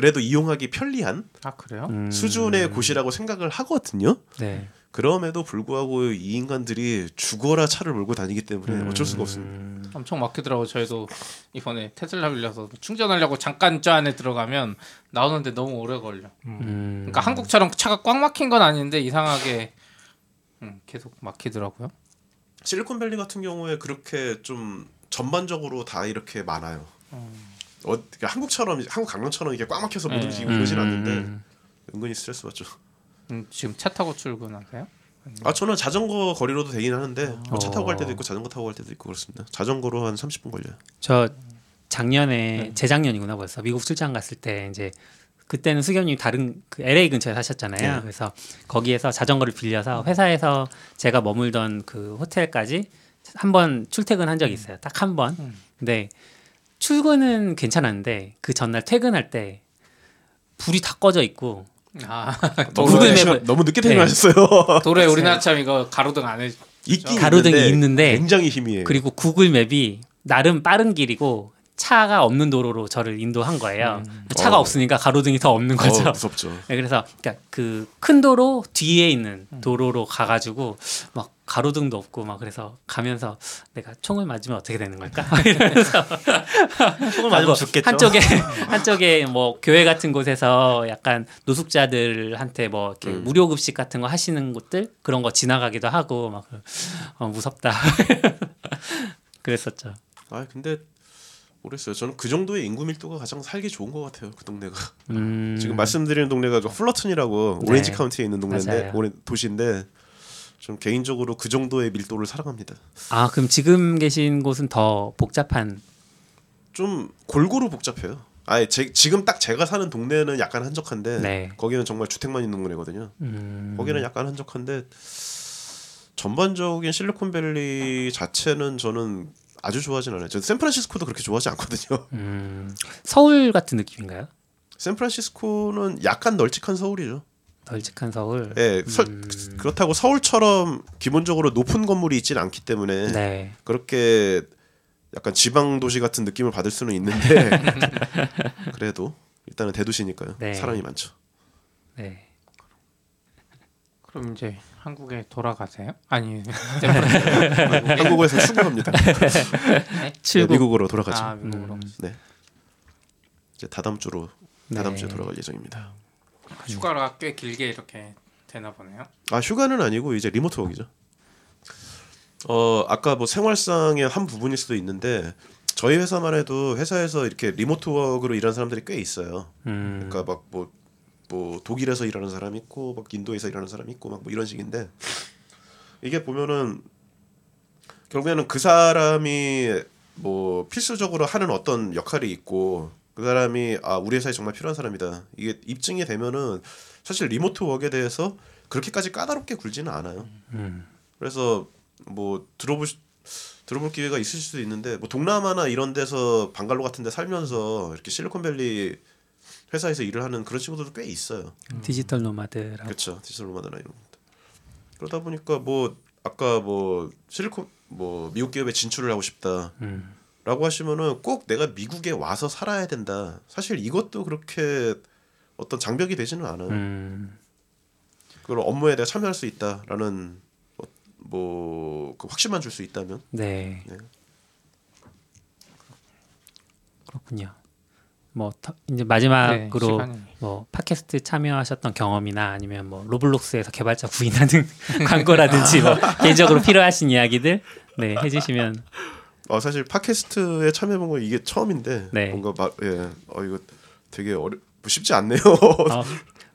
그래도 이용하기 편리한
아 그래요?
음,
수준의 곳이라고 생각을 하거든요.
네.
그럼에도 불구하고 이 인간들이 죽어라 차를 몰고 다니기 때문에 어쩔 수가 없습니다.
음,
엄청 막히더라고. 저희도 이번에 테슬라 빌려서 충전하려고 잠깐 저 안에 들어가면 나오는데 너무 오래 걸려.
음,
그러니까 한국처럼 차가 꽉 막힌 건 아닌데 이상하게 음, 계속 막히더라고요.
실리콘밸리 같은 경우에 그렇게 좀 전반적으로 다 이렇게 많아요. 어, 그러니까 한국처럼 한국 강남처럼 이게 꽉 막혀서 못
네.
움직이고 그러진 않는데
음,
은근히 스트레스 받죠.
음, 지금 차 타고 출근하세요?
아 저는 자전거 거리로도 되긴 하는데 뭐차 타고 갈 때도
어.
있고 자전거 타고 갈 때도 있고 그렇습니다. 자전거로 한 30분 걸려요.
저 작년에 재작년이구나 벌써 미국 출장 갔을 때 이제 그때는 수겸님 다른 그 LA 근처에 사셨잖아요.
네.
그래서 거기에서 자전거를 빌려서 회사에서 제가 머물던 그 호텔까지 한 번 출퇴근한 적이 있어요. 딱 한 번.
음.
근데 출근은 괜찮았는데 그 전날 퇴근할 때 불이 다 꺼져 있고
아
너무
맵을-
너무 늦게
네.
퇴근하셨어요.
도로에 우리나라처럼 이거 가로등 안 해.
있긴
가로등이
있는데
있는데
굉장히 희미해요.
그리고 구글 맵이 나름 빠른 길이고 차가 없는 도로로 저를 인도한 거예요. 차가
어.
없으니까 가로등이 더 없는 거죠.
어, 무섭죠.
네, 그래서 그러니까 그 큰 도로 뒤에 있는 도로로 가가지고 막 가로등도 없고 막 그래서 가면서 내가 총을 맞으면 어떻게 되는 걸까? 이러면서
총을 맞으면 죽겠죠.
한쪽에 한쪽에 뭐 교회 같은 곳에서 약간 노숙자들한테 뭐 이렇게
음.
무료 급식 같은 거 하시는 곳들 그런 거 지나가기도 하고 막 어, 무섭다. 그랬었죠.
아 근데 모르겠어요. 저는 그 정도의 인구 밀도가 가장 살기 좋은 것 같아요. 그 동네가
음,
지금 말씀드리는 동네가 그 플러튼이라고
네.
오렌지 카운티에 있는 동네인데. 오렌 도시인데 좀 개인적으로 그 정도의 밀도를 사랑합니다.
아 그럼 지금 계신 곳은 더 복잡한
좀 골고루 복잡해요. 아예 제, 지금 딱 제가 사는 동네는 약간 한적한데
네.
거기는 정말 주택만 있는 동네거든요.
음,
거기는 약간 한적한데 전반적인 실리콘밸리 자체는 저는 아주 좋아하진 않아요. 저 샌프란시스코도 그렇게 좋아하지 않거든요.
음, 서울 같은 느낌인가요?
샌프란시스코는 약간 널찍한 서울이죠.
널찍한 서울.
예, 서-
음.
그렇다고 서울처럼 기본적으로 높은 건물이 있지는 않기 때문에
네.
그렇게 약간 지방 도시 같은 느낌을 받을 수는 있는데 그래도 일단은 대도시니까요.
네.
사람이 많죠.
네.
그럼 이제 한국에 돌아가세요? 아니
한국에서 출국합니다. 네,
출국.
미국으로 돌아가죠.
아 미국으로.
음,
네. 이제 다다음 주로 다다음
네.
주에 돌아갈 예정입니다.
휴가가 꽤 길게 이렇게 되나 보네요.
아 휴가는 아니고 이제 리모트 워크죠. 어 아까 뭐 생활상의 한 부분일 수도 있는데 저희 회사만 해도 회사에서 이렇게 리모트 워크로 일하는 사람들이 꽤 있어요.
음,
그러니까 막 뭐 뭐 독일에서 일하는 사람 있고 막 인도에서 일하는 사람 있고 막 뭐 이런 식인데 이게 보면은 결국에는 그 사람이 뭐 필수적으로 하는 어떤 역할이 있고 그 사람이 아 우리 회사에 정말 필요한 사람이다 이게 입증이 되면은 사실 리모트 워크에 대해서 그렇게까지 까다롭게 굴지는 않아요.
음,
그래서 뭐 들어볼 수- 들어볼 기회가 있을 수도 있는데 뭐 동남아나 이런 데서 방갈로 같은 데 살면서 이렇게 실리콘밸리 회사에서 일을 하는 그런 친구들도 꽤 있어요.
디지털 노마드라고.
그렇죠. 디지털 노마드나 이런 것들. 그러다 보니까 뭐 아까 뭐 실리콘 뭐 미국 기업에 진출을 하고 싶다라고
음,
하시면은 꼭 내가 미국에 와서 살아야 된다. 사실 이것도 그렇게 어떤 장벽이 되지는 않아요.
음,
그걸 업무에 대해 참여할 수 있다라는 어, 뭐그 확신만 줄 수 있다면
네.
네.
그렇군요. 뭐 더- 이제
네,
마지막으로
시간이.
뭐 팟캐스트 참여하셨던 경험이나 아니면 뭐 로블록스에서 개발자 구인하는 광고라든지 뭐 개인적으로 필요하신 이야기들 네 해주시면
어, 사실 팟캐스트에 참여해본 거 이게 처음인데
네.
뭔가 마, 예, 어 이거 되게 어려 뭐 쉽지 않네요.
어,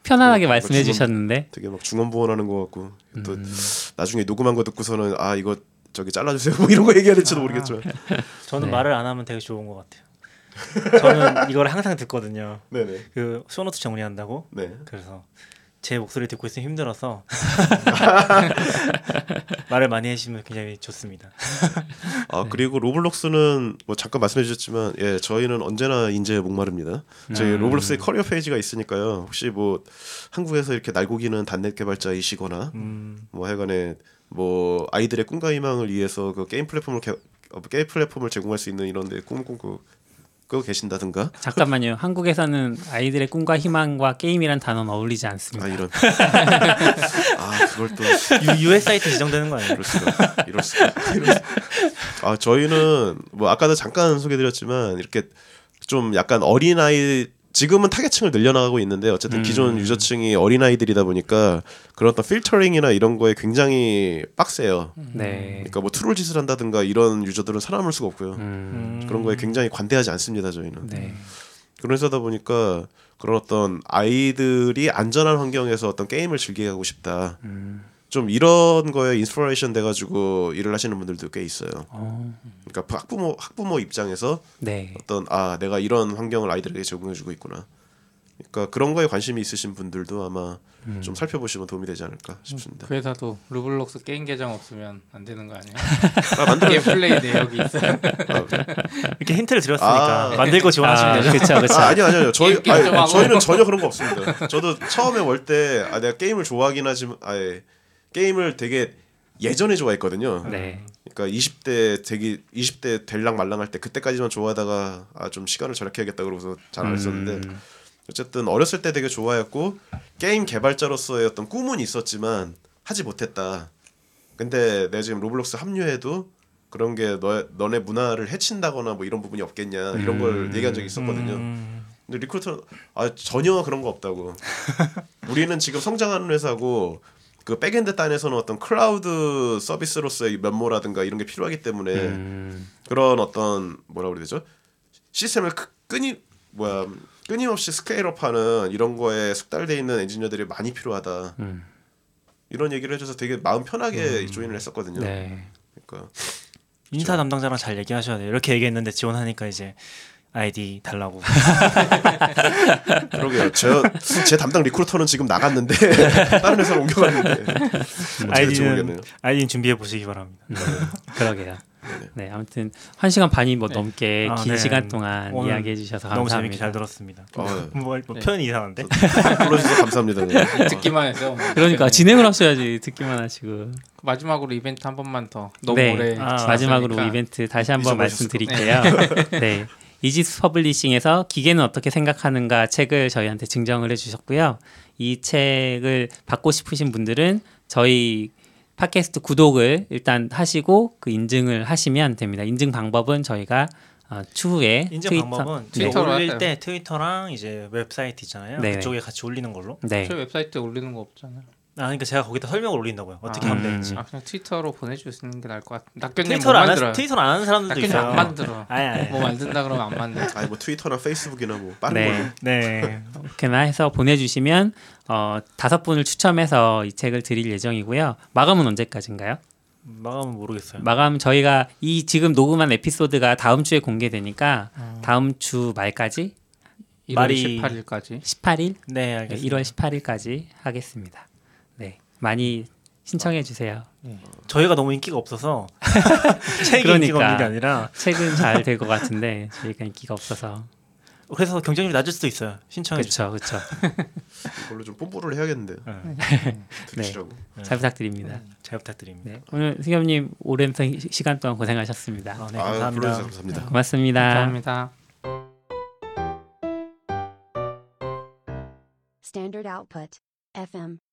편안하게
뭐,
말씀해
지금-
주셨는데
되게 막 중언부언하는 것 같고 또
음,
나중에 녹음한 거 듣고서는 아 이거 저기 잘라주세요 뭐 이런 거 얘기해야 될지도 모르겠지만
저는
네.
말을 안 하면 되게 좋은 것 같아요. 저는 이걸 항상 듣거든요.
네네
그 쇼노트 정리한다고.
네.
그래서 제 목소리 듣고 있으면 힘들어서 말을 많이 해주시면 굉장히 좋습니다.
아 그리고 로블록스는 뭐 잠깐 말씀해 주셨지만 예 저희는 언제나 인재에 목마릅니다. 저희
음.
로블록스의 커리어 페이지가 있으니까요. 혹시 뭐 한국에서 이렇게 날고기는 닷넷 개발자이시거나
음,
뭐 하여간에 뭐 아이들의 꿈과 희망을 위해서 그 게임 플랫폼을 개, 어, 게임 플랫폼을 제공할 수 있는 이런 데 꿈을 꿈꾸 고 계신다든가
잠깐만요. 한국에서는 아이들의 꿈과 희망과 게임이란 단어는 어울리지 않습니다.
아 이런 아 그걸 또
유, US 사이트 지정되는 거 아니에요?
이럴 수가 이럴 수가 이럴 수가. 아 저희는 뭐 아까도 잠깐 소개드렸지만 이렇게 좀 약간 어린 아이 지금은 타겟층을 늘려나가고 있는데 어쨌든
음.
기존 유저층이 어린 아이들이다 보니까 그런 어떤 필터링이나 이런 거에 굉장히 빡세요.
네.
그러니까 뭐 트롤 짓을 한다든가 이런 유저들은 살아남을 수가 없고요.
음,
그런 거에 굉장히 관대하지 않습니다 저희는.
네.
그러다 보니까 그런 어떤 아이들이 안전한 환경에서 어떤 게임을 즐기게 하고 싶다.
음,
좀 이런 거에 inspiration 돼가지고 일을 하시는 분들도 꽤 있어요.
어,
그러니까 학부모 학부모 입장에서
네.
어떤 아 내가 이런 환경을 아이들에게 제공해주고 있구나. 그러니까 그런 거에 관심이 있으신 분들도 아마
음.
좀 살펴보시면 도움이 되지 않을까 싶습니다.
그 회사도 로블록스 게임 계정 없으면 안 되는 거 아니에요?
아, 만들어
게임 플레이 내역이 있어요.
이렇게 힌트를 드렸으니까
아.
만들고 지원하시면
아,
되죠.
그렇죠, 그렇죠.
아, 아니요, 아니요. 저희 아니. 저희는 전혀 그런 거 없습니다. 저도 처음에 올 때 아, 내가 게임을 좋아하긴 하지만 아예 게임을 되게 예전에 좋아했거든요.
네.
그러니까 20대 되기 20대 될랑 말랑할 때 그때까지만 좋아하다가 아 좀 시간을 절약해야겠다 그러고서 잘 안 했었는데
음.
어쨌든 어렸을 때 되게 좋아했고 게임 개발자로서의 어떤 꿈은 있었지만 하지 못했다. 근데 내가 지금 로블록스 합류해도 그런 게 너, 너네 문화를 해친다거나 뭐 이런 부분이 없겠냐 이런 걸
음.
얘기한 적이 있었거든요.
음,
근데 recruiter 아 전혀 그런 거 없다고. 우리는 지금 성장하는 회사고 그 backend 단에서는 어떤 클라우드 서비스로서의 면모라든가 이런 게 필요하기 때문에
음.
그런 어떤 뭐라 그래야 되죠? 시스템을 크- 끊임 뭐야 끊임없이 scale up하는 이런 거에 숙달돼 있는 엔지니어들이 많이 필요하다.
음.
이런 얘기를 해줘서 되게 마음 편하게 join을 했었거든요.
네.
그러니까
인사 담당자랑 잘 얘기하셔야 돼요. 이렇게 얘기했는데 지원하니까 이제 아이디 달라고.
그러게요. 제, 제 담당 recruiter는 지금 나갔는데 다른 회사로 옮겨갔는데
아이디는. 아이디는 준비해 보시기 바랍니다.
음, 그러게요. 네, 아무튼 한 시간 반이 뭐 넘게
아,
긴
네.
시간 동안 이야기해 주셔서
너무
감사합니다.
재밌게 잘 들었습니다.
아,
뭐, 뭐
네.
표현이 이상한데?
불러주셔서 감사합니다. 네.
듣기만 해서
그러니까 진행을 하셔야지 듣기만 하시고.
마지막으로 이벤트 한 번만 더 너무
네.
오래
아,
마지막으로. 이벤트 다시 한번
잊어버리셨을
말씀드릴게요. 네. 이지스 퍼블리싱에서 기계는 어떻게 생각하는가 책을 저희한테 증정을 해주셨고요. 이 책을 받고 싶으신 분들은 저희 팟캐스트 구독을 일단 하시고 그 인증을 하시면 됩니다. 인증 방법은 저희가 어, 추후에
인증
트위터,
방법은
네.
저희
트위터로
올릴
할까요?
때 트위터랑 이제 웹사이트 있잖아요.
네.
그쪽에 같이 올리는 걸로.
네.
저희 웹사이트에 올리는 거 없잖아요.
아 그러니까 제가 거기다 설명을 올린다고요. 어떻게
아,
하면
음.
되는지.
아 그냥 트위터로 보내주시는 게 나을 것 같아요. 낙견님 뭐
트위터를 안
만들어요.
하, 트위터를 안 하는 사람들도
낙견님
있어요.
안 만들어.
아니 아니.
뭐 만든다 그러면 안 만들어.
아니 뭐 트위터나 페이스북이나 뭐 빠른
네.
걸로.
네.
이렇게나 해서 보내주시면 어, 다섯 분을 추첨해서 이 책을 드릴 예정이고요. 마감은 언제까지인가요?
마감은 모르겠어요.
마감 저희가 이 지금 녹음한 에피소드가 다음 주에 공개되니까 다음 주 말까지
1월
말이-
18일까지.
18일
네
네,
알겠습니다.
1월 18일까지 하겠습니다. 네 많이 신청해 주세요.
저희가 너무 인기가 없어서 책이
그러니까.
인기가 없는 게 아니라
책은 잘 될 것 같은데 저희가 인기가 없어서
그래서 경쟁률이 낮을 수도 있어요. 신청해 주세요.
그렇죠 그렇죠.
이걸로 좀 뽐뿌를 해야겠는데.
네.
들으시라고.
잘 부탁드립니다.
잘 부탁드립니다.
네 오늘 승엽님 오랜 시- 시간 동안 고생하셨습니다.
아, 네,
아,
감사합니다.
불러주셔서 감사합니다.
고맙습니다.
감사합니다.
Standard output. FM.